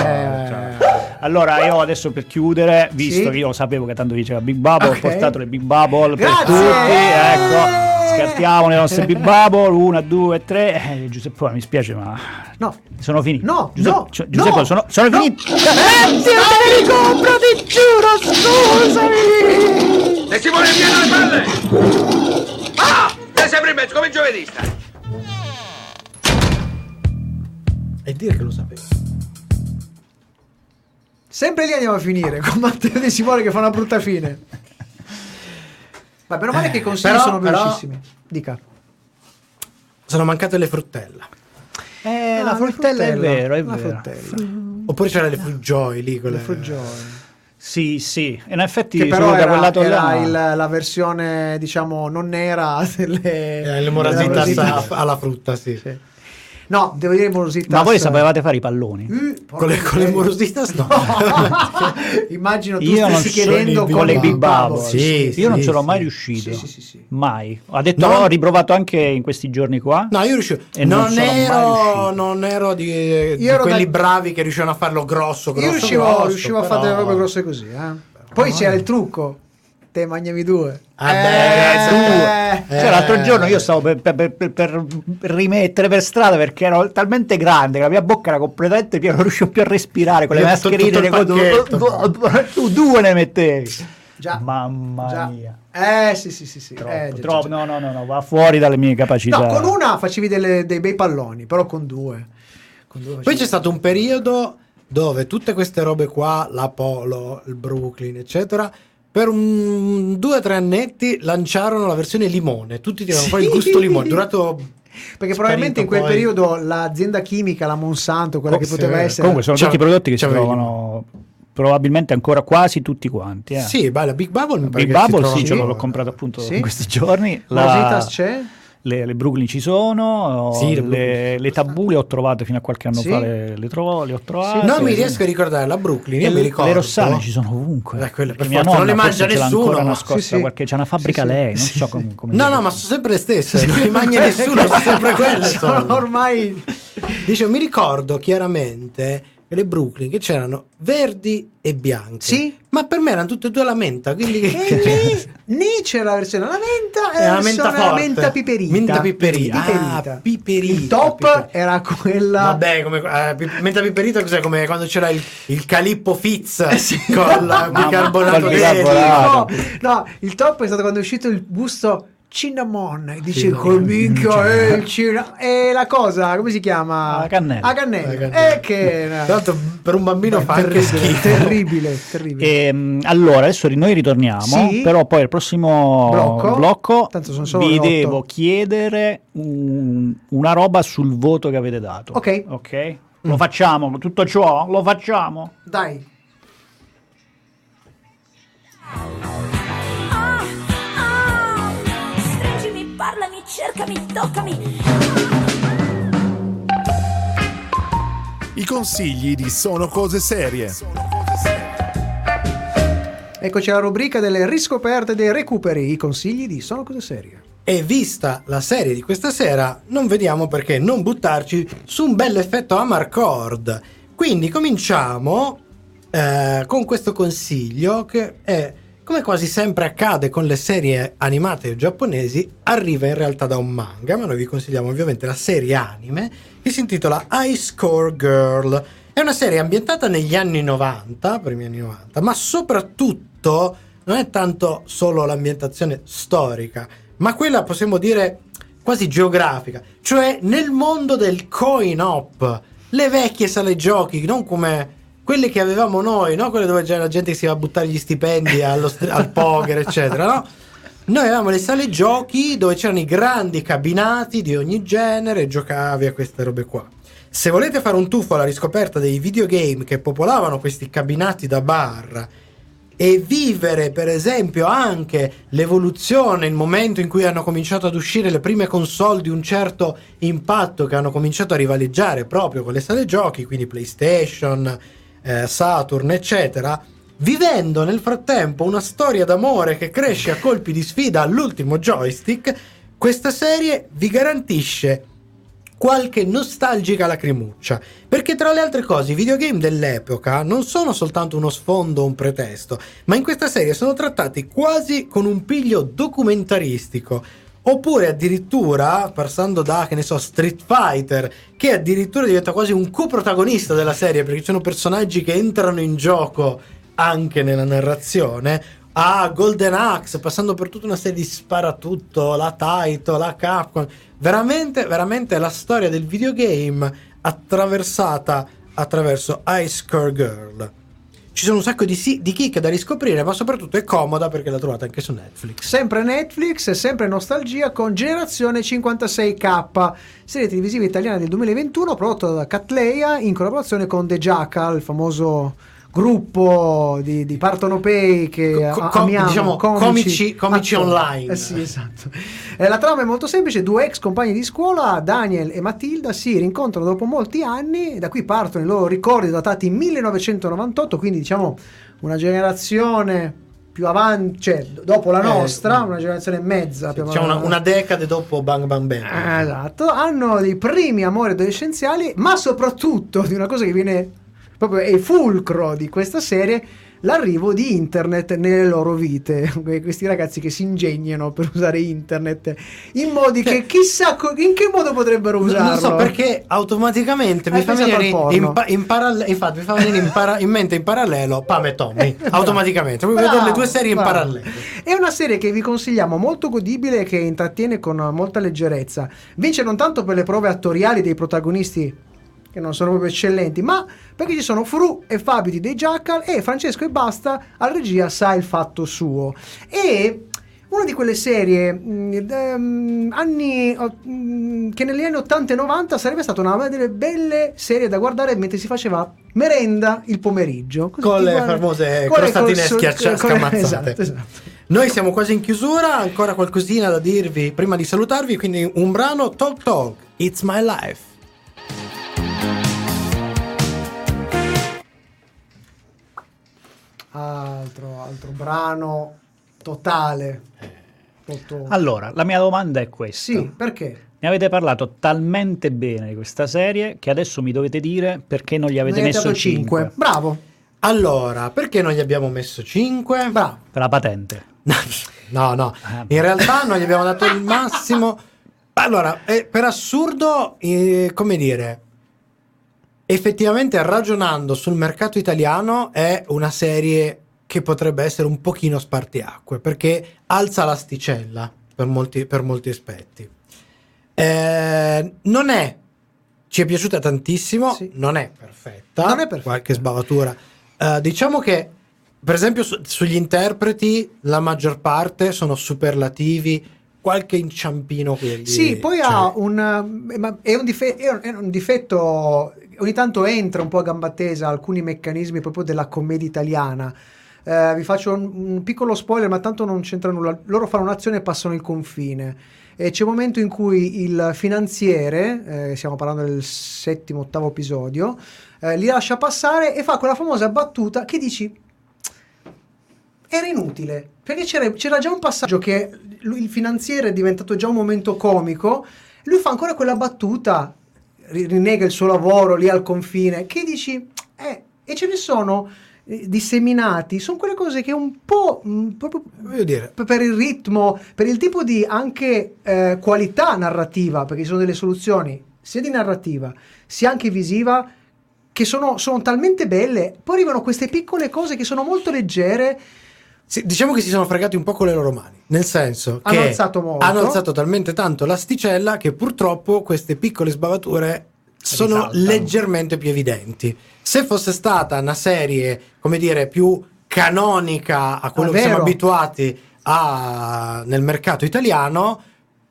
[SPEAKER 2] cioè. Allora io adesso per chiudere, visto
[SPEAKER 3] Sì.
[SPEAKER 2] che io sapevo che tanto diceva Big Bubble,
[SPEAKER 3] Ok.
[SPEAKER 2] ho portato le Big Bubble
[SPEAKER 3] Grazie.
[SPEAKER 2] per tutti, ecco. Scartiamo le nostre Big Bubble, una, due, tre. Eh, Giuseppe, mi spiace, ma
[SPEAKER 3] No,
[SPEAKER 2] sono finiti.
[SPEAKER 3] No,
[SPEAKER 2] Giuseppe,
[SPEAKER 3] no,
[SPEAKER 2] cioè, Giuseppe,
[SPEAKER 3] no,
[SPEAKER 2] sono, sono
[SPEAKER 3] no.
[SPEAKER 2] finiti.
[SPEAKER 3] Eh, zio, te li compro, ti giuro, scusami!
[SPEAKER 10] E Simone pieno le palle! Ah! Sei sempre in mezzo come il giovedista!
[SPEAKER 1] E dire che lo sapevo.
[SPEAKER 3] Sempre lì andiamo a finire con Matteo De Simone che fa una brutta fine. Ma meno male che i consigli
[SPEAKER 1] però-
[SPEAKER 3] sono
[SPEAKER 1] però-
[SPEAKER 3] velocissimi. Dica.
[SPEAKER 1] Sono mancate le fruttelle.
[SPEAKER 2] Eh,
[SPEAKER 3] Ah,
[SPEAKER 2] la
[SPEAKER 3] la
[SPEAKER 2] fruttella è
[SPEAKER 3] fruttella,
[SPEAKER 2] vero, è vero.
[SPEAKER 3] fruttella.
[SPEAKER 1] Oppure c'erano le fruggioy lì, quelle...
[SPEAKER 3] Le fruggioie.
[SPEAKER 2] Sì, sì, e in effetti
[SPEAKER 3] Che però
[SPEAKER 2] solo da quel
[SPEAKER 3] era,
[SPEAKER 2] lato
[SPEAKER 3] era
[SPEAKER 2] là.
[SPEAKER 3] il- la versione, diciamo, non nera delle,
[SPEAKER 1] Eh, le morasitas
[SPEAKER 3] delle
[SPEAKER 1] a-
[SPEAKER 3] morasitas.
[SPEAKER 1] alla frutta, sì.
[SPEAKER 3] Sì. No, devo dire morositas.
[SPEAKER 2] Ma voi sapevate fare i palloni?
[SPEAKER 3] Eh,
[SPEAKER 1] Con le, con le morositas no.
[SPEAKER 3] Immagino tu
[SPEAKER 2] Io
[SPEAKER 3] stessi chiedendo
[SPEAKER 2] con le Big Bubble.
[SPEAKER 1] Sì,
[SPEAKER 2] Io non
[SPEAKER 1] sì,
[SPEAKER 2] ce l'ho
[SPEAKER 1] sì.
[SPEAKER 2] mai riuscito.
[SPEAKER 3] Sì, sì, sì, sì.
[SPEAKER 2] Mai. Ha detto,
[SPEAKER 1] No.
[SPEAKER 2] ho riprovato anche in questi giorni qua.
[SPEAKER 1] No, io riuscivo.
[SPEAKER 2] E non
[SPEAKER 1] non,
[SPEAKER 2] sono mai
[SPEAKER 1] ero,
[SPEAKER 2] riuscito.
[SPEAKER 1] non ero di, di
[SPEAKER 3] ero
[SPEAKER 1] quelli
[SPEAKER 3] da-
[SPEAKER 1] bravi che riuscivano a farlo grosso. grosso
[SPEAKER 3] Io riuscivo,
[SPEAKER 1] grosso,
[SPEAKER 3] riuscivo a
[SPEAKER 1] però-
[SPEAKER 3] fare delle robe grosse così. eh. Poi c'era il trucco. Te mangiami due.
[SPEAKER 1] Ah, beh,
[SPEAKER 3] Eh,
[SPEAKER 1] due.
[SPEAKER 2] Cioè, l'altro
[SPEAKER 1] Eh.
[SPEAKER 2] giorno io stavo per, per- per- per rimettere per strada perché ero talmente grande che la mia bocca era completamente piena, non riuscivo più a respirare con le mascherine.
[SPEAKER 1] tutto
[SPEAKER 2] le
[SPEAKER 1] il
[SPEAKER 2] cose- tu due ne mettevi.
[SPEAKER 3] Già.
[SPEAKER 2] Mamma
[SPEAKER 3] Già.
[SPEAKER 2] mia.
[SPEAKER 3] Eh, sì, sì, sì. sì.
[SPEAKER 2] Troppo,
[SPEAKER 3] Eh, già,
[SPEAKER 2] troppo.
[SPEAKER 3] già,
[SPEAKER 2] No,
[SPEAKER 3] già.
[SPEAKER 2] no, no, no, va fuori dalle mie capacità.
[SPEAKER 3] No, con una facevi delle- dei bei palloni, però con due. Con due
[SPEAKER 1] Poi c'è stato un periodo dove tutte queste robe qua, l'Apollo, il Brooklyn, eccetera, per un due o tre annetti lanciarono la versione limone. Tutti tiravano fuori il gusto limone. Durato
[SPEAKER 3] Perché probabilmente in quel
[SPEAKER 1] poi.
[SPEAKER 3] periodo l'azienda chimica, la Monsanto, quella
[SPEAKER 1] Oh,
[SPEAKER 3] che
[SPEAKER 1] sì,
[SPEAKER 3] poteva
[SPEAKER 1] eh.
[SPEAKER 3] essere...
[SPEAKER 2] Comunque sono tutti prodotti che si
[SPEAKER 1] c'avevi-
[SPEAKER 2] trovano probabilmente ancora quasi tutti quanti. Eh.
[SPEAKER 1] Sì, beh, la Big Bubble pare
[SPEAKER 2] Big Bubble sì, ce l'ho comprato appunto
[SPEAKER 3] Sì?
[SPEAKER 2] in questi giorni. La-
[SPEAKER 3] Rositas c'è?
[SPEAKER 2] Le, le Brooklyn ci sono,
[SPEAKER 1] Sì, le
[SPEAKER 2] le, le tabù le ho trovate fino a qualche anno
[SPEAKER 3] Sì?
[SPEAKER 2] fa, le, le, trovo- le ho trovate.
[SPEAKER 1] Non mi riesco a ricordare la Brooklyn. Io mi
[SPEAKER 2] le,
[SPEAKER 1] ricordo.
[SPEAKER 2] le rossane ci sono ovunque.
[SPEAKER 1] Eh, quelle per
[SPEAKER 2] mia
[SPEAKER 1] forza, non
[SPEAKER 2] nonna
[SPEAKER 1] le mangia nessuno.
[SPEAKER 2] ancora nascosta
[SPEAKER 3] Sì, sì.
[SPEAKER 2] qualche c'è una fabbrica
[SPEAKER 3] Sì, sì.
[SPEAKER 2] lei, non
[SPEAKER 3] Sì.
[SPEAKER 2] so come, come
[SPEAKER 1] No,
[SPEAKER 2] dire.
[SPEAKER 1] no, ma sono sempre le stesse. Non li mangia nessuno, sono sempre quelle.
[SPEAKER 3] Sono. ormai...
[SPEAKER 1] Dice, mi ricordo chiaramente che le Brooklyn che c'erano verdi e bianche.
[SPEAKER 3] Sì.
[SPEAKER 1] Ma per me erano tutte e due la menta, quindi
[SPEAKER 3] E lì, lì c'è la versione alla menta e la
[SPEAKER 1] la menta forte.
[SPEAKER 3] menta piperita.
[SPEAKER 1] Menta piperita.
[SPEAKER 3] Piperita.
[SPEAKER 1] Ah, piperita,
[SPEAKER 3] Il top
[SPEAKER 1] piperita.
[SPEAKER 3] era quella...
[SPEAKER 1] Vabbè, come, eh, pi- menta piperita cos'è? Come quando c'era il, il Calippo Fizz
[SPEAKER 3] sì.
[SPEAKER 1] con il bicarbonato.
[SPEAKER 3] No, no, il top è stato quando è uscito il gusto cinnamon e dice
[SPEAKER 1] Cinnamon.
[SPEAKER 3] col minchia e il cinna- e la cosa come si chiama
[SPEAKER 2] La cannella.
[SPEAKER 3] a cannella
[SPEAKER 1] La cannella.
[SPEAKER 3] e che
[SPEAKER 1] Tra l'altro per un bambino fa anche
[SPEAKER 3] terribile,
[SPEAKER 1] schifo.
[SPEAKER 3] terribile terribile
[SPEAKER 2] Ehm, allora, adesso noi ritorniamo,
[SPEAKER 3] Sì.
[SPEAKER 2] però poi al prossimo
[SPEAKER 3] Blocco.
[SPEAKER 2] blocco,
[SPEAKER 3] Tanto sono solo
[SPEAKER 2] vi
[SPEAKER 3] le otto.
[SPEAKER 2] devo chiedere un- una roba sul voto che avete dato.
[SPEAKER 3] Ok.
[SPEAKER 2] Ok? Lo facciamo, tutto ciò lo facciamo.
[SPEAKER 3] dai
[SPEAKER 11] cercami, toccami.
[SPEAKER 9] I consigli di Sono Cose Serie.
[SPEAKER 3] eccoci alla rubrica delle riscoperte e dei recuperi i consigli di sono cose serie
[SPEAKER 1] E vista la serie di questa sera, non vediamo perché non buttarci su un bel effetto Amarcord. Quindi cominciamo eh, con questo consiglio che è, come quasi sempre accade con le serie animate giapponesi, arriva in realtà da un manga, ma noi vi consigliamo ovviamente la serie anime che si intitola High Score Girl. È una serie ambientata negli anni 90, primi anni 90, ma soprattutto non è tanto solo l'ambientazione storica, ma quella possiamo dire quasi geografica, cioè nel mondo del coin op, le vecchie sale giochi, non come quelle che avevamo noi, no? quelle dove c'era gente che si va a buttare gli stipendi allo al poker, eccetera, no? Noi avevamo le sale giochi dove c'erano i grandi cabinati di ogni genere e giocavi a queste robe qua. Se volete fare un tuffo alla riscoperta dei videogame che popolavano questi cabinati da bar e vivere per esempio anche l'evoluzione, il momento in cui hanno cominciato ad uscire le prime console di un certo impatto che hanno cominciato a rivaleggiare proprio con le sale giochi, quindi PlayStation, eh, Saturn, eccetera, vivendo nel frattempo una storia d'amore che cresce a colpi di sfida all'ultimo joystick, questa serie vi garantisce qualche nostalgica lacrimuccia. Perché tra le altre cose i videogame dell'epoca non sono soltanto uno sfondo o un pretesto, ma in questa serie sono trattati quasi con un piglio documentaristico. Oppure addirittura, passando da, che ne so, Street Fighter, che addirittura diventa quasi un coprotagonista della serie, perché ci sono personaggi che entrano in gioco anche nella narrazione, a Golden Axe, passando per tutta una serie di sparatutto, la Taito, la Capcom. Veramente, veramente la storia del videogame attraversata attraverso Ice Core Girl. Ci sono un sacco di, si- di chicche da riscoprire, ma soprattutto è comoda perché la trovate anche su Netflix.
[SPEAKER 3] Sempre Netflix sempre nostalgia con Generazione 56K, serie televisiva italiana del 2021 prodotta da Catleya in collaborazione con The Jackal, il famoso gruppo di, di partonopei che
[SPEAKER 1] Co- com-
[SPEAKER 3] amiamo,
[SPEAKER 1] diciamo, comici- comici
[SPEAKER 3] attori.
[SPEAKER 1] online.
[SPEAKER 3] Eh sì, esatto. Eh, la trama è molto semplice, due ex compagni di scuola, Daniel e Matilda, si rincontrano dopo molti anni, da qui partono i loro ricordi datati 1998, quindi diciamo una generazione più avanti, cioè dopo la
[SPEAKER 1] Eh,
[SPEAKER 3] nostra,
[SPEAKER 1] mm.
[SPEAKER 3] una generazione e mezza. più
[SPEAKER 1] Diciamo una, una decade dopo Bang Bang Bang.
[SPEAKER 3] Eh, Esatto, hanno dei primi amori adolescenziali, ma soprattutto di una cosa che viene proprio è il fulcro di questa serie, l'arrivo di internet nelle loro vite. Que- Questi ragazzi che si ingegnano per usare internet in modi che chissà co- in che modo potrebbero usarlo.
[SPEAKER 1] Non so perché automaticamente mi fa
[SPEAKER 3] pensato
[SPEAKER 1] venire in, pa- in paralle- infatti mi fa venire in, para- in mente in parallelo Pam e Tommy automaticamente proprio vedere le due serie in
[SPEAKER 3] bravo.
[SPEAKER 1] parallelo
[SPEAKER 3] È una serie che vi consigliamo, molto godibile e che intrattiene con molta leggerezza. Vince non tanto per le prove attoriali dei protagonisti che non sono proprio eccellenti, ma perché ci sono Fru e Fabio di dei Jackal e Francesco e Basta alla regia sa il fatto suo. E una di quelle serie ehm, anni, mh, che negli anni 80 e 90 sarebbe stata una delle belle serie da guardare mentre si faceva merenda il pomeriggio. Così
[SPEAKER 1] con le
[SPEAKER 3] guardi-
[SPEAKER 1] famose crostatine
[SPEAKER 3] col-
[SPEAKER 1] schiaccia-
[SPEAKER 3] Esatto, esatto.
[SPEAKER 1] noi siamo quasi in chiusura ancora qualcosina da dirvi prima di salutarvi quindi un brano Talk Talk It's My Life
[SPEAKER 3] Altro, altro brano totale. Totò.
[SPEAKER 2] Allora, la mia domanda è questa.
[SPEAKER 3] Sì, perché?
[SPEAKER 2] Ne avete parlato talmente bene di questa serie che adesso mi dovete dire perché non gli avete
[SPEAKER 3] Ne
[SPEAKER 2] messo
[SPEAKER 3] dato
[SPEAKER 2] 5.
[SPEAKER 3] cinque. Bravo.
[SPEAKER 1] allora perché non gli abbiamo messo 5?
[SPEAKER 3] Bravo.
[SPEAKER 2] Per la patente.
[SPEAKER 1] No, no,
[SPEAKER 2] Ah,
[SPEAKER 1] in realtà noi gli abbiamo dato il massimo. Allora, eh, per assurdo, eh, come dire, effettivamente ragionando sul mercato italiano è una serie che potrebbe essere un pochino spartiacque perché alza l'asticella per molti, per molti aspetti. Eh, non è, ci è piaciuta tantissimo,
[SPEAKER 3] Sì.
[SPEAKER 1] non è perfetta,
[SPEAKER 3] Non è perfetta.
[SPEAKER 1] qualche sbavatura. Eh, diciamo che, per esempio, su- sugli interpreti la maggior parte sono superlativi, qualche inciampino qui.
[SPEAKER 3] Sì, poi
[SPEAKER 1] cioè,
[SPEAKER 3] ha un, è un, dife- è un- è un difetto, ogni tanto entra un po' a gamba tesa alcuni meccanismi proprio della commedia italiana. Eh, vi faccio un, un piccolo spoiler, ma tanto non c'entra nulla. Loro fanno un'azione e passano il confine. E c'è un momento in cui il finanziere, eh, stiamo parlando del settimo, ottavo episodio, eh, li lascia passare e fa quella famosa battuta che dici era inutile perché c'era, c'era già un passaggio che lui- il finanziere è diventato già un momento comico lui fa ancora quella battuta rinnega il suo lavoro lì al confine che dici eh, e ce ne sono eh, disseminati sono quelle cose che un po' mh, proprio
[SPEAKER 1] Voglio dire,
[SPEAKER 3] p- per il ritmo, per il tipo di anche eh, qualità narrativa, perché ci sono delle soluzioni sia di narrativa sia anche visiva che sono, sono talmente belle. Poi arrivano queste piccole cose che sono molto leggere.
[SPEAKER 1] Sì, diciamo che si sono fregati un po' con le loro mani, nel senso
[SPEAKER 3] Hanno
[SPEAKER 1] che
[SPEAKER 3] alzato molto.
[SPEAKER 1] hanno alzato talmente tanto l'asticella che purtroppo queste piccole sbavature sono
[SPEAKER 2] Risaltano.
[SPEAKER 1] leggermente più evidenti. Se fosse stata una serie, come dire, più canonica a quello
[SPEAKER 3] Ah,
[SPEAKER 1] che siamo abituati a- nel mercato italiano,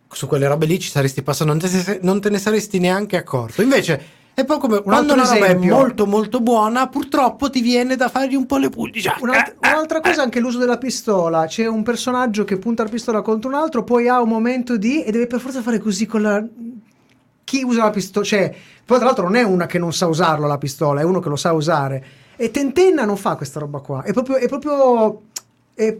[SPEAKER 1] su quelle robe lì ci saresti passato, non te, non te ne saresti neanche accorto. Invece è poi come quando una roba è molto molto buona, purtroppo ti viene da fargli un po' le. Cioè,
[SPEAKER 3] Un'alt- un'altra cosa è anche l'uso della pistola. C'è un personaggio che punta la pistola contro un altro, poi ha un momento di. e deve per forza fare così con la. Chi usa la pistola? Cioè, poi tra l'altro non è una che non sa usarlo la pistola, è uno che lo sa usare. E Tentenna non fa questa roba qua. È proprio. È proprio, è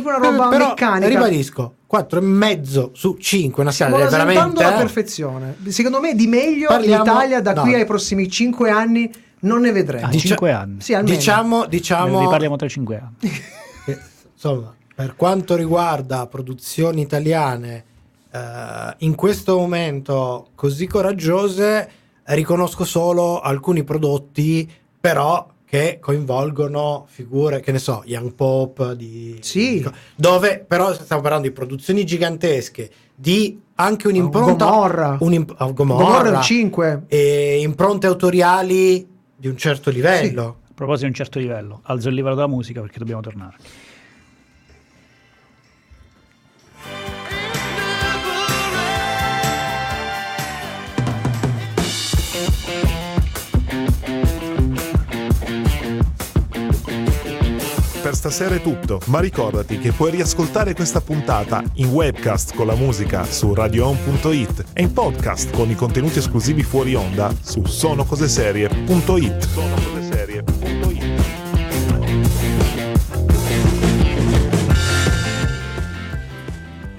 [SPEAKER 3] proprio una roba
[SPEAKER 1] Eh, però,
[SPEAKER 3] meccanica.
[SPEAKER 1] Ribadisco, 4 e mezzo su 5, una
[SPEAKER 3] Stiamo
[SPEAKER 1] veramente...
[SPEAKER 3] la
[SPEAKER 1] eh,
[SPEAKER 3] perfezione. Secondo me di meglio
[SPEAKER 1] Parliamo-
[SPEAKER 3] l'Italia da
[SPEAKER 1] no.
[SPEAKER 3] qui ai prossimi 5 anni non ne vedremo.
[SPEAKER 2] Ah,
[SPEAKER 1] Dicia-
[SPEAKER 2] 5 anni.
[SPEAKER 3] Sì, almeno.
[SPEAKER 1] Diciamo,
[SPEAKER 2] Ne
[SPEAKER 1] diciamo
[SPEAKER 2] riparliamo tra 5 anni.
[SPEAKER 1] che, insomma, per quanto riguarda produzioni italiane eh, in questo momento così coraggiose, riconosco solo alcuni prodotti, però che coinvolgono figure, che ne so, Young Pop, di,
[SPEAKER 3] Sì.
[SPEAKER 1] di- dove però stiamo parlando di produzioni gigantesche, di anche un'impronta,
[SPEAKER 3] Gomorra.
[SPEAKER 1] un'imp- oh, Gomorra,
[SPEAKER 3] Gomorra un 5.
[SPEAKER 1] e impronte autoriali di un certo livello.
[SPEAKER 2] A proposito di un certo livello, alzo il livello della musica perché dobbiamo tornare.
[SPEAKER 9] Stasera è tutto, ma ricordati che puoi riascoltare questa puntata in webcast con la musica su radioon.it e in podcast con i contenuti esclusivi fuori onda su sonocoseserie.it.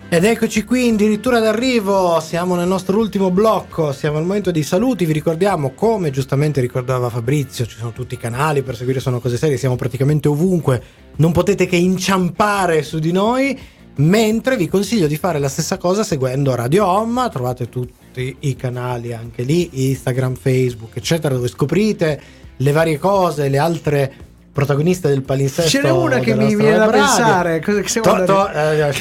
[SPEAKER 1] Ed eccoci qui addirittura d'arrivo, siamo nel nostro ultimo blocco, siamo al momento dei saluti, vi ricordiamo come giustamente ricordava Fabrizio, ci sono tutti i canali per seguire Sono Cose Serie, siamo praticamente ovunque, non potete che inciampare su di noi, mentre vi consiglio di fare la stessa cosa seguendo Radio Home, trovate tutti i canali anche lì, Instagram, Facebook, eccetera, dove scoprite le varie cose, le altre protagoniste del palinsesto.
[SPEAKER 3] Ce n'è una che mi viene da pensare.
[SPEAKER 1] To- to- eh,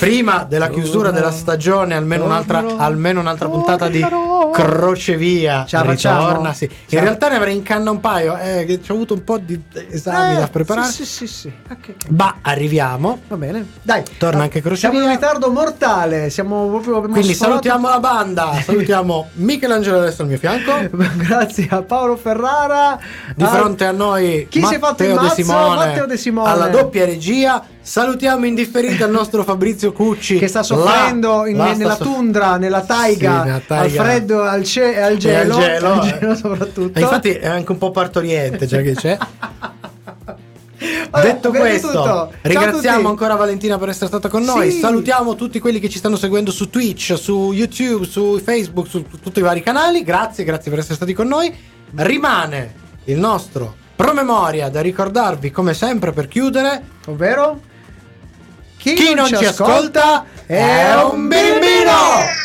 [SPEAKER 1] prima della chiusura della stagione, almeno un'altra, almeno un'altra puntata di Crocevia.
[SPEAKER 3] Facciamo?
[SPEAKER 1] ritorna, sì. In realtà ne avrei in canna un paio, eh, che ci ho avuto un po' di esami
[SPEAKER 3] Eh,
[SPEAKER 1] da preparare.
[SPEAKER 3] Sì, sì, sì. sì. Ok, ok.
[SPEAKER 1] Ma arriviamo.
[SPEAKER 3] Va bene. Dai.
[SPEAKER 1] Torna anche Crocevia.
[SPEAKER 3] Siamo in ritardo mortale. Siamo proprio.
[SPEAKER 1] Quindi
[SPEAKER 3] sforato-
[SPEAKER 1] salutiamo la banda, salutiamo Michelangelo adesso al mio fianco.
[SPEAKER 3] Grazie a Paolo Ferrara.
[SPEAKER 1] Di
[SPEAKER 3] a-
[SPEAKER 1] fronte a noi
[SPEAKER 3] Chi si è fatto
[SPEAKER 1] Matteo De? Simone,
[SPEAKER 3] Matteo De Simone.
[SPEAKER 1] alla doppia regia. Salutiamo indifferita il nostro Fabrizio Cucci
[SPEAKER 3] Che sta soffrendo
[SPEAKER 1] Là-
[SPEAKER 3] in-
[SPEAKER 1] là sta
[SPEAKER 3] nella
[SPEAKER 1] soff-
[SPEAKER 3] tundra, nella taiga,
[SPEAKER 1] Sì, nella
[SPEAKER 3] al
[SPEAKER 1] taiga.
[SPEAKER 3] freddo, al, ce- e al
[SPEAKER 1] E al
[SPEAKER 3] gelo,
[SPEAKER 1] gelo,
[SPEAKER 3] al gelo soprattutto.
[SPEAKER 1] E infatti è anche un po' partoriente, già che c'è.
[SPEAKER 3] Vabbè,
[SPEAKER 1] Detto questo, ringraziamo ancora Valentina per essere stata con noi.
[SPEAKER 3] Sì.
[SPEAKER 1] Salutiamo tutti quelli che ci stanno seguendo su Twitch, su YouTube, su Facebook, su tutti i vari canali. Grazie, grazie per essere stati con noi. Rimane il nostro promemoria da ricordarvi, come sempre, per chiudere.
[SPEAKER 3] Ovvero? Chi,
[SPEAKER 1] Chi non ci ascolta è un birbino!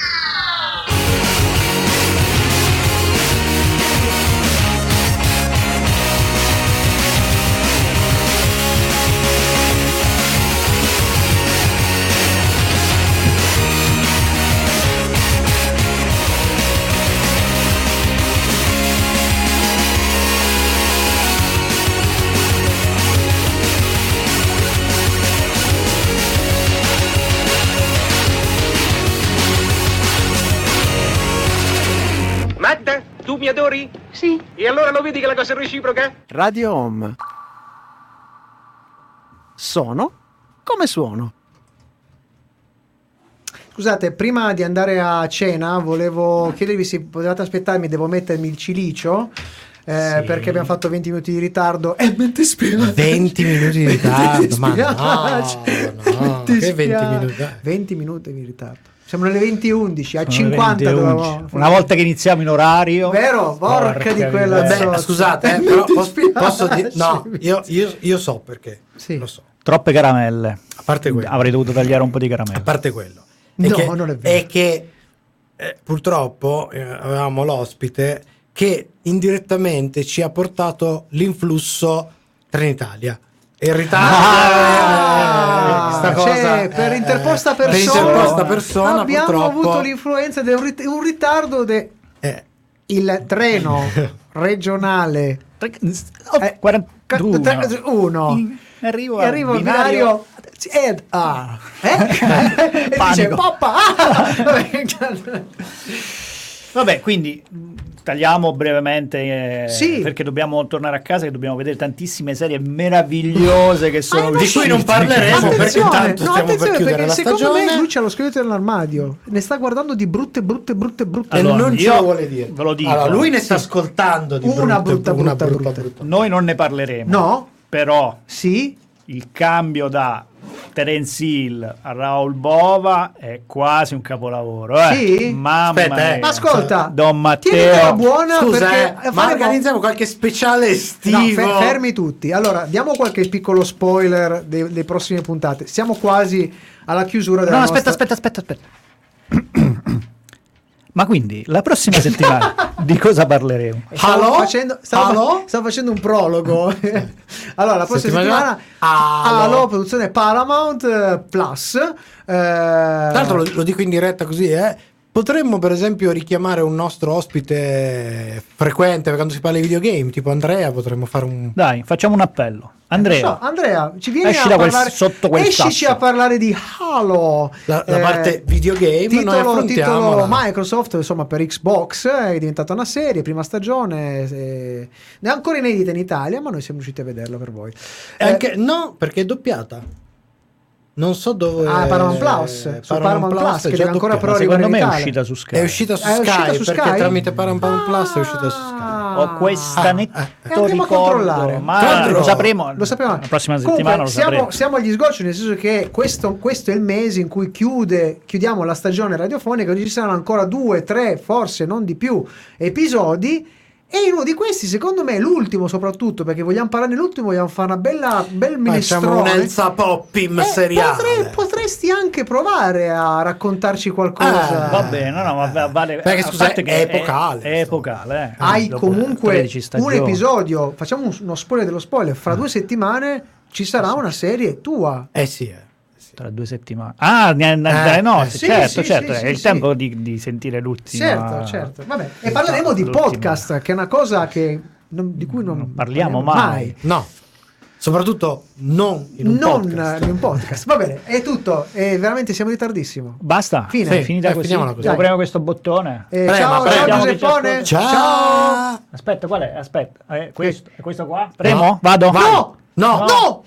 [SPEAKER 10] E allora lo vedi che la cosa è reciproca?
[SPEAKER 12] Radio Home. Sono come suono.
[SPEAKER 3] Scusate, prima di andare a cena volevo chiedervi se potevate aspettarmi, devo mettermi il cilicio. eh,
[SPEAKER 1] Sì.
[SPEAKER 3] Perché abbiamo fatto 20 minuti di ritardo e mi dispiace
[SPEAKER 1] 20 minuti di ritardo, ma no,
[SPEAKER 3] dispiace.
[SPEAKER 1] no,
[SPEAKER 3] Mi
[SPEAKER 1] che 20
[SPEAKER 3] dispiace.
[SPEAKER 1] minuti?
[SPEAKER 3] 20 minuti di ritardo Siamo nelle 20.11, a
[SPEAKER 2] Sono
[SPEAKER 3] 50
[SPEAKER 2] le 20 e
[SPEAKER 3] dovevamo
[SPEAKER 2] 11. Una volta che iniziamo in orario.
[SPEAKER 3] Vero? Porca di quella
[SPEAKER 1] Vabbè,
[SPEAKER 3] zozza.
[SPEAKER 1] scusate, eh, però posso, posso dire... No, io, io- io so perché. Lo so.
[SPEAKER 2] Troppe caramelle.
[SPEAKER 1] A parte quello.
[SPEAKER 2] Avrei dovuto tagliare un po' di caramelle.
[SPEAKER 1] A parte quello.
[SPEAKER 3] No,
[SPEAKER 1] che,
[SPEAKER 3] non è vero.
[SPEAKER 1] È che eh, purtroppo eh, avevamo l'ospite che indirettamente ci ha portato l'influsso Trenitalia. E il ritardo
[SPEAKER 3] Ah,
[SPEAKER 1] eh, sta
[SPEAKER 3] cioè, per
[SPEAKER 1] eh,
[SPEAKER 3] interposta
[SPEAKER 1] per
[SPEAKER 3] persona,
[SPEAKER 1] interposta persona,
[SPEAKER 3] abbiamo
[SPEAKER 1] purtroppo,
[SPEAKER 3] avuto l'influenza di un, rit- un ritardo de-
[SPEAKER 1] Eh.
[SPEAKER 3] il treno regionale eh,
[SPEAKER 2] 41.
[SPEAKER 3] tre- uno.
[SPEAKER 2] Arrivo
[SPEAKER 3] E
[SPEAKER 2] al
[SPEAKER 3] arriva il
[SPEAKER 2] binario.
[SPEAKER 3] binario Ed ah. eh? e dice poppa ah! Vabbè,
[SPEAKER 2] quindi tagliamo brevemente eh,
[SPEAKER 3] Sì.
[SPEAKER 2] perché dobbiamo tornare a casa che dobbiamo vedere tantissime serie meravigliose che sono
[SPEAKER 3] Ah,
[SPEAKER 1] di cui non parleremo perché
[SPEAKER 3] Attenzione,
[SPEAKER 1] intanto
[SPEAKER 3] no,
[SPEAKER 1] stiamo per
[SPEAKER 3] attenzione
[SPEAKER 1] chiudere
[SPEAKER 3] perché
[SPEAKER 1] la
[SPEAKER 3] secondo
[SPEAKER 1] stagione
[SPEAKER 3] me lui c'ha lo scheletro nell'armadio ne sta guardando di brutte brutte brutte brutte
[SPEAKER 1] e
[SPEAKER 2] Allora,
[SPEAKER 1] non ce lo vuole dire.
[SPEAKER 2] ve lo dico.
[SPEAKER 1] Allora, lui ne sta
[SPEAKER 2] Sì.
[SPEAKER 1] ascoltando di
[SPEAKER 3] Una
[SPEAKER 1] brutte-
[SPEAKER 3] brutta, brutta,
[SPEAKER 1] brutta,
[SPEAKER 3] brutta.
[SPEAKER 1] brutta.
[SPEAKER 2] Noi non ne parleremo.
[SPEAKER 3] no
[SPEAKER 2] Però
[SPEAKER 3] sì
[SPEAKER 2] il cambio da Terence Hill a Raul Bova è quasi un capolavoro. Eh.
[SPEAKER 3] Sì?
[SPEAKER 2] Mamma
[SPEAKER 1] Aspetta, eh.
[SPEAKER 2] mia.
[SPEAKER 3] ma ascolta
[SPEAKER 2] Don Matteo.
[SPEAKER 3] buona
[SPEAKER 1] Scusa,
[SPEAKER 3] perché
[SPEAKER 1] eh, ma
[SPEAKER 3] faremo-
[SPEAKER 1] organizziamo qualche speciale estivo.
[SPEAKER 3] No, fe- fermi tutti. Allora, diamo qualche piccolo spoiler dei- delle prossime puntate. Siamo quasi alla chiusura della
[SPEAKER 2] No, aspetta,
[SPEAKER 3] nostra...
[SPEAKER 2] aspetta, aspetta, aspetta. Ma quindi la prossima settimana di cosa parleremo?
[SPEAKER 3] Stavo facendo, stavo, stavo facendo un prologo. allora, la prossima
[SPEAKER 1] Settimana-
[SPEAKER 3] settimana? Halo, produzione Paramount eh, Plus. eh,
[SPEAKER 1] Tra l'altro lo, lo dico in diretta così, eh. Potremmo per esempio richiamare un nostro ospite frequente quando si parla di videogame, tipo Andrea, potremmo fare un...
[SPEAKER 2] Dai, facciamo un appello. Andrea,
[SPEAKER 3] non so, Andrea, ci vieni
[SPEAKER 2] Esci
[SPEAKER 3] a
[SPEAKER 2] da quel-
[SPEAKER 3] parlare,
[SPEAKER 2] sotto quel
[SPEAKER 3] escici
[SPEAKER 2] sasso.
[SPEAKER 3] a parlare di Halo.
[SPEAKER 1] La, la
[SPEAKER 3] Eh,
[SPEAKER 1] parte videogame,
[SPEAKER 3] Titolo, titolo. Microsoft insomma per Xbox è diventata una serie prima stagione eh, è ancora inedita in Italia ma noi siamo riusciti a vederla per voi
[SPEAKER 1] E anche- no, perché è doppiata. Non so dove...
[SPEAKER 3] Ah, Paramount Plus, su Paramount Plus,
[SPEAKER 1] è
[SPEAKER 3] che deve ancora però
[SPEAKER 2] secondo me è uscita su Sky.
[SPEAKER 1] È uscita su
[SPEAKER 3] È
[SPEAKER 1] Sky,
[SPEAKER 3] uscita su
[SPEAKER 1] perché
[SPEAKER 3] Sky?
[SPEAKER 1] tramite Paramount Plus è uscita su Sky.
[SPEAKER 2] Ho questa
[SPEAKER 1] Ah,
[SPEAKER 2] netto
[SPEAKER 1] eh,
[SPEAKER 3] eh. Andremo a controllare.
[SPEAKER 2] ma lo sapremo.
[SPEAKER 3] lo sappiamo
[SPEAKER 2] la prossima
[SPEAKER 3] Comunque,
[SPEAKER 2] settimana lo
[SPEAKER 3] siamo,
[SPEAKER 2] sapremo.
[SPEAKER 3] siamo agli sgocci nel senso che questo, questo è il mese in cui chiude, chiudiamo la stagione radiofonica ci saranno ancora due, tre, forse non di più episodi e in uno di questi secondo me l'ultimo soprattutto perché vogliamo parlare dell'ultimo vogliamo fare una bella bel
[SPEAKER 1] Facciamo un
[SPEAKER 3] minestrone
[SPEAKER 1] Elsa Poppim
[SPEAKER 3] Eh,
[SPEAKER 1] seriale.
[SPEAKER 3] potre- potresti anche provare a raccontarci qualcosa
[SPEAKER 1] Ah,
[SPEAKER 2] Va bene, no, ma vale.
[SPEAKER 1] Perché,
[SPEAKER 2] a
[SPEAKER 1] scusa,
[SPEAKER 2] parte che
[SPEAKER 1] è epocale,
[SPEAKER 2] È, epocale, eh.
[SPEAKER 3] hai
[SPEAKER 2] Dopo
[SPEAKER 3] comunque
[SPEAKER 2] 13
[SPEAKER 3] un episodio facciamo un- uno spoiler dello spoiler fra due settimane ci sarà una serie tua
[SPEAKER 1] Eh sì, eh.
[SPEAKER 2] Tra due settimane. Ah, ne- ne-
[SPEAKER 1] Eh,
[SPEAKER 2] dalle note,
[SPEAKER 3] sì,
[SPEAKER 2] certo,
[SPEAKER 3] sì,
[SPEAKER 2] certo.
[SPEAKER 3] sì,
[SPEAKER 2] è il
[SPEAKER 3] sì,
[SPEAKER 2] tempo di, di sentire l'ultima.
[SPEAKER 3] certo certo Vabbè. e parleremo di
[SPEAKER 2] l'ultima.
[SPEAKER 3] podcast che è una cosa che non- di cui non,
[SPEAKER 2] parliamo mai.
[SPEAKER 1] No, soprattutto non in un
[SPEAKER 3] non
[SPEAKER 1] podcast.
[SPEAKER 3] in un podcast va bene è tutto e veramente siamo in ritardissimo
[SPEAKER 2] Basta,
[SPEAKER 3] Fine.
[SPEAKER 2] è finita
[SPEAKER 1] Eh,
[SPEAKER 2] così.
[SPEAKER 1] così.
[SPEAKER 2] Devo premere questo bottone.
[SPEAKER 3] Eh,
[SPEAKER 1] Prema,
[SPEAKER 3] ciao,
[SPEAKER 1] prema.
[SPEAKER 3] ciao Giuseppone
[SPEAKER 2] ascolta.
[SPEAKER 1] Ciao!
[SPEAKER 2] Aspetta, qual è? Aspetta, eh, questo, è questo qua? Premo? Vado?
[SPEAKER 3] no
[SPEAKER 1] No!
[SPEAKER 3] no